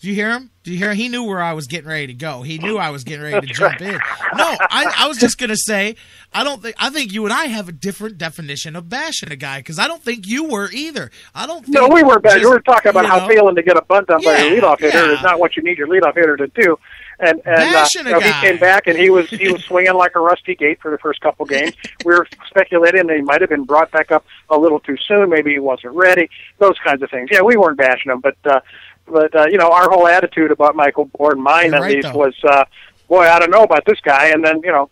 Did you hear him? Did you hear? Him? He knew where I was getting ready to go. He knew I was getting ready to jump in. No, I, I was just gonna say, I don't think. I think you and I have a different definition of bashing a guy because I don't think you were either. I don't. Think No, we were bashing. We were talking about you how know, failing to get a bunt done by Yeah, your leadoff hitter yeah. is not what you need your leadoff hitter to do. And and uh, you know, he came back and he was he was swinging like a rusty gate for the first couple games. we were speculating that he might have been brought back up a little too soon. Maybe he wasn't ready. Those kinds of things. Yeah, we weren't bashing him, but uh, but uh, you know our whole attitude about Michael Bourn, mine You're at right, least, though. was uh, boy, I don't know about this guy. And then you know.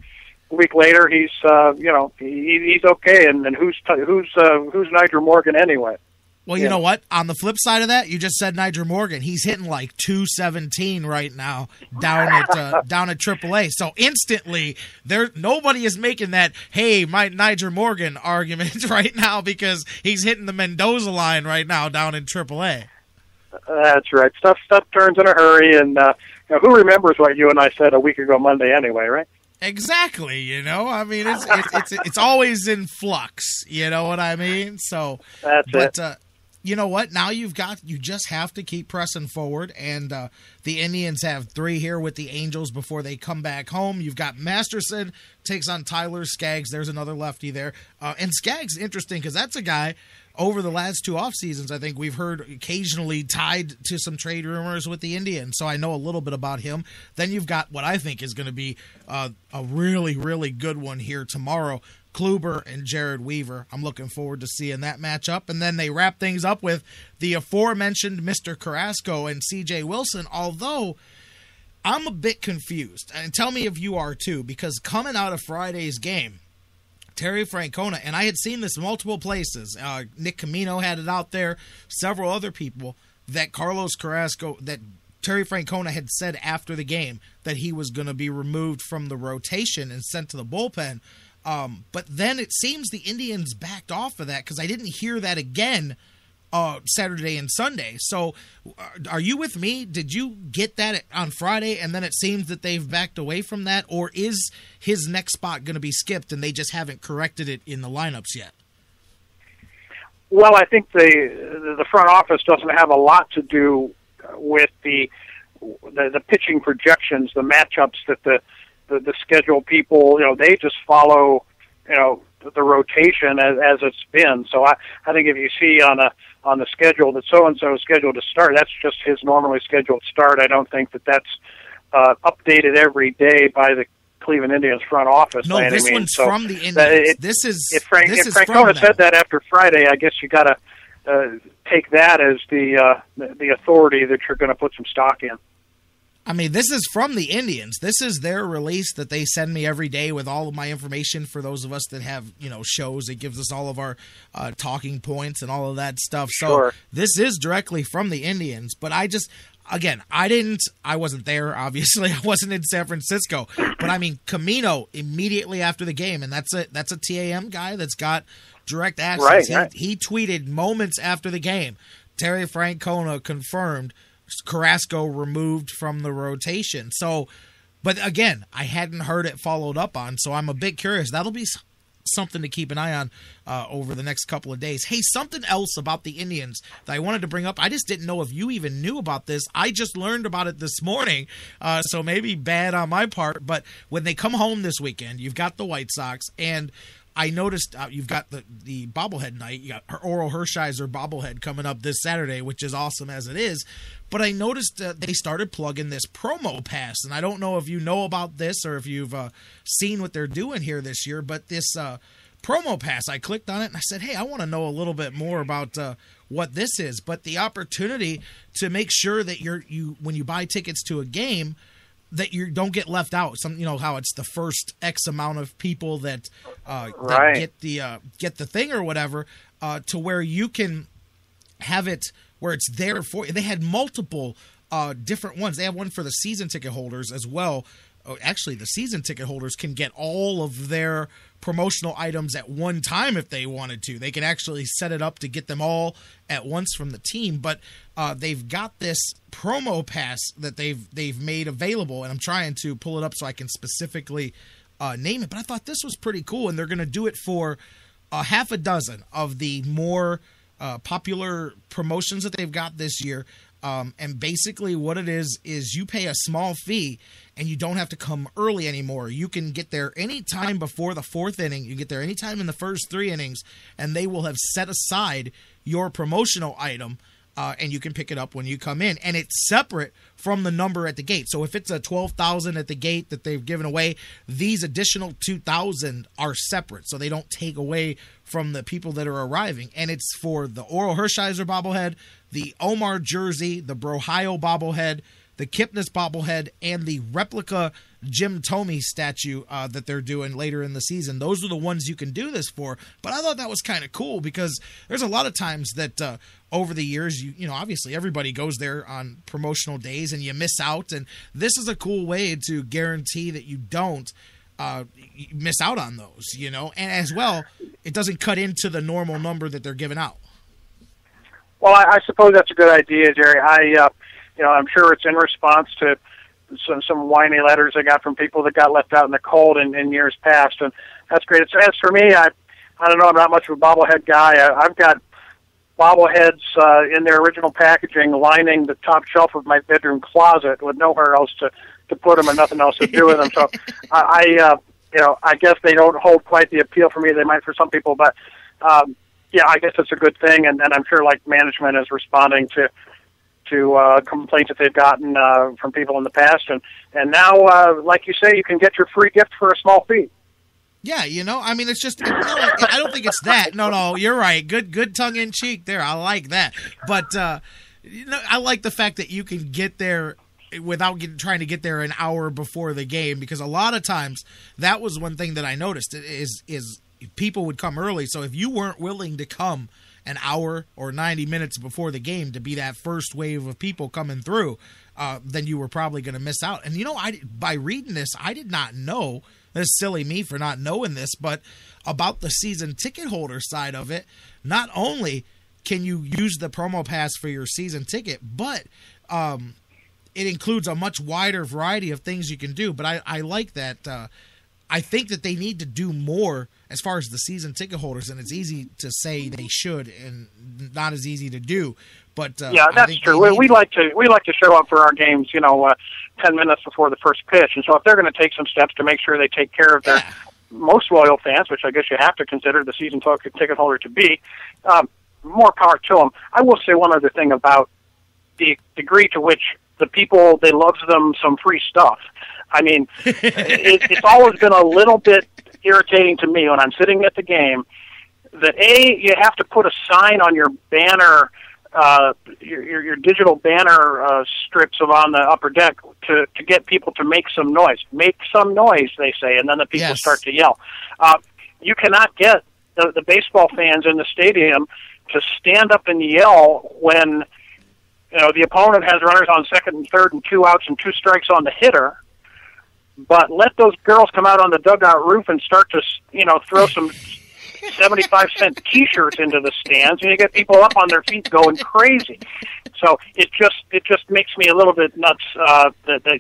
A week later, he's uh, you know he, he's okay, and, and who's t- who's uh, who's Nigel Morgan anyway? Well, you Yeah. know what? On the flip side of that, you just said Nyjer Morgan. He's hitting like two seventeen right now down at uh, down at AAA. So instantly, there nobody is making that hey, my Nyjer Morgan argument right now because he's hitting the Mendoza line right now down in AAA. That's right. Stuff stuff turns in a hurry, and uh, you know, who remembers what you and I said a week ago Monday anyway, right? Exactly. You know, I mean, it's it's it's, it's always in flux. You know what I mean? So That's but, it. Uh, you know what? Now you've got you just have to keep pressing forward, and uh, the Indians have three here with the Angels before they come back home. You've got Masterson takes on Tyler Skaggs. There's another lefty there, uh, and Skaggs interesting because that's a guy. Over the last two off seasons, I think we've heard occasionally tied to some trade rumors with the Indians, so I know a little bit about him. Then you've got what I think is going to be uh, a really, really good one here tomorrow. Kluber and Jered Weaver. I'm looking forward to seeing that matchup. And then they wrap things up with the aforementioned Mr. Carrasco and CJ Wilson, although I'm a bit confused. And tell me if you are too, because coming out of Friday's game, Terry Francona, and I had seen this multiple places. Uh, Nick Camino had it out there, several other people, that Carlos Carrasco, that Terry Francona had said after the game that he was going to be removed from the rotation and sent to the bullpen. Um, but then it seems the Indians backed off of that because I didn't hear that again uh, Saturday and Sunday. So, uh, are you with me? Did you get that on Friday, and then it seems that they've backed away from that, or is his next spot going to be skipped and they just haven't corrected it in the lineups yet? Well, I think the the front office doesn't have a lot to do with the the, the pitching projections, the matchups that the, the the schedule people, you know, they just follow, you know, the, rotation as, as it's been. So I I think if you see on a on the schedule that so and so is scheduled to start, that's just his normally scheduled start. I don't think that that's uh, updated every day by the Cleveland Indians front office. No, this means. one's So from the Indians. it- this is if Frank this if Francona them. said that after Friday, I guess you got to uh, take that as the uh, the the authority that you're going to put some stock in. I mean, this is from the Indians. This is their release that they send me every day with all of my information for those of us that have, you know, shows. It gives us all of our uh, talking points and all of that stuff. So Sure. this is directly from the Indians. But I just, again, I didn't, I wasn't there, obviously. I wasn't in San Francisco. But I mean, Camino immediately after the game, and that's a, that's a TAM guy that's got direct access. Right, he, right. he tweeted moments after the game, Terry Francona confirmed Carrasco removed from the rotation. So, but again, I hadn't heard it followed up on, so I'm a bit curious. That'll be something to keep an eye on uh, over the next couple of days. Hey, something else about the Indians that I wanted to bring up. I just didn't know if you even knew about this. I just learned about it this morning, uh, so maybe bad on my part. But when they come home this weekend, you've got the White Sox and. I noticed uh, you've got the the bobblehead night. You got Orel Hershiser bobblehead coming up this Saturday, which is awesome as it is. But I noticed they started plugging this promo pass, and I don't know if you know about this or if you've uh, seen what they're doing here this year. But this uh, promo pass, I clicked on it and I said, "Hey, I want to know a little bit more about uh, what this is." But the opportunity to make sure that you're you when you buy tickets to a game that you don't get left out. Some you know how it's the first X amount of people that, uh, that Right. get the uh, get the thing or whatever, uh, to where you can have it where it's there for you. They had multiple uh, different ones. They have one for the season ticket holders as well. Oh, actually, the season ticket holders can get all of their promotional items at one time if they wanted to. They can actually set it up to get them all at once from the team. But uh, they've got this promo pass that they've they've made available, and I'm trying to pull it up so I can specifically uh, name it. But I thought this was pretty cool, and they're going to do it for a half a dozen of the more uh, popular promotions that they've got this year. Um, and basically, what it is is you pay a small fee, and you don't have to come early anymore. You can get there anytime before the fourth inning. You get there anytime in the first three innings, and they will have set aside your promotional item. Uh, and you can pick it up when you come in, and it's separate from the number at the gate. So if it's a twelve thousand at the gate that they've given away, these additional two thousand are separate, so they don't take away from the people that are arriving. And it's for the Orel Hershiser bobblehead, the Omar jersey, the Brohio bobblehead, the Kipnis bobblehead, and the replica Jim Thome statue uh, that they're doing later in the season. Those are the ones you can do this for. But I thought that was kind of cool because there's a lot of times that uh, over the years, you you know, obviously everybody goes there on promotional days and you miss out. And this is a cool way to guarantee that you don't uh, miss out on those, you know, and as well, it doesn't cut into the normal number that they're giving out. Well, I, I suppose that's a good idea, Jerry. I, uh, you know, I'm sure it's in response to some some whiny letters I got from people that got left out in the cold in, in years past, and that's great. As for me, I, I don't know. I'm not much of a bobblehead guy. I, I've got bobbleheads uh, in their original packaging lining the top shelf of my bedroom closet with nowhere else to to put them and nothing else to do with them. So I, I uh, you know, I guess they don't hold quite the appeal for me they might for some people, but um, yeah, I guess it's a good thing, and, and I'm sure like management is responding to to uh, complaints that they've gotten uh, from people in the past, and and now, uh, like you say, you can get your free gift for a small fee. Yeah, you know, I mean, it's just. No, I don't think it's that. No, no, you're right. Good, good tongue in cheek there. I like that. But uh, you know, I like the fact that you can get there without getting, trying to get there an hour before the game because a lot of times that was one thing that I noticed is is people would come early. So if you weren't willing to come an hour or 90 minutes before the game to be that first wave of people coming through, uh, then you were probably going to miss out. And you know, I by reading this, I did not know. That's silly me for not knowing this, but about the season ticket holder side of it, not only can you use the promo pass for your season ticket, but um, it includes a much wider variety of things you can do. But I, I like that. Uh, I think that they need to do more as far as the season ticket holders, and it's easy to say they should, and not as easy to do. But uh, yeah, that's true. We, we like to we like to show up for our games, you know, uh, ten minutes before the first pitch, and so if they're going to take some steps to make sure they take care of their most loyal fans, which I guess you have to consider the season ticket holder to be, um, more power to them. I will say one other thing about the degree to which the people they love them some free stuff. I mean, it, it's always been a little bit irritating to me when I'm sitting at the game that a you have to put a sign on your banner uh your your, your digital banner uh strips of on the upper deck to to get people to make some noise. Make some noise they say and then the people Yes. start to yell. Uh you cannot get the, the baseball fans in the stadium to stand up and yell when you know the opponent has runners on second and third and two outs and two strikes on the hitter. But let those girls come out on the dugout roof and start to you know throw some 75 cent t-shirts into the stands and you get people up on their feet going crazy so it just it just makes me a little bit nuts uh that, that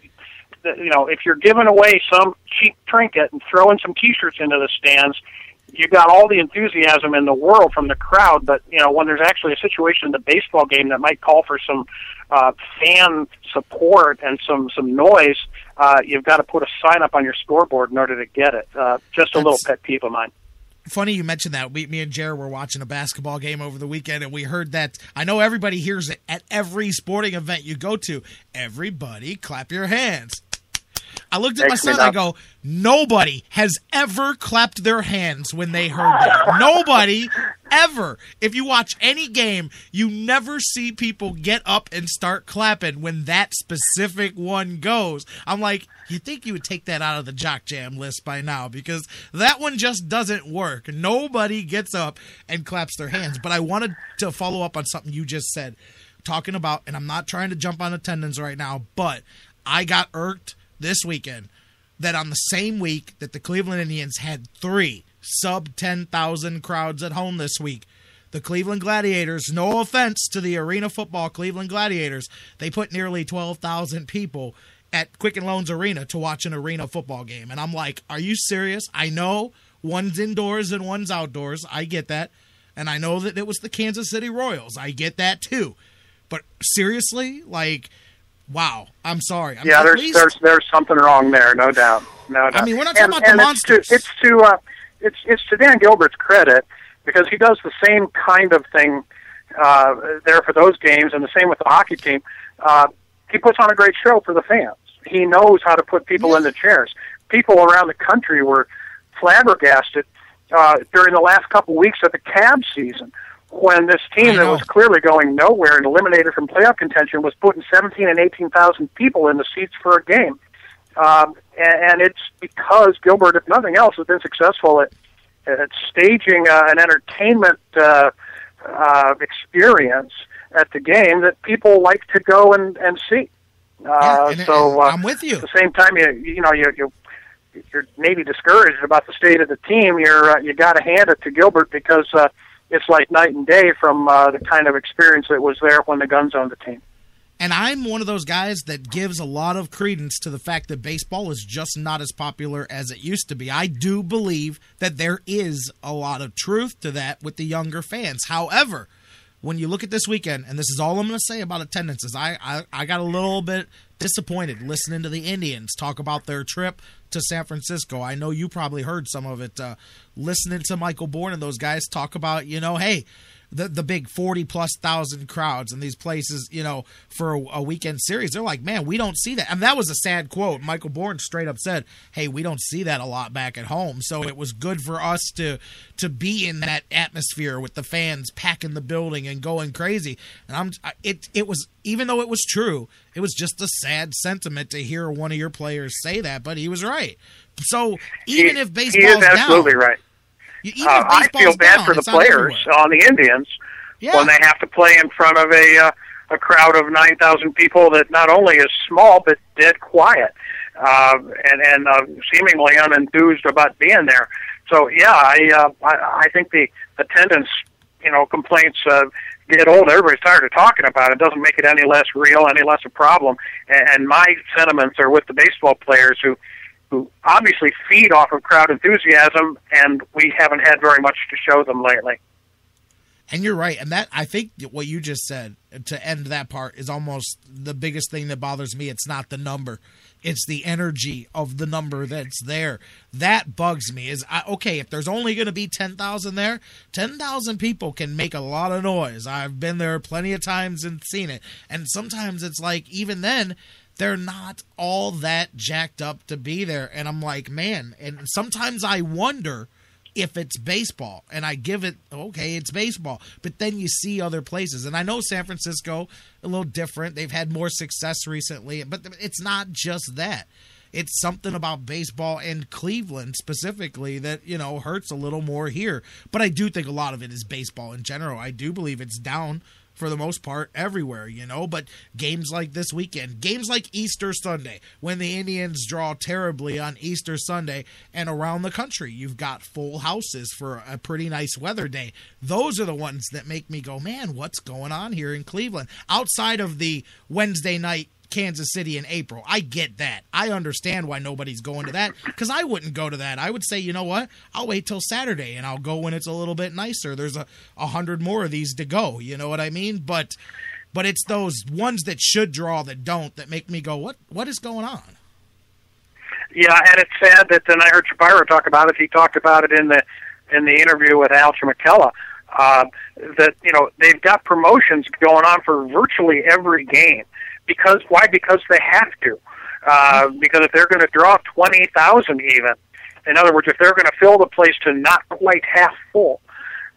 that you know if you're giving away some cheap trinket and throwing some t-shirts into the stands you got all the enthusiasm in the world from the crowd, but you know when there's actually a situation in the baseball game that might call for some uh, fan support and some some noise, uh, you've got to put a sign up on your scoreboard in order to get it. Uh, just a little pet peeve of mine. Funny you mentioned that. We, me and Jared were watching a basketball game over the weekend, and we heard that. I know everybody hears it at every sporting event you go to. Everybody, clap your hands. I looked at my son. I go, nobody has ever clapped their hands when they heard that. nobody ever. If you watch any game, you never see people get up and start clapping when that specific one goes. I'm like, you think you would take that out of the jock jam list by now because that one just doesn't work. Nobody gets up and claps their hands. But I wanted to follow up on something you just said, talking about, and I'm not trying to jump on attendance right now, but I got irked this weekend that on the same week that the Cleveland Indians had three sub 10,000 crowds at home this week, the Cleveland Gladiators, no offense to the Arena Football Cleveland Gladiators, they put nearly 12,000 people at Quicken Loans Arena to watch an arena football game. And I'm like, are you serious? I know one's indoors and one's outdoors. I get that. And I know that it was the Kansas City Royals. I get that too. But seriously, like, wow. I'm sorry. I'm yeah, there's there's there's something wrong there, no doubt, no doubt. I mean, we're not talking and, about the and monsters. It's to, it's to uh, it's it's to Dan Gilbert's credit because he does the same kind of thing uh, there for those games, and the same with the hockey team. Uh, he puts on a great show for the fans. He knows how to put people in the chairs. People around the country were flabbergasted uh, during the last couple weeks of the Cavs season when this team that was clearly going nowhere and eliminated from playoff contention was putting 17 and 18,000 people in the seats for a game. Um, and, and it's because Gilbert, if nothing else, has been successful at, at staging uh, an entertainment uh, uh, experience at the game that people like to go and, and see. Uh, and- so uh, I'm with you. At the same time, you you know you you you're maybe discouraged about the state of the team. You're uh, you got to hand it to Gilbert because uh, it's like night and day from uh, the kind of experience that was there when the Gunds owned the team. And I'm one of those guys that gives a lot of credence to the fact that baseball is just not as popular as it used to be. I do believe that there is a lot of truth to that with the younger fans. However, when you look at this weekend, and this is all I'm going to say about attendance, is I, I, I got a little bit disappointed listening to the Indians talk about their trip to San Francisco. I know you probably heard some of it. Uh, listening to Michael Bourn and those guys talk about, you know, hey, the the big forty plus thousand crowds in these places, you know, for a, a weekend series. They're like, man, we don't see that. I mean, that was a sad quote. Michael Bourn straight up said, "Hey, we don't see that a lot back at home." So it was good for us to to be in that atmosphere with the fans packing the building and going crazy. And I'm it it was even though it was true, it was just a sad sentiment to hear one of your players say that. But he was right. So even he, if he baseball's is absolutely down, right. Even Uh, I feel bad down, for the players everywhere. on the Indians Yeah. when they have to play in front of a uh, a crowd of nine thousand people that not only is small but dead quiet uh, and and uh, seemingly unenthused about being there. So yeah, I uh, I, I think the attendance you know complaints uh, get old. Everybody's tired of talking about it. Doesn't make it any less real, any less a problem. And, and my sentiments are with the baseball players who who obviously feed off of crowd enthusiasm, and we haven't had very much to show them lately. And you're right. And that I think what you just said to end that part is almost the biggest thing that bothers me. It's not the number. It's the energy of the number that's there. That bugs me. Is I, okay if there's only going to be 10,000 there, 10,000 people can make a lot of noise. I've been there plenty of times and seen it. And sometimes it's like even then they're not all that jacked up to be there and I'm like, man, and sometimes I wonder if it's baseball and I give it okay, it's baseball. But then you see other places. And I know San Francisco a little different. They've had more success recently, but it's not just that. It's something about baseball and Cleveland specifically that, you know, hurts a little more here. But I do think a lot of it is baseball in general. I do believe it's down for the most part everywhere, you know. But games like this weekend, games like Easter Sunday, when the Indians draw terribly on Easter Sunday and around the country, you've got full houses for a pretty nice weather day. Those are the ones that make me go, man, what's going on here in Cleveland? Outside of the Wednesday night Kansas City in April. I get that. I understand why nobody's going to that because I wouldn't go to that. I would say, you know what? I'll wait till Saturday and I'll go when it's a little bit nicer. There's a, a hundred more of these to go. You know what I mean? But but it's those ones that should draw that don't that make me go, what what is going on? Yeah, and it's sad that. And I heard Shapiro talk about it. He talked about it in the in the interview with Al Chimicella. Uh, that you know they've got promotions going on for virtually every game because why? Because they have to. uh, because if they're going to draw twenty thousand, even in other words, if they're going to fill the place to not quite half full,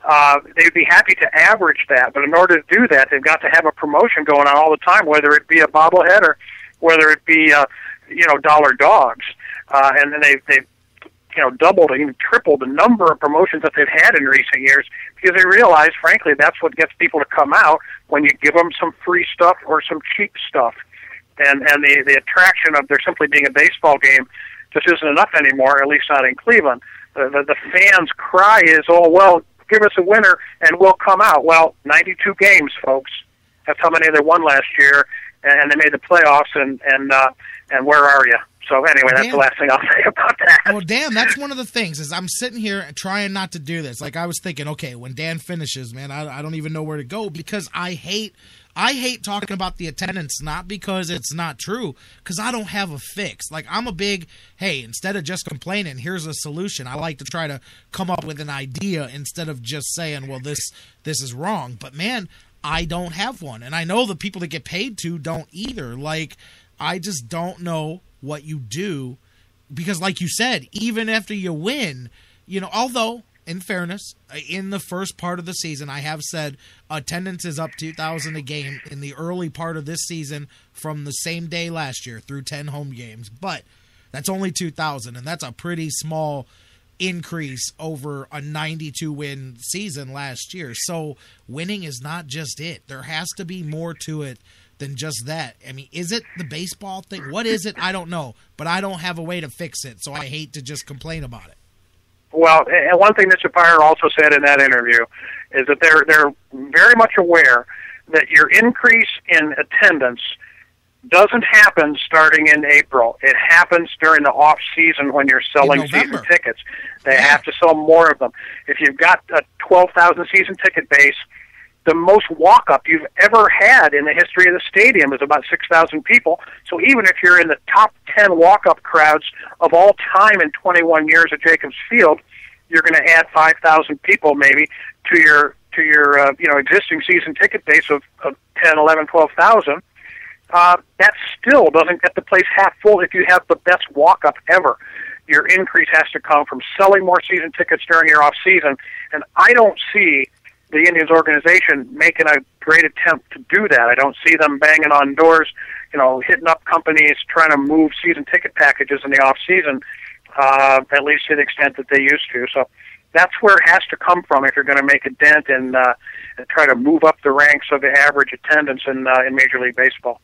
uh, they'd be happy to average that. But in order to do that, they've got to have a promotion going on all the time, whether it be a bobblehead or whether it be uh, you know dollar dogs. Uh, and then they they you know doubled and even tripled the number of promotions that they've had in recent years because they realize, frankly, that's what gets people to come out when you give them some free stuff or some cheap stuff. And and the the attraction of there simply being a baseball game just isn't enough anymore, at least not in Cleveland. The, the, the fans' cry is, oh, well, give us a winner and we'll come out. Well, 92 games, folks. That's how many they won last year, and they made the playoffs, and, and, uh, and where are you? So anyway, that's Damn. the last thing I'll say about that. Well, damn, that's one of the things is I'm sitting here trying not to do this. Like I was thinking, okay, when Dan finishes, man, I, I don't even know where to go because I hate I hate talking about the attendance, not because it's not true, because I don't have a fix. Like I'm a big, hey, instead of just complaining, here's a solution. I like to try to come up with an idea instead of just saying, well, this this is wrong. But man, I don't have one, and I know the people that get paid to don't either. Like I just don't know what you do. Because like you said even after you win you know although in fairness in the first part of the season i have said attendance is up 2000 a game in the early part of this season from the same day last year through 10 home games. But that's only 2000 and that's a pretty small increase over a 92 win season last year so winning is not just it there has to be more to it than just that. I mean, is it the baseball thing? What is it? I don't know, but I don't have a way to fix it, so I hate to just complain about it. Well, and one thing that Shapiro also said in that interview is that they're they're very much aware that your increase in attendance doesn't happen starting in April. It happens during the off season when you're selling season tickets. They have to sell more of them. If you've got a 12,000 season ticket base, the most walk up you've ever had in the history of the stadium is about 6,000 people. So even if you're in the top 10 walk up crowds of all time in 21 years at Jacobs Field, you're going to add 5,000 people maybe to your to your uh, you know existing season ticket base of, of 10, 11, 12,000. Uh, that still doesn't get the place half full if you have the best walk up ever. Your increase has to come from selling more season tickets during your off season, and I don't see the Indians organization making a great attempt to do that. I don't see them banging on doors, you know, hitting up companies trying to move season ticket packages in the off season, uh, at least to the extent that they used to. So that's where it has to come from if you're going to make a dent and, uh, and try to move up the ranks of the average attendance in uh, in Major League Baseball.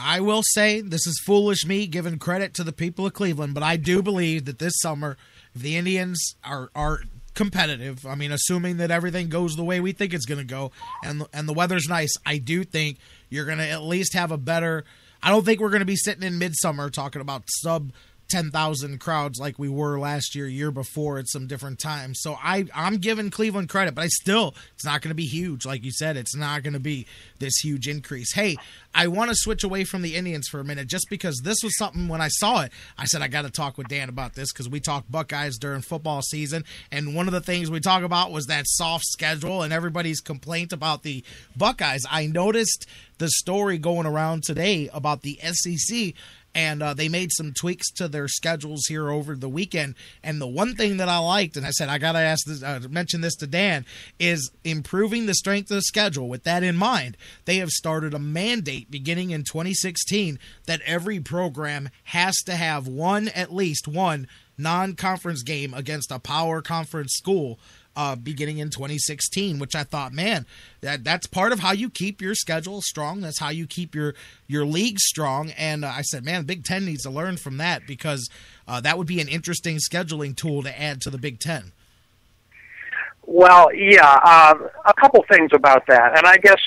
I will say this is foolish me giving credit to the people of Cleveland, but I do believe that this summer, if the Indians are are competitive. I mean, assuming that everything goes the way we think it's going to go, and and the weather's nice, I do think you're going to at least have a better. I don't think we're going to be sitting in midsummer talking about sub 10,000 crowds like we were last year, year before at some different times. So I, I'm giving Cleveland credit, but I still, it's not going to be huge. Like you said, it's not going to be this huge increase. Hey, I want to switch away from the Indians for a minute just because this was something when I saw it, I said, I got to talk with Dan about this because we talk Buckeyes during football season. And one of the things we talk about was that soft schedule and everybody's complaint about the Buckeyes. I noticed the story going around today about the SEC and uh, they made some tweaks to their schedules here over the weekend. And the one thing that I liked, and I said I got to ask this, uh, mention this to Dan, is improving the strength of the schedule. With that in mind, they have started a mandate beginning in 2016 that every program has to have one, at least one, non-conference game against a power conference school uh, beginning in 2016, which I thought, man, that that's part of how you keep your schedule strong. That's how you keep your your league strong. And uh, I said, man, Big Ten needs to learn from that because uh, that would be an interesting scheduling tool to add to the Big Ten. Well, yeah, uh, a couple things about that, and I guess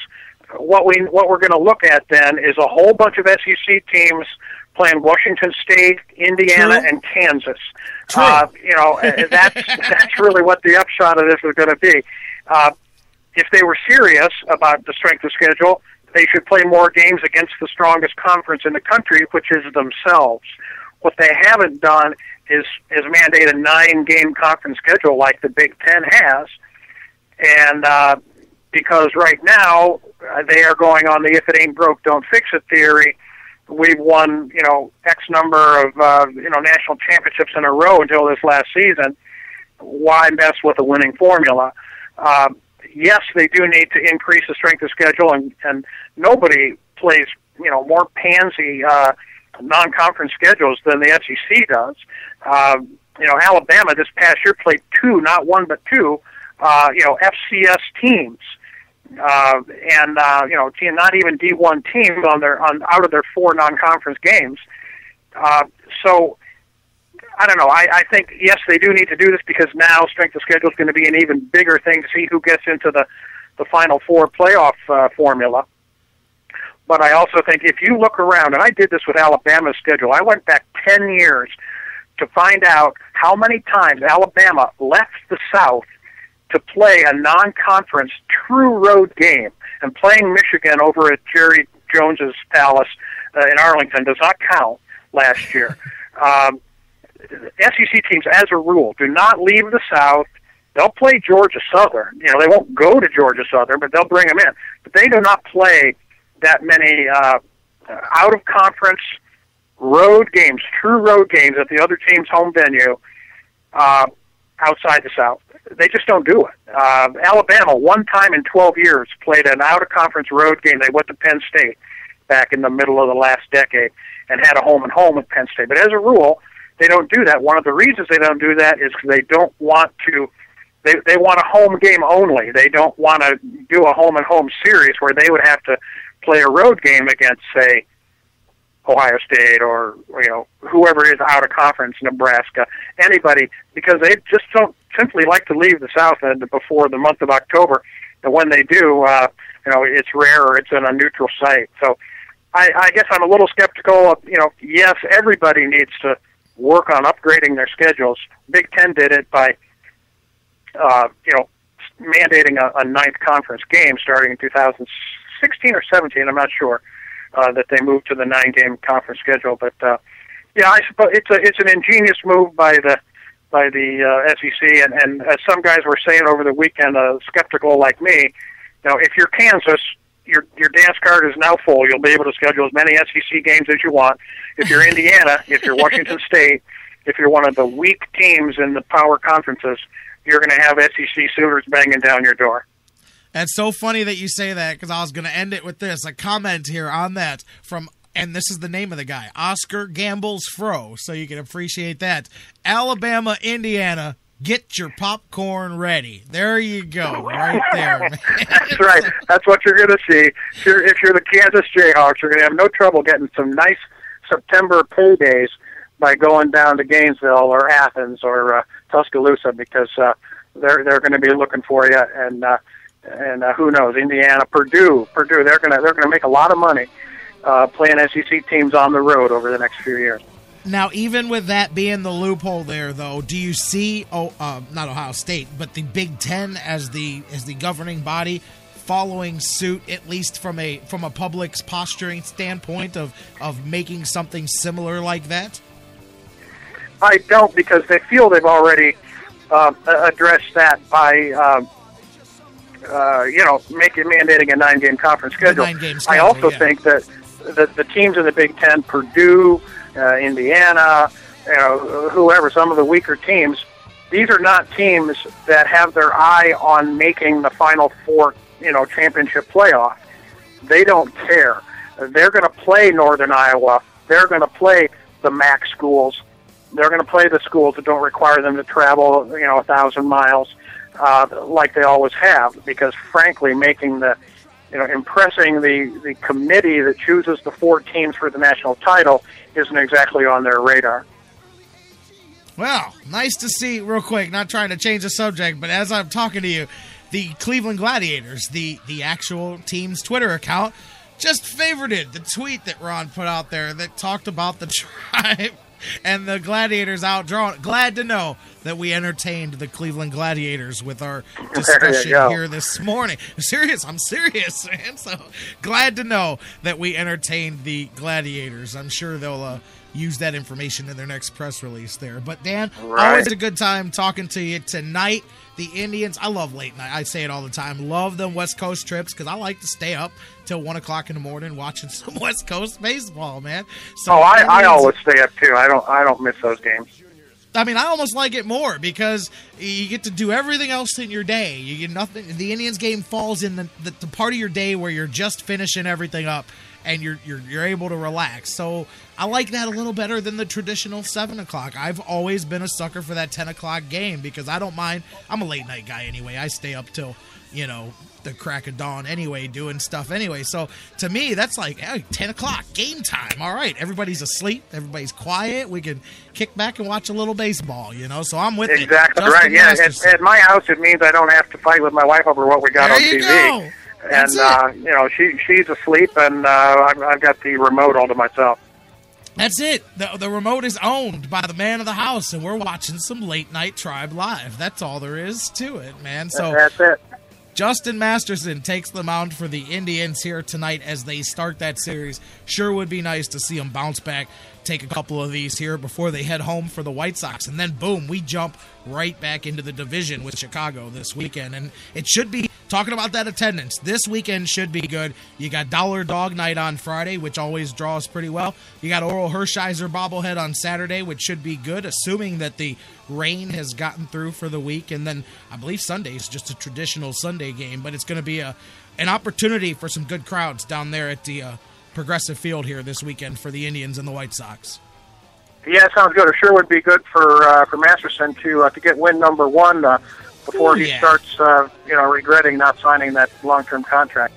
what we what we're going to look at then is a whole bunch of SEC teams playing Washington State, Indiana, True. and Kansas. True. Uh, you know, that's that's really what the upshot of this is going to be. Uh, if they were serious about the strength of schedule, they should play more games against the strongest conference in the country, which is themselves. What they haven't done is is mandate a nine game conference schedule like the Big Ten has, and uh, because right now uh, they are going on the if it ain't broke, don't fix it theory we've won, you know, X number of, uh, you know, national championships in a row until this last season. Why mess with a winning formula? Uh, yes, they do need to increase the strength of schedule, and and nobody plays, you know, more pansy uh, non-conference schedules than the SEC does. Uh, you know, Alabama this past year played two, not one, but two, uh, you know, FCS teams uh, and uh, you know, not even D1 teams on their on out of their four non-conference games. Uh, so I don't know. I, I think yes, they do need to do this because now strength of schedule is going to be an even bigger thing to see who gets into the the final four playoff uh, formula. But I also think if you look around, and I did this with Alabama's schedule, I went back ten years to find out how many times Alabama left the South to play a non-conference true road game, and playing Michigan over at Jerry Jones's Palace uh, in Arlington does not count last year. um, SEC teams, as a rule, do not leave the South. They'll play Georgia Southern. You know, they won't go to Georgia Southern, but they'll bring them in. But they do not play that many uh, out of conference road games, true road games at the other team's home venue uh, outside the South they just don't do it. Uh, Alabama, one time in 12 years, played an out of conference road game. They went to Penn State back in the middle of the last decade and had a home and home with Penn State. But as a rule, they don't do that. One of the reasons they don't do that is because they don't want to. They they want a home game only. They don't want to do a home and home series where they would have to play a road game against, say, Ohio State or you know whoever is out of conference, Nebraska, anybody, because they just don't simply like to leave the South End before the month of October. And when they do, uh, you know, it's rare or it's in a neutral site. So I, I guess I'm a little skeptical. Of, you know, yes, everybody needs to work on upgrading their schedules. Big Ten did it by, uh, you know, mandating a, a ninth conference game starting in 2016 or 17. I'm not sure uh, that they moved to the nine-game conference schedule, but uh, yeah, I suppose it's a it's an ingenious move by the by the uh, SEC, and, and as some guys were saying over the weekend, uh, skeptical like me, you know, if you're Kansas, your your dance card is now full. You'll be able to schedule as many SEC games as you want. If you're Indiana, if you're Washington State, if you're one of the weak teams in the power conferences, you're going to have SEC Sooners banging down your door. That's so funny that you say that because I was going to end it with this a comment here on that from and this is the name of the guy, Oscar Gambles Fro, so you can appreciate that. Alabama, Indiana, get your popcorn ready. There you go, right there. Man. That's right. That's what you're going to see. If you're, if you're the Kansas Jayhawks, you're going to have no trouble getting some nice September paydays by going down to Gainesville or Athens or uh, Tuscaloosa because uh, they're they're going to be looking for you and uh, and uh, who knows Indiana, Purdue, Purdue. They're going to they're going to make a lot of money uh, playing SEC teams on the road over the next few years. Now, even with that being the loophole there, though, do you see, oh, uh, not Ohio State, but the Big Ten as the as the governing body following suit, at least from a from a public's posturing standpoint of of making something similar like that? I don't because they feel they've already uh, addressed that by. Uh, uh, you know, making mandating a nine-game conference schedule. Nine-game I also yeah. think that the, the teams in the Big Ten, Purdue, uh, Indiana, you know, whoever, some of the weaker teams, these are not teams that have their eye on making the Final Four, you know, championship playoff. They don't care. They're going to play Northern Iowa. They're going to play the MAC schools. They're going to play the schools that don't require them to travel, you know, a thousand miles, uh, like they always have. Because frankly, making the you know, impressing the, the committee that chooses the four teams for the national title isn't exactly on their radar. Well, nice to see, real quick, not trying to change the subject, but as I'm talking to you, the Cleveland Gladiators, the, the actual team's Twitter account, just favorited the tweet that Ron put out there that talked about the tribe and the Gladiators outdrawn. Glad to know that we entertained the Cleveland Gladiators with our discussion here this morning. I'm serious, I'm serious, man. So glad to know that we entertained the Gladiators. I'm sure they'll uh, use that information in their next press release there. But Dan, Right. always a good time talking to you tonight. The Indians, I love late night. I say it all the time. Love them West Coast trips because I like to stay up till one o'clock in the morning watching some West Coast baseball, man. So oh, I, I always stay up too. I don't I don't miss those games. I mean, I almost like it more because you get to do everything else in your day. You get nothing. The Indians game falls in the, the, the part of your day where you're just finishing everything up and you're, you're you're able to relax. So I like that a little better than the traditional seven o'clock. I've always been a sucker for that ten o'clock game because I don't mind. I'm a late night guy anyway. I stay up till you know the crack of dawn anyway, doing stuff anyway. So to me, that's like hey, ten o'clock game time. All right, everybody's asleep, everybody's quiet. We can kick back and watch a little baseball. You know, so I'm with it. Exactly Justin right. Yeah, at, at my house, it means I don't have to fight with my wife over what we got There on you TV. go. And uh, you know, she she's asleep, and uh, I've, I've got the remote all to myself. That's it. The, the remote is owned by the man of the house, and we're watching some late night Tribe live. That's all there is to it, man. So that's it. Justin Masterson takes the mound for the Indians here tonight as they start that series. Sure would be nice to see them bounce back, take a couple of these here before they head home for the White Sox. And then, boom, we jump right back into the division with Chicago this weekend. And it should be, talking about that attendance, this weekend should be good. You got Dollar Dog Night on Friday, which always draws pretty well. You got Orel Hershiser bobblehead on Saturday, which should be good, assuming that the rain has gotten through for the week. And then I believe Sunday is just a traditional Sunday game, but it's going to be a an opportunity for some good crowds down there at the uh, Progressive Field here this weekend for the Indians and the White Sox. Yeah, sounds good. It sure would be good for uh, for Masterson to uh, to get win number one uh, before Ooh, he yeah. starts, uh, you know, regretting not signing that long term contract.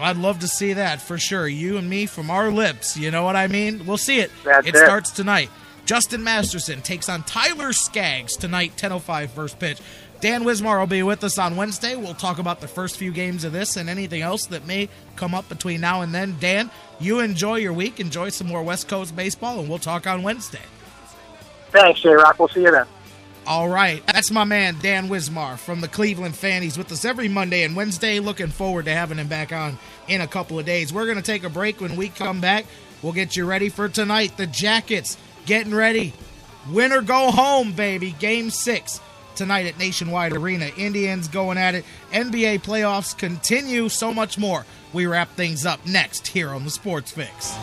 I'd love to see that for sure. You and me from our lips. You know what I mean? We'll see it. That's it it. starts tonight. Justin Masterson takes on Tyler Skaggs tonight, 10.05 first pitch. Dan Wismar will be with us on Wednesday. We'll talk about the first few games of this and anything else that may come up between now and then. Dan, you enjoy your week. Enjoy some more West Coast baseball, and we'll talk on Wednesday. Thanks, J Rock. We'll see you then. All right, that's my man Dan Wismar from the Cleveland Fannies with us every Monday and Wednesday. Looking forward to having him back on in a couple of days. We're going to take a break. When we come back, we'll get you ready for tonight. The Jackets getting ready. Win or go home, baby. Game six tonight at Nationwide Arena. Indians going at it. NBA playoffs continue. So much more. We wrap things up next here on the Sports Fix.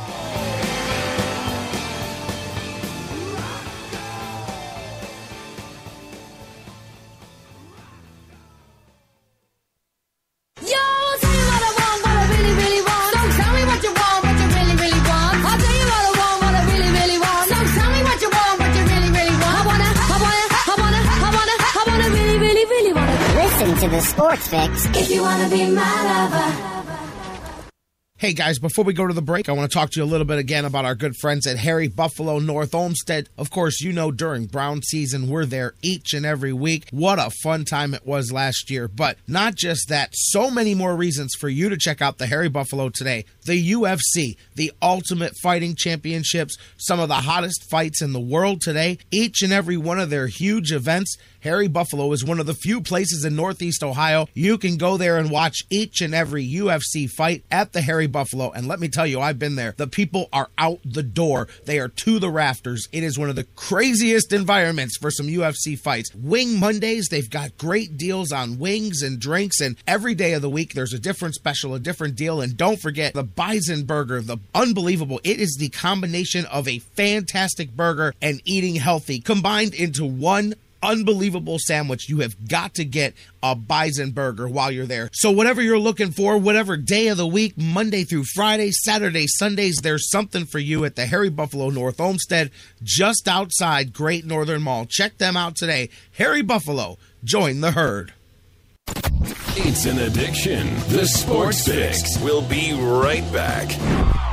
To the Sports Fix. If you wanna be my lover. Hey guys, before we go to the break, I want to talk to you a little bit again about our good friends at Harry Buffalo North Olmsted. Of course, you know during Brown season, we're there each and every week. What a fun time it was last year. But not just that, so many more reasons for you to check out the Harry Buffalo today. The UFC, the Ultimate Fighting Championships, some of the hottest fights in the world today. Each and every one of their huge events. Harry Buffalo is one of the few places in Northeast Ohio you can go there and watch each and every UFC fight at the Harry Buffalo. And let me tell you, I've been there. The people are out the door, they are to the rafters. It is one of the craziest environments for some UFC fights. Wing Mondays, they've got great deals on wings and drinks, and every day of the week there's a different special, a different deal. And don't forget the Bison Burger, the unbelievable. It is the combination of a fantastic burger and eating healthy combined into one unbelievable sandwich. You have got to get a bison burger while you're there. So, whatever you're looking for, whatever day of the week, Monday through Friday, Saturday, Sundays, there's something for you at the Harry Buffalo North Olmsted, just outside Great Northern Mall. Check them out today. Harry Buffalo, join the herd. It's an addiction. The Sports Fix. We'll be right back.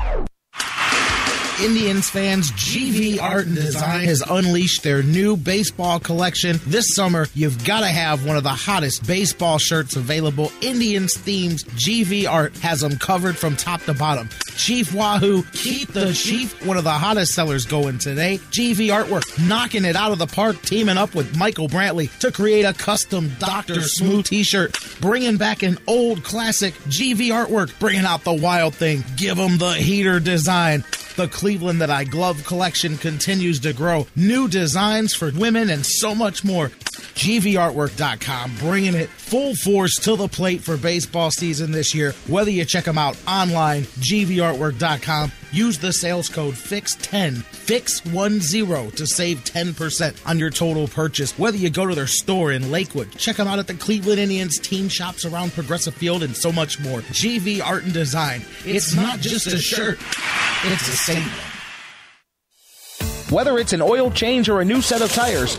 Indians fans, GV Art and Design has unleashed their new baseball collection. This summer, you've got to have one of the hottest baseball shirts available. Indians themes, GV Art has them covered from top to bottom. Chief Wahoo, keep the Chief, one of the hottest sellers going today. GV Artwork, knocking it out of the park, teaming up with Michael Brantley to create a custom Dr. Smooth t-shirt, bringing back an old classic GV Artwork, bringing out the wild thing. Give them the heater design. The Cleveland That I Glove collection continues to grow. New designs for women and so much more. GVArtwork.com, bringing it full force to the plate for baseball season this year. Whether you check them out online, GVArtwork.com, use the sales code FIX10, FIX10 to save 10% on your total purchase. Whether you go to their store in Lakewood, check them out at the Cleveland Indians team shops around Progressive Field, and so much more. GV Art and Design. It's, not just a shirt, it's a Whether it's an oil change or a new set of tires,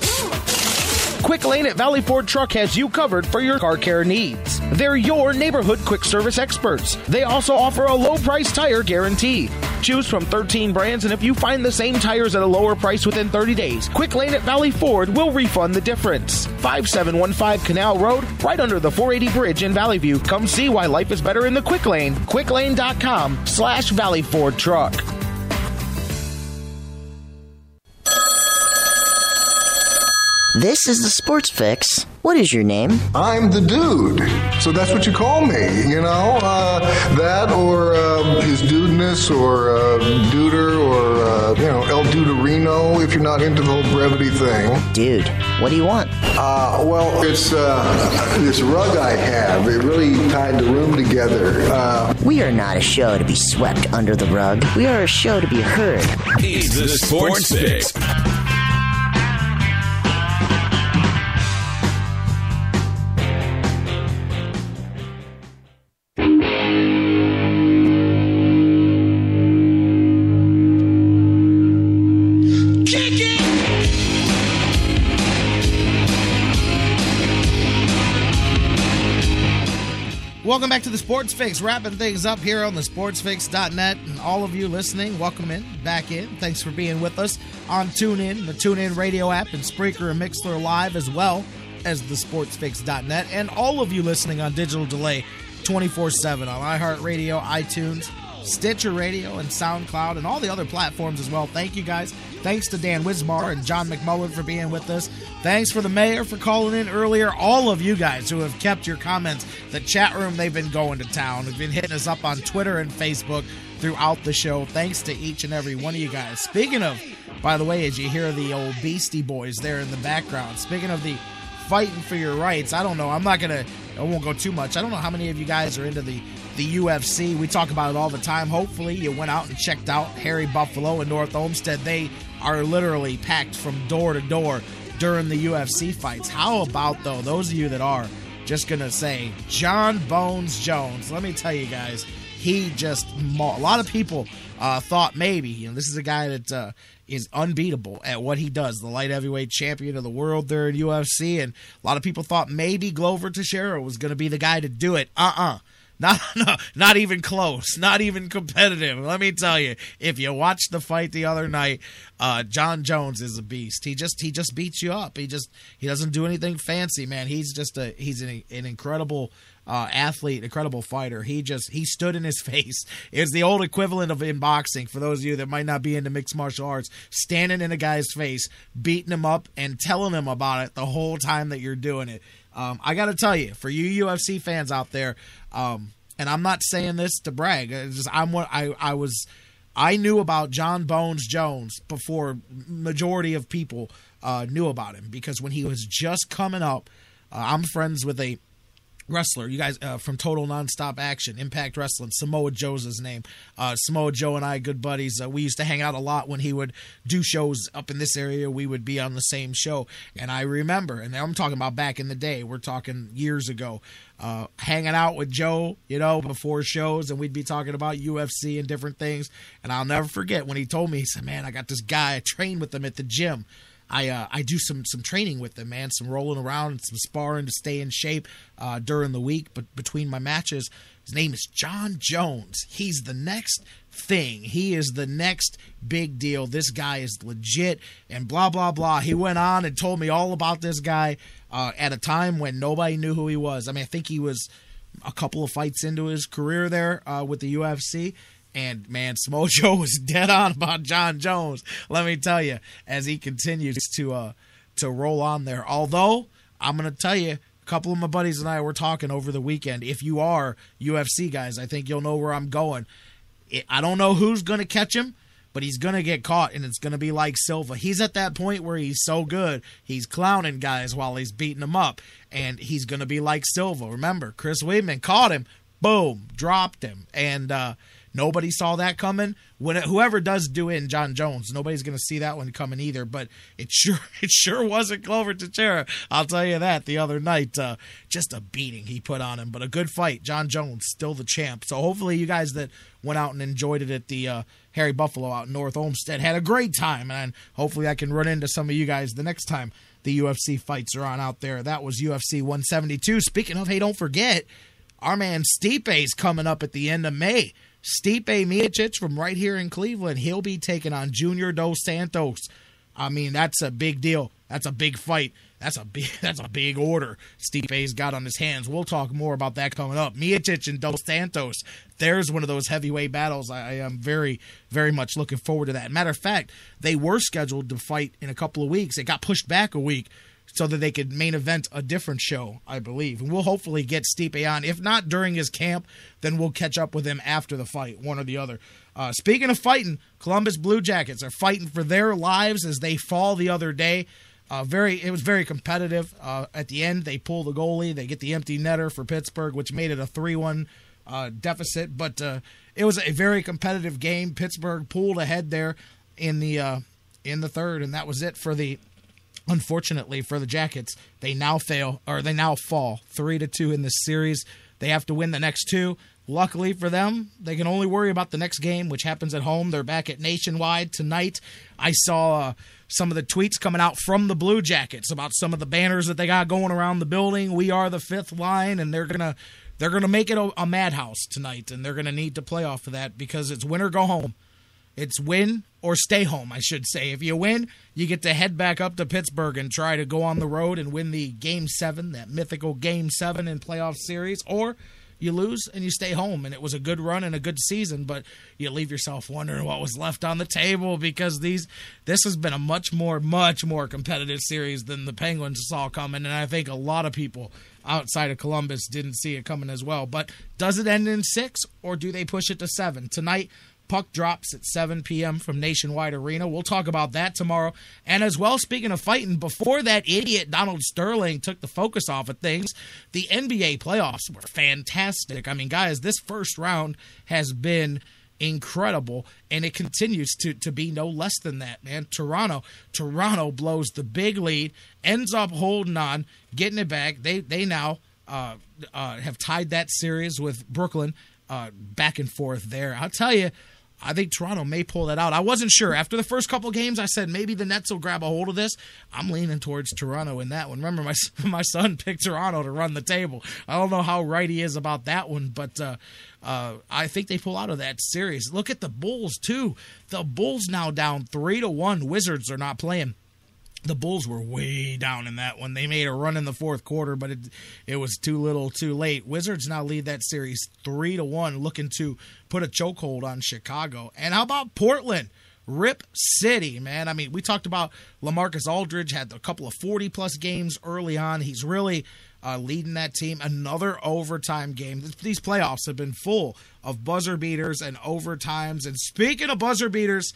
Quick Lane at Valley Ford Truck has you covered for your car care needs. They're your neighborhood quick service experts. They also offer a low price tire guarantee. Choose from 13 brands, and if you find the same tires at a lower price within 30 days, Quick Lane at Valley Ford will refund the difference. 5715 Canal Road, right under the 480 bridge in Valley View. Come see why life is better in the Quick Lane. Quicklane.com slash Valley Ford Truck. This is the Sports Fix. What is your name? I'm the dude. So that's what you call me, you know? Uh, that or uh, his dudeness or uh, duder or, uh, you know, El Duderino if you're not into the whole brevity thing. Dude, what do you want? Uh, well, it's uh, this rug I have. It really tied the room together. Uh, We are not a show to be swept under the rug. We are a show to be heard. It's the Sports Fix. Welcome back to the Sports Fix, wrapping things up here on the sportsfix.net. And all of you listening, welcome in, back in. Thanks for being with us on TuneIn, the TuneIn radio app, and Spreaker and Mixlr Live, as well as the sportsfix.net. And all of you listening on digital delay 24 7 on iHeartRadio, iTunes, Stitcher Radio, and SoundCloud, and all the other platforms as well. Thank you guys. Thanks to Dan Wismar and John McMullen for being with us. Thanks for the mayor for calling in earlier. All of you guys who have kept your comments. The chat room, they've been going to town. They've been hitting us up on Twitter and Facebook throughout the show. Thanks to each and every one of you guys. Speaking of, by the way, as you hear the old Beastie Boys there in the background, speaking of the fighting for your rights, I don't know. I'm not going to, I won't go too much. I don't know how many of you guys are into the the UFC. We talk about it all the time. Hopefully, you went out and checked out Harry Buffalo and North Olmsted. They are literally packed from door to door during the UFC fights. How about, though, those of you that are just going to say, Jon Bones Jones, let me tell you guys, he just, a lot of people uh, thought maybe, you know, this is a guy that uh, is unbeatable at what he does, the light heavyweight champion of the world there in UFC. And a lot of people thought maybe Glover Teixeira was going to be the guy to do it. Uh uh not, no, not even close. Not even competitive. Let me tell you, if you watched the fight the other night, uh, Jon Jones is a beast. He just he just beats you up. He just he doesn't do anything fancy, man. He's just a he's an, an incredible uh, athlete, incredible fighter. He just he stood in his face. It's the old equivalent of in boxing for those of you that might not be into mixed martial arts. Standing in a guy's face, beating him up, and telling him about it the whole time that you're doing it. Um, I got to tell you, for you UFC fans out there, um, and I'm not saying this to brag. It's just I'm what I I was. I knew about Jon Bones Jones before majority of people uh, knew about him because when he was just coming up, uh, I'm friends with a wrestler. You guys uh, from Total Nonstop Action, Impact Wrestling. Samoa Joe's his name. Uh, Samoa Joe and I, good buddies. Uh, we used to hang out a lot when he would do shows up in this area. We would be on the same show, and I remember. And I'm talking about back in the day. We're talking years ago. Uh, hanging out with Joe, you know, before shows, and we'd be talking about UFC and different things. And I'll never forget when he told me, he said, "Man, I got this guy. I trained with him at the gym." I uh, I do some some training with them, man. Some rolling around and some sparring to stay in shape uh, during the week. But between my matches, his name is Jon Jones. He's the next thing. He is the next big deal. This guy is legit, and blah blah blah. He went on and told me all about this guy uh, at a time when nobody knew who he was. I mean, I think he was a couple of fights into his career there uh, with the UFC. And man, Samoa Joe was dead on about Jon Jones. Let me tell you, as he continues to uh, to roll on there. Although I'm gonna tell you, a couple of my buddies and I were talking over the weekend. If you are UFC guys, I think you'll know where I'm going. I don't know who's gonna catch him, but he's going to get caught, and it's going to be like Silva. He's at that point where he's so good, he's clowning guys while he's beating them up, and he's going to be like Silva. Remember, Chris Weidman caught him, boom, dropped him, and uh, nobody saw that coming. When it, whoever does do it in Jon Jones, nobody's going to see that one coming either. But it sure it sure wasn't Glover Teixeira. I'll tell you that. The other night, uh, just a beating he put on him, but a good fight. Jon Jones still the champ. So hopefully you guys that went out and enjoyed it at the uh, Harry Buffalo out in North Olmsted had a great time, and hopefully I can run into some of you guys the next time the UFC fights are on out there. That was UFC 172. Speaking of, hey, don't forget, our man Stipe's coming up at the end of May. Stipe Miocic from right here in Cleveland, he'll be taking on Junior Dos Santos. I mean, that's a big deal. That's a big fight. That's a big that's a big order Stipe's got on his hands. We'll talk more about that coming up. Miocic and Dos Santos. There's one of those heavyweight battles. I, I am very very much looking forward to that. Matter of fact, they were scheduled to fight in a couple of weeks. It got pushed back a week so that they could main event a different show, I believe. And we'll hopefully get Stipe on. If not during his camp, then we'll catch up with him after the fight, one or the other. Uh, speaking of fighting, Columbus Blue Jackets are fighting for their lives as they fall the other day. Uh, very, it was very competitive. Uh, at the end, they pull the goalie. They get the empty netter for Pittsburgh, which made it a three-one uh, deficit. But uh, it was a very competitive game. Pittsburgh pulled ahead there in the uh, in the third, and that was it for the. Unfortunately for the Jackets, they now fail or they now fall three to two in this series. They have to win the next two. Luckily for them, they can only worry about the next game, which happens at home. They're back at Nationwide tonight. I saw uh, some of the tweets coming out from the Blue Jackets about some of the banners that they got going around the building. We are the fifth line, and they're gonna they're gonna make it a, a madhouse tonight, and they're gonna need to play off of that because it's win or go home. It's win or stay home, I should say. If you win, you get to head back up to Pittsburgh and try to go on the road and win the game seven, that mythical game seven in playoff series, or you lose and you stay home. And it was a good run and a good season, but you leave yourself wondering what was left on the table because these this has been a much more, much more competitive series than the Penguins saw coming. And I think a lot of people outside of Columbus didn't see it coming as well. But does it end in six or do they push it to seven? Tonight, Puck drops at 7 p.m. from Nationwide Arena. We'll talk about that tomorrow. And as well, speaking of fighting, before that idiot Donald Sterling took the focus off of things, the NBA playoffs were fantastic. I mean, guys, this first round has been incredible and it continues to to be no less than that man toronto toronto blows the big lead ends up holding on getting it back they they now uh, uh, have tied that series with brooklyn uh, back and forth there i'll tell you I think Toronto may pull that out. I wasn't sure. After the first couple games, I said maybe the Nets will grab a hold of this. I'm leaning towards Toronto in that one. Remember, my my son picked Toronto to run the table. I don't know how right he is about that one, but uh, uh, I think they pull out of that series. Look at the Bulls too. The Bulls now down three to one. Wizards are not playing the Bulls were way down in that one. They made a run in the fourth quarter, but it it was too little, too late. Wizards now lead that series three to one, looking to put a chokehold on Chicago. And how about Portland? Rip City, man. I mean, we talked about Lamarcus Aldridge had a couple of 40 plus games early on. He's really uh, leading that team. Another overtime game. These playoffs have been full of buzzer beaters and overtimes. And speaking of buzzer beaters,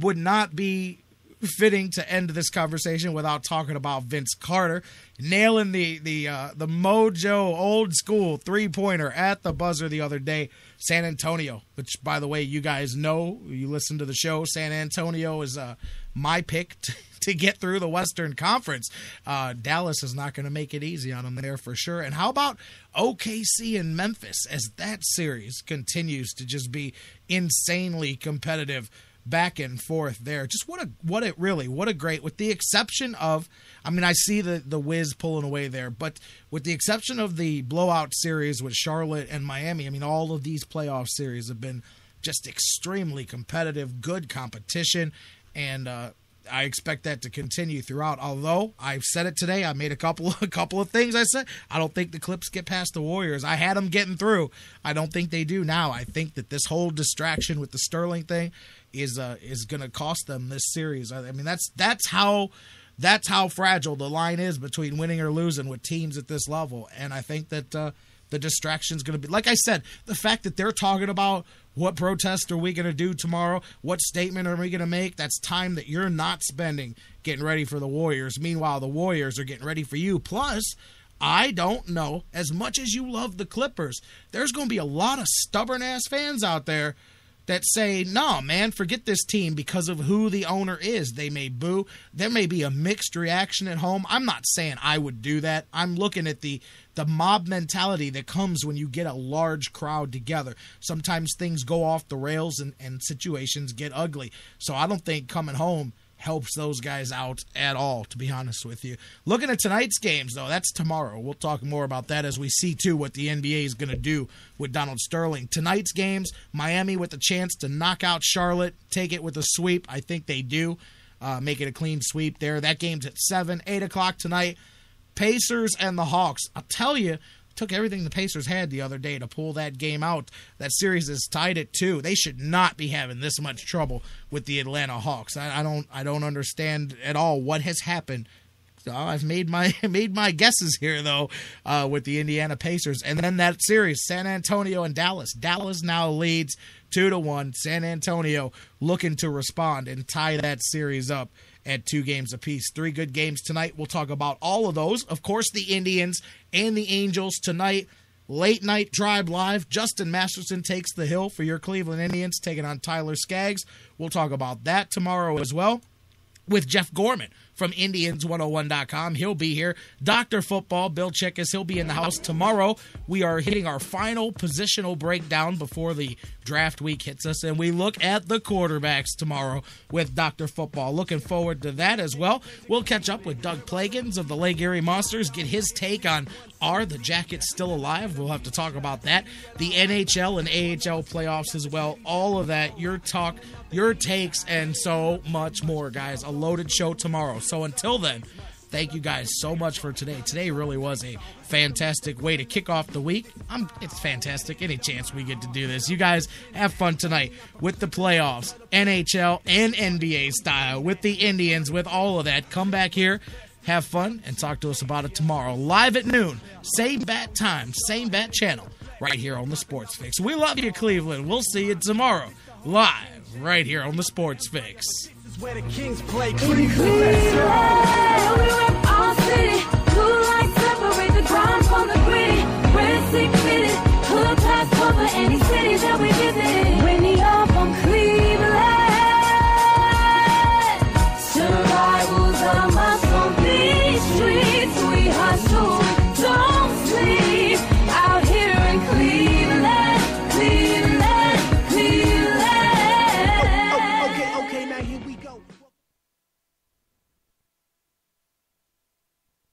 would not be fitting to end this conversation without talking about Vince Carter nailing the the uh, the mojo old school three pointer at the buzzer the other day. San Antonio, which by the way you guys know, you listen to the show. San Antonio is uh, my pick to, to get through the Western Conference. Uh, Dallas is not going to make it easy on them there for sure. And how about OKC and Memphis as that series continues to just be insanely competitive? Back and forth there. Just what a what a really what a great with the exception of I mean I see the the Wiz pulling away there, but with the exception of the blowout series with Charlotte and Miami, I mean all of these playoff series have been just extremely competitive, good competition, and uh, I expect that to continue throughout. Although I've said it today, I made a couple a couple of things. I said I don't think the Clips get past the Warriors. I had them getting through. I don't think they do now. I think that this whole distraction with the Sterling thing is uh, is going to cost them this series. I, mean that's that's how that's how fragile the line is between winning or losing with teams at this level. And I think that uh, the distraction's going to be. Like I said, the fact that they're talking about what protest are we going to do tomorrow, what statement are we going to make, that's time that you're not spending getting ready for the Warriors. Meanwhile, the Warriors are getting ready for you. Plus, I don't know, as much as you love the Clippers, there's going to be a lot of stubborn ass fans out there that say, no, man, forget this team because of who the owner is. They may boo. There may be a mixed reaction at home. I'm not saying I would do that. I'm looking at the the mob mentality that comes when you get a large crowd together. Sometimes things go off the rails and, and situations get ugly. So I don't think coming home helps those guys out at all, to be honest with you. Looking at tonight's games, though, that's tomorrow. We'll talk more about that as we see, too, what the NBA is going to do with Donald Sterling. Tonight's games, Miami with a chance to knock out Charlotte, take it with a sweep. I think they do. Uh, make it a clean sweep there. That game's at 7, 8 o'clock tonight. Pacers and the Hawks. I'll tell you, took everything the Pacers had the other day to pull that game out. That series is tied at two. They should not be having this much trouble with the Atlanta Hawks. I, I don't I don't understand at all what has happened. So I've made my made my guesses here though uh, with the Indiana Pacers, and then that series, San Antonio and Dallas. Dallas now leads two to one. San Antonio looking to respond and tie that series up at two games apiece. Three good games tonight. We'll talk about all of those. Of course, the Indians and the Angels tonight. Late night drive live. Justin Masterson takes the hill for your Cleveland Indians, taking on Tyler Skaggs. We'll talk about that tomorrow as well with Jeff Gorman from Indians101.com. He'll be here. Dr. Football, Bill Chickus, he'll be in the house tomorrow. We are hitting our final positional breakdown before the draft week hits us, and we look at the quarterbacks tomorrow with Dr. Football. Looking forward to that as well. We'll catch up with Doug Plagens of the Lake Erie Monsters, get his take on are the Jackets still alive? We'll have to talk about that. The NHL and AHL playoffs as well. All of that, your talk, your takes, and so much more, guys. A loaded show tomorrow. So until then, thank you guys so much for today. Today really was a fantastic way to kick off the week. I'm, it's fantastic. Any chance we get to do this. You guys have fun tonight with the playoffs, NHL and NBA style, with the Indians, with all of that. Come back here have fun, and talk to us about it tomorrow. Live at noon, same bat time, same bat channel, right here on the Sports Fix. We love you, Cleveland. We'll see you tomorrow, live, right here on the Sports Fix. Where the Kings play Cleveland. We rep our city. Blue lights separate the ground from the gritty. We're sick with it. Hood pass cover any city that we visit. Winnie up from Cleveland.